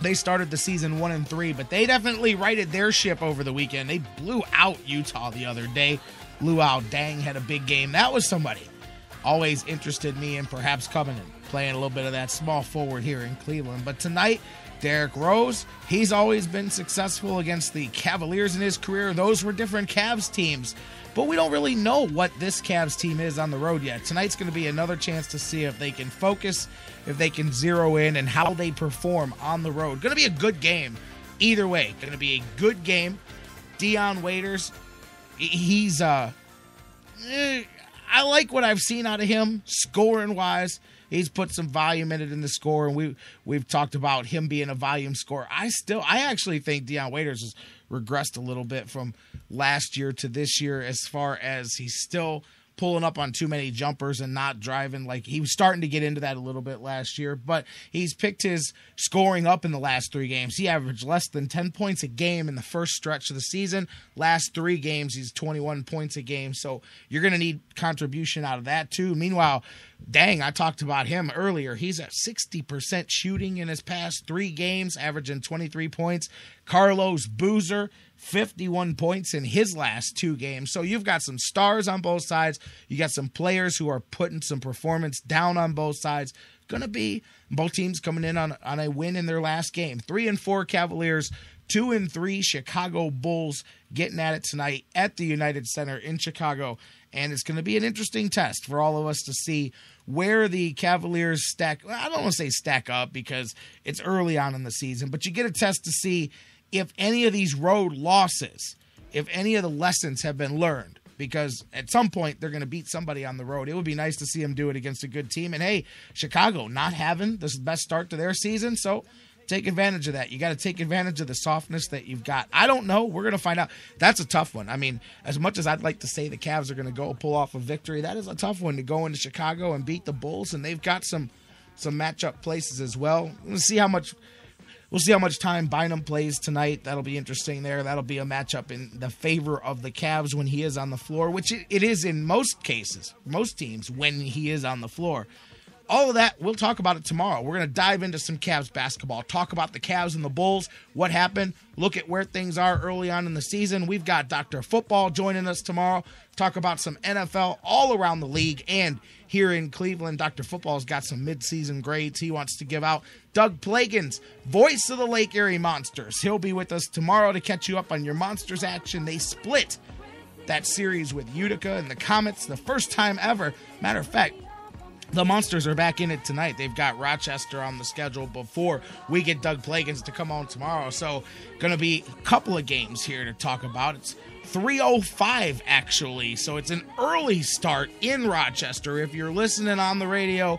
they started the season one and three, but they definitely righted their ship over the weekend. They blew out Utah the other day. Luol Deng had a big game. That was somebody always interested me in perhaps coming and playing a little bit of that small forward here in Cleveland. But tonight, Derrick Rose, he's always been successful against the Cavaliers in his career. Those were different Cavs teams. But we don't really know what this Cavs team is on the road yet. Tonight's going to be another chance to see if they can focus, if they can zero in, and how they perform on the road. Going to be a good game either way. Going to be a good game. Dion Waiters, he's uh, eh, I like what I've seen out of him scoring wise. He's put some volume in it in the score, and we we've talked about him being a volume scorer. I still, I actually think Dion Waiters has regressed a little bit from last year to this year, as far as he's still pulling up on too many jumpers and not driving. Like he was starting to get into that a little bit last year, but he's picked his scoring up in the last three games. He averaged less than 10 points a game in the first stretch of the season. Last three games, he's 21 points a game. So you're going to need contribution out of that too. Meanwhile, Deng, I talked about him earlier. He's at 60% shooting in his past three games, averaging 23 points. Carlos Boozer, 51 points in his last two games. So you've got some stars on both sides. You got some players who are putting some performance down on both sides. Going to be both teams coming in on, on a win in their last game. Three and four Cavaliers, two and three Chicago Bulls getting at it tonight at the United Center in Chicago. And it's going to be an interesting test for all of us to see where the Cavaliers stack. I don't want to say stack up because it's early on in the season, but you get a test to see if any of these road losses, if any of the lessons have been learned. Because at some point they're going to beat somebody on the road. It would be nice to see them do it against a good team. And hey, Chicago not having the best start to their season, so take advantage of that. You got to take advantage of the softness that you've got. I don't know. We're going to find out. That's a tough one. I mean, as much as I'd like to say the Cavs are going to go pull off a victory, that is a tough one to go into Chicago and beat the Bulls, and they've got some some matchup places as well. We'll see how much. We'll see how much time Bynum plays tonight. That'll be interesting there. That'll be a matchup in the favor of the Cavs when he is on the floor, which it, is in most cases, most teams when he is on the floor all of that, we'll talk about it tomorrow. We're going to dive into some Cavs basketball, talk about the Cavs and the Bulls, what happened, look at where things are early on in the season. We've got Dr. Football joining us tomorrow, talk about some NFL all around the league and here in Cleveland. Dr. Football's got some midseason grades he wants to give out. Doug Plagens, voice of the Lake Erie Monsters. He'll be with us tomorrow to catch you up on your Monsters action. They split that series with Utica and the Comets the first time ever. Matter of fact, the Monsters are back in it tonight. They've got Rochester on the schedule before we get Doug Plagens to come on tomorrow. So, going to be a couple of games here to talk about. It's 305 actually. So, it's an early start in Rochester. If you're listening on the radio,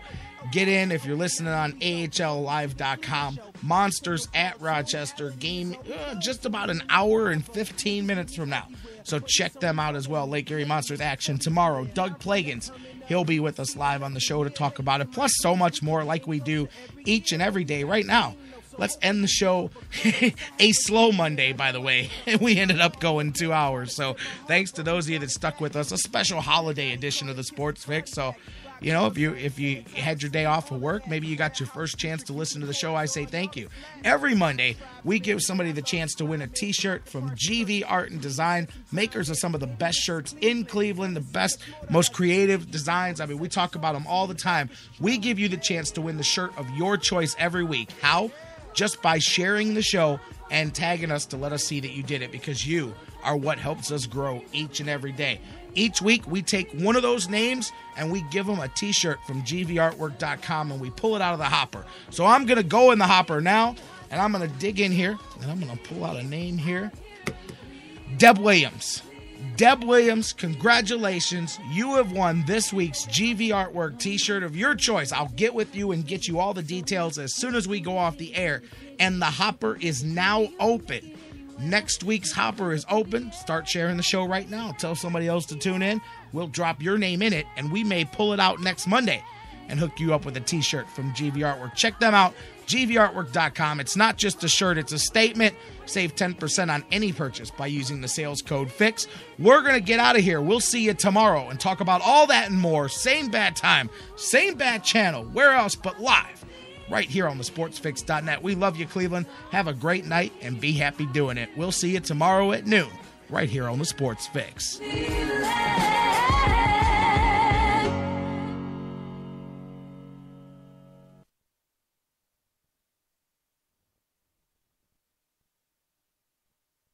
get in. If you're listening on AHLlive.com, Monsters at Rochester game uh, just about an hour and 15 minutes from now. So, check them out as well. Lake Erie Monsters action tomorrow. Doug Plagens He'll be with us live on the show to talk about it, plus so much more like we do each and every day right now. Let's end the show *laughs* a slow Monday, by the way. *laughs* we ended up going two hours. So thanks to those of you that stuck with us. A special holiday edition of the Sports Fix. So you know, if you if you had your day off of work, maybe you got your first chance to listen to the show, I say thank you. Every Monday, we give somebody the chance to win a t-shirt from GV Art and Design, makers of some of the best shirts in Cleveland, the best, most creative designs. I mean, we talk about them all the time. We give you the chance to win the shirt of your choice every week. How? Just by sharing the show and tagging us to let us see that you did it because you are what helps us grow each and every day. Each week, we take one of those names and we give them a t shirt from gvartwork.com and we pull it out of the hopper. So I'm going to go in the hopper now and I'm going to dig in here and I'm going to pull out a name here Deb Williams. Deb Williams, congratulations. You have won this week's GV Artwork t shirt of your choice. I'll get with you and get you all the details as soon as we go off the air. And the hopper is now open. Next week's hopper is open. Start sharing the show right now. Tell somebody else to tune in. We'll drop your name in it, and we may pull it out next Monday and hook you up with a t shirt from GV Artwork. Check them out, gvartwork.com. It's not just a shirt, it's a statement. Save 10% on any purchase by using the sales code FIX. We're going to get out of here. We'll see you tomorrow and talk about all that and more. Same bad time, same bad channel. Where else but live? right here on the sportsfix.net. We love you, Cleveland. Have a great night and be happy doing it. We'll see you tomorrow at noon right here on the Sports Fix.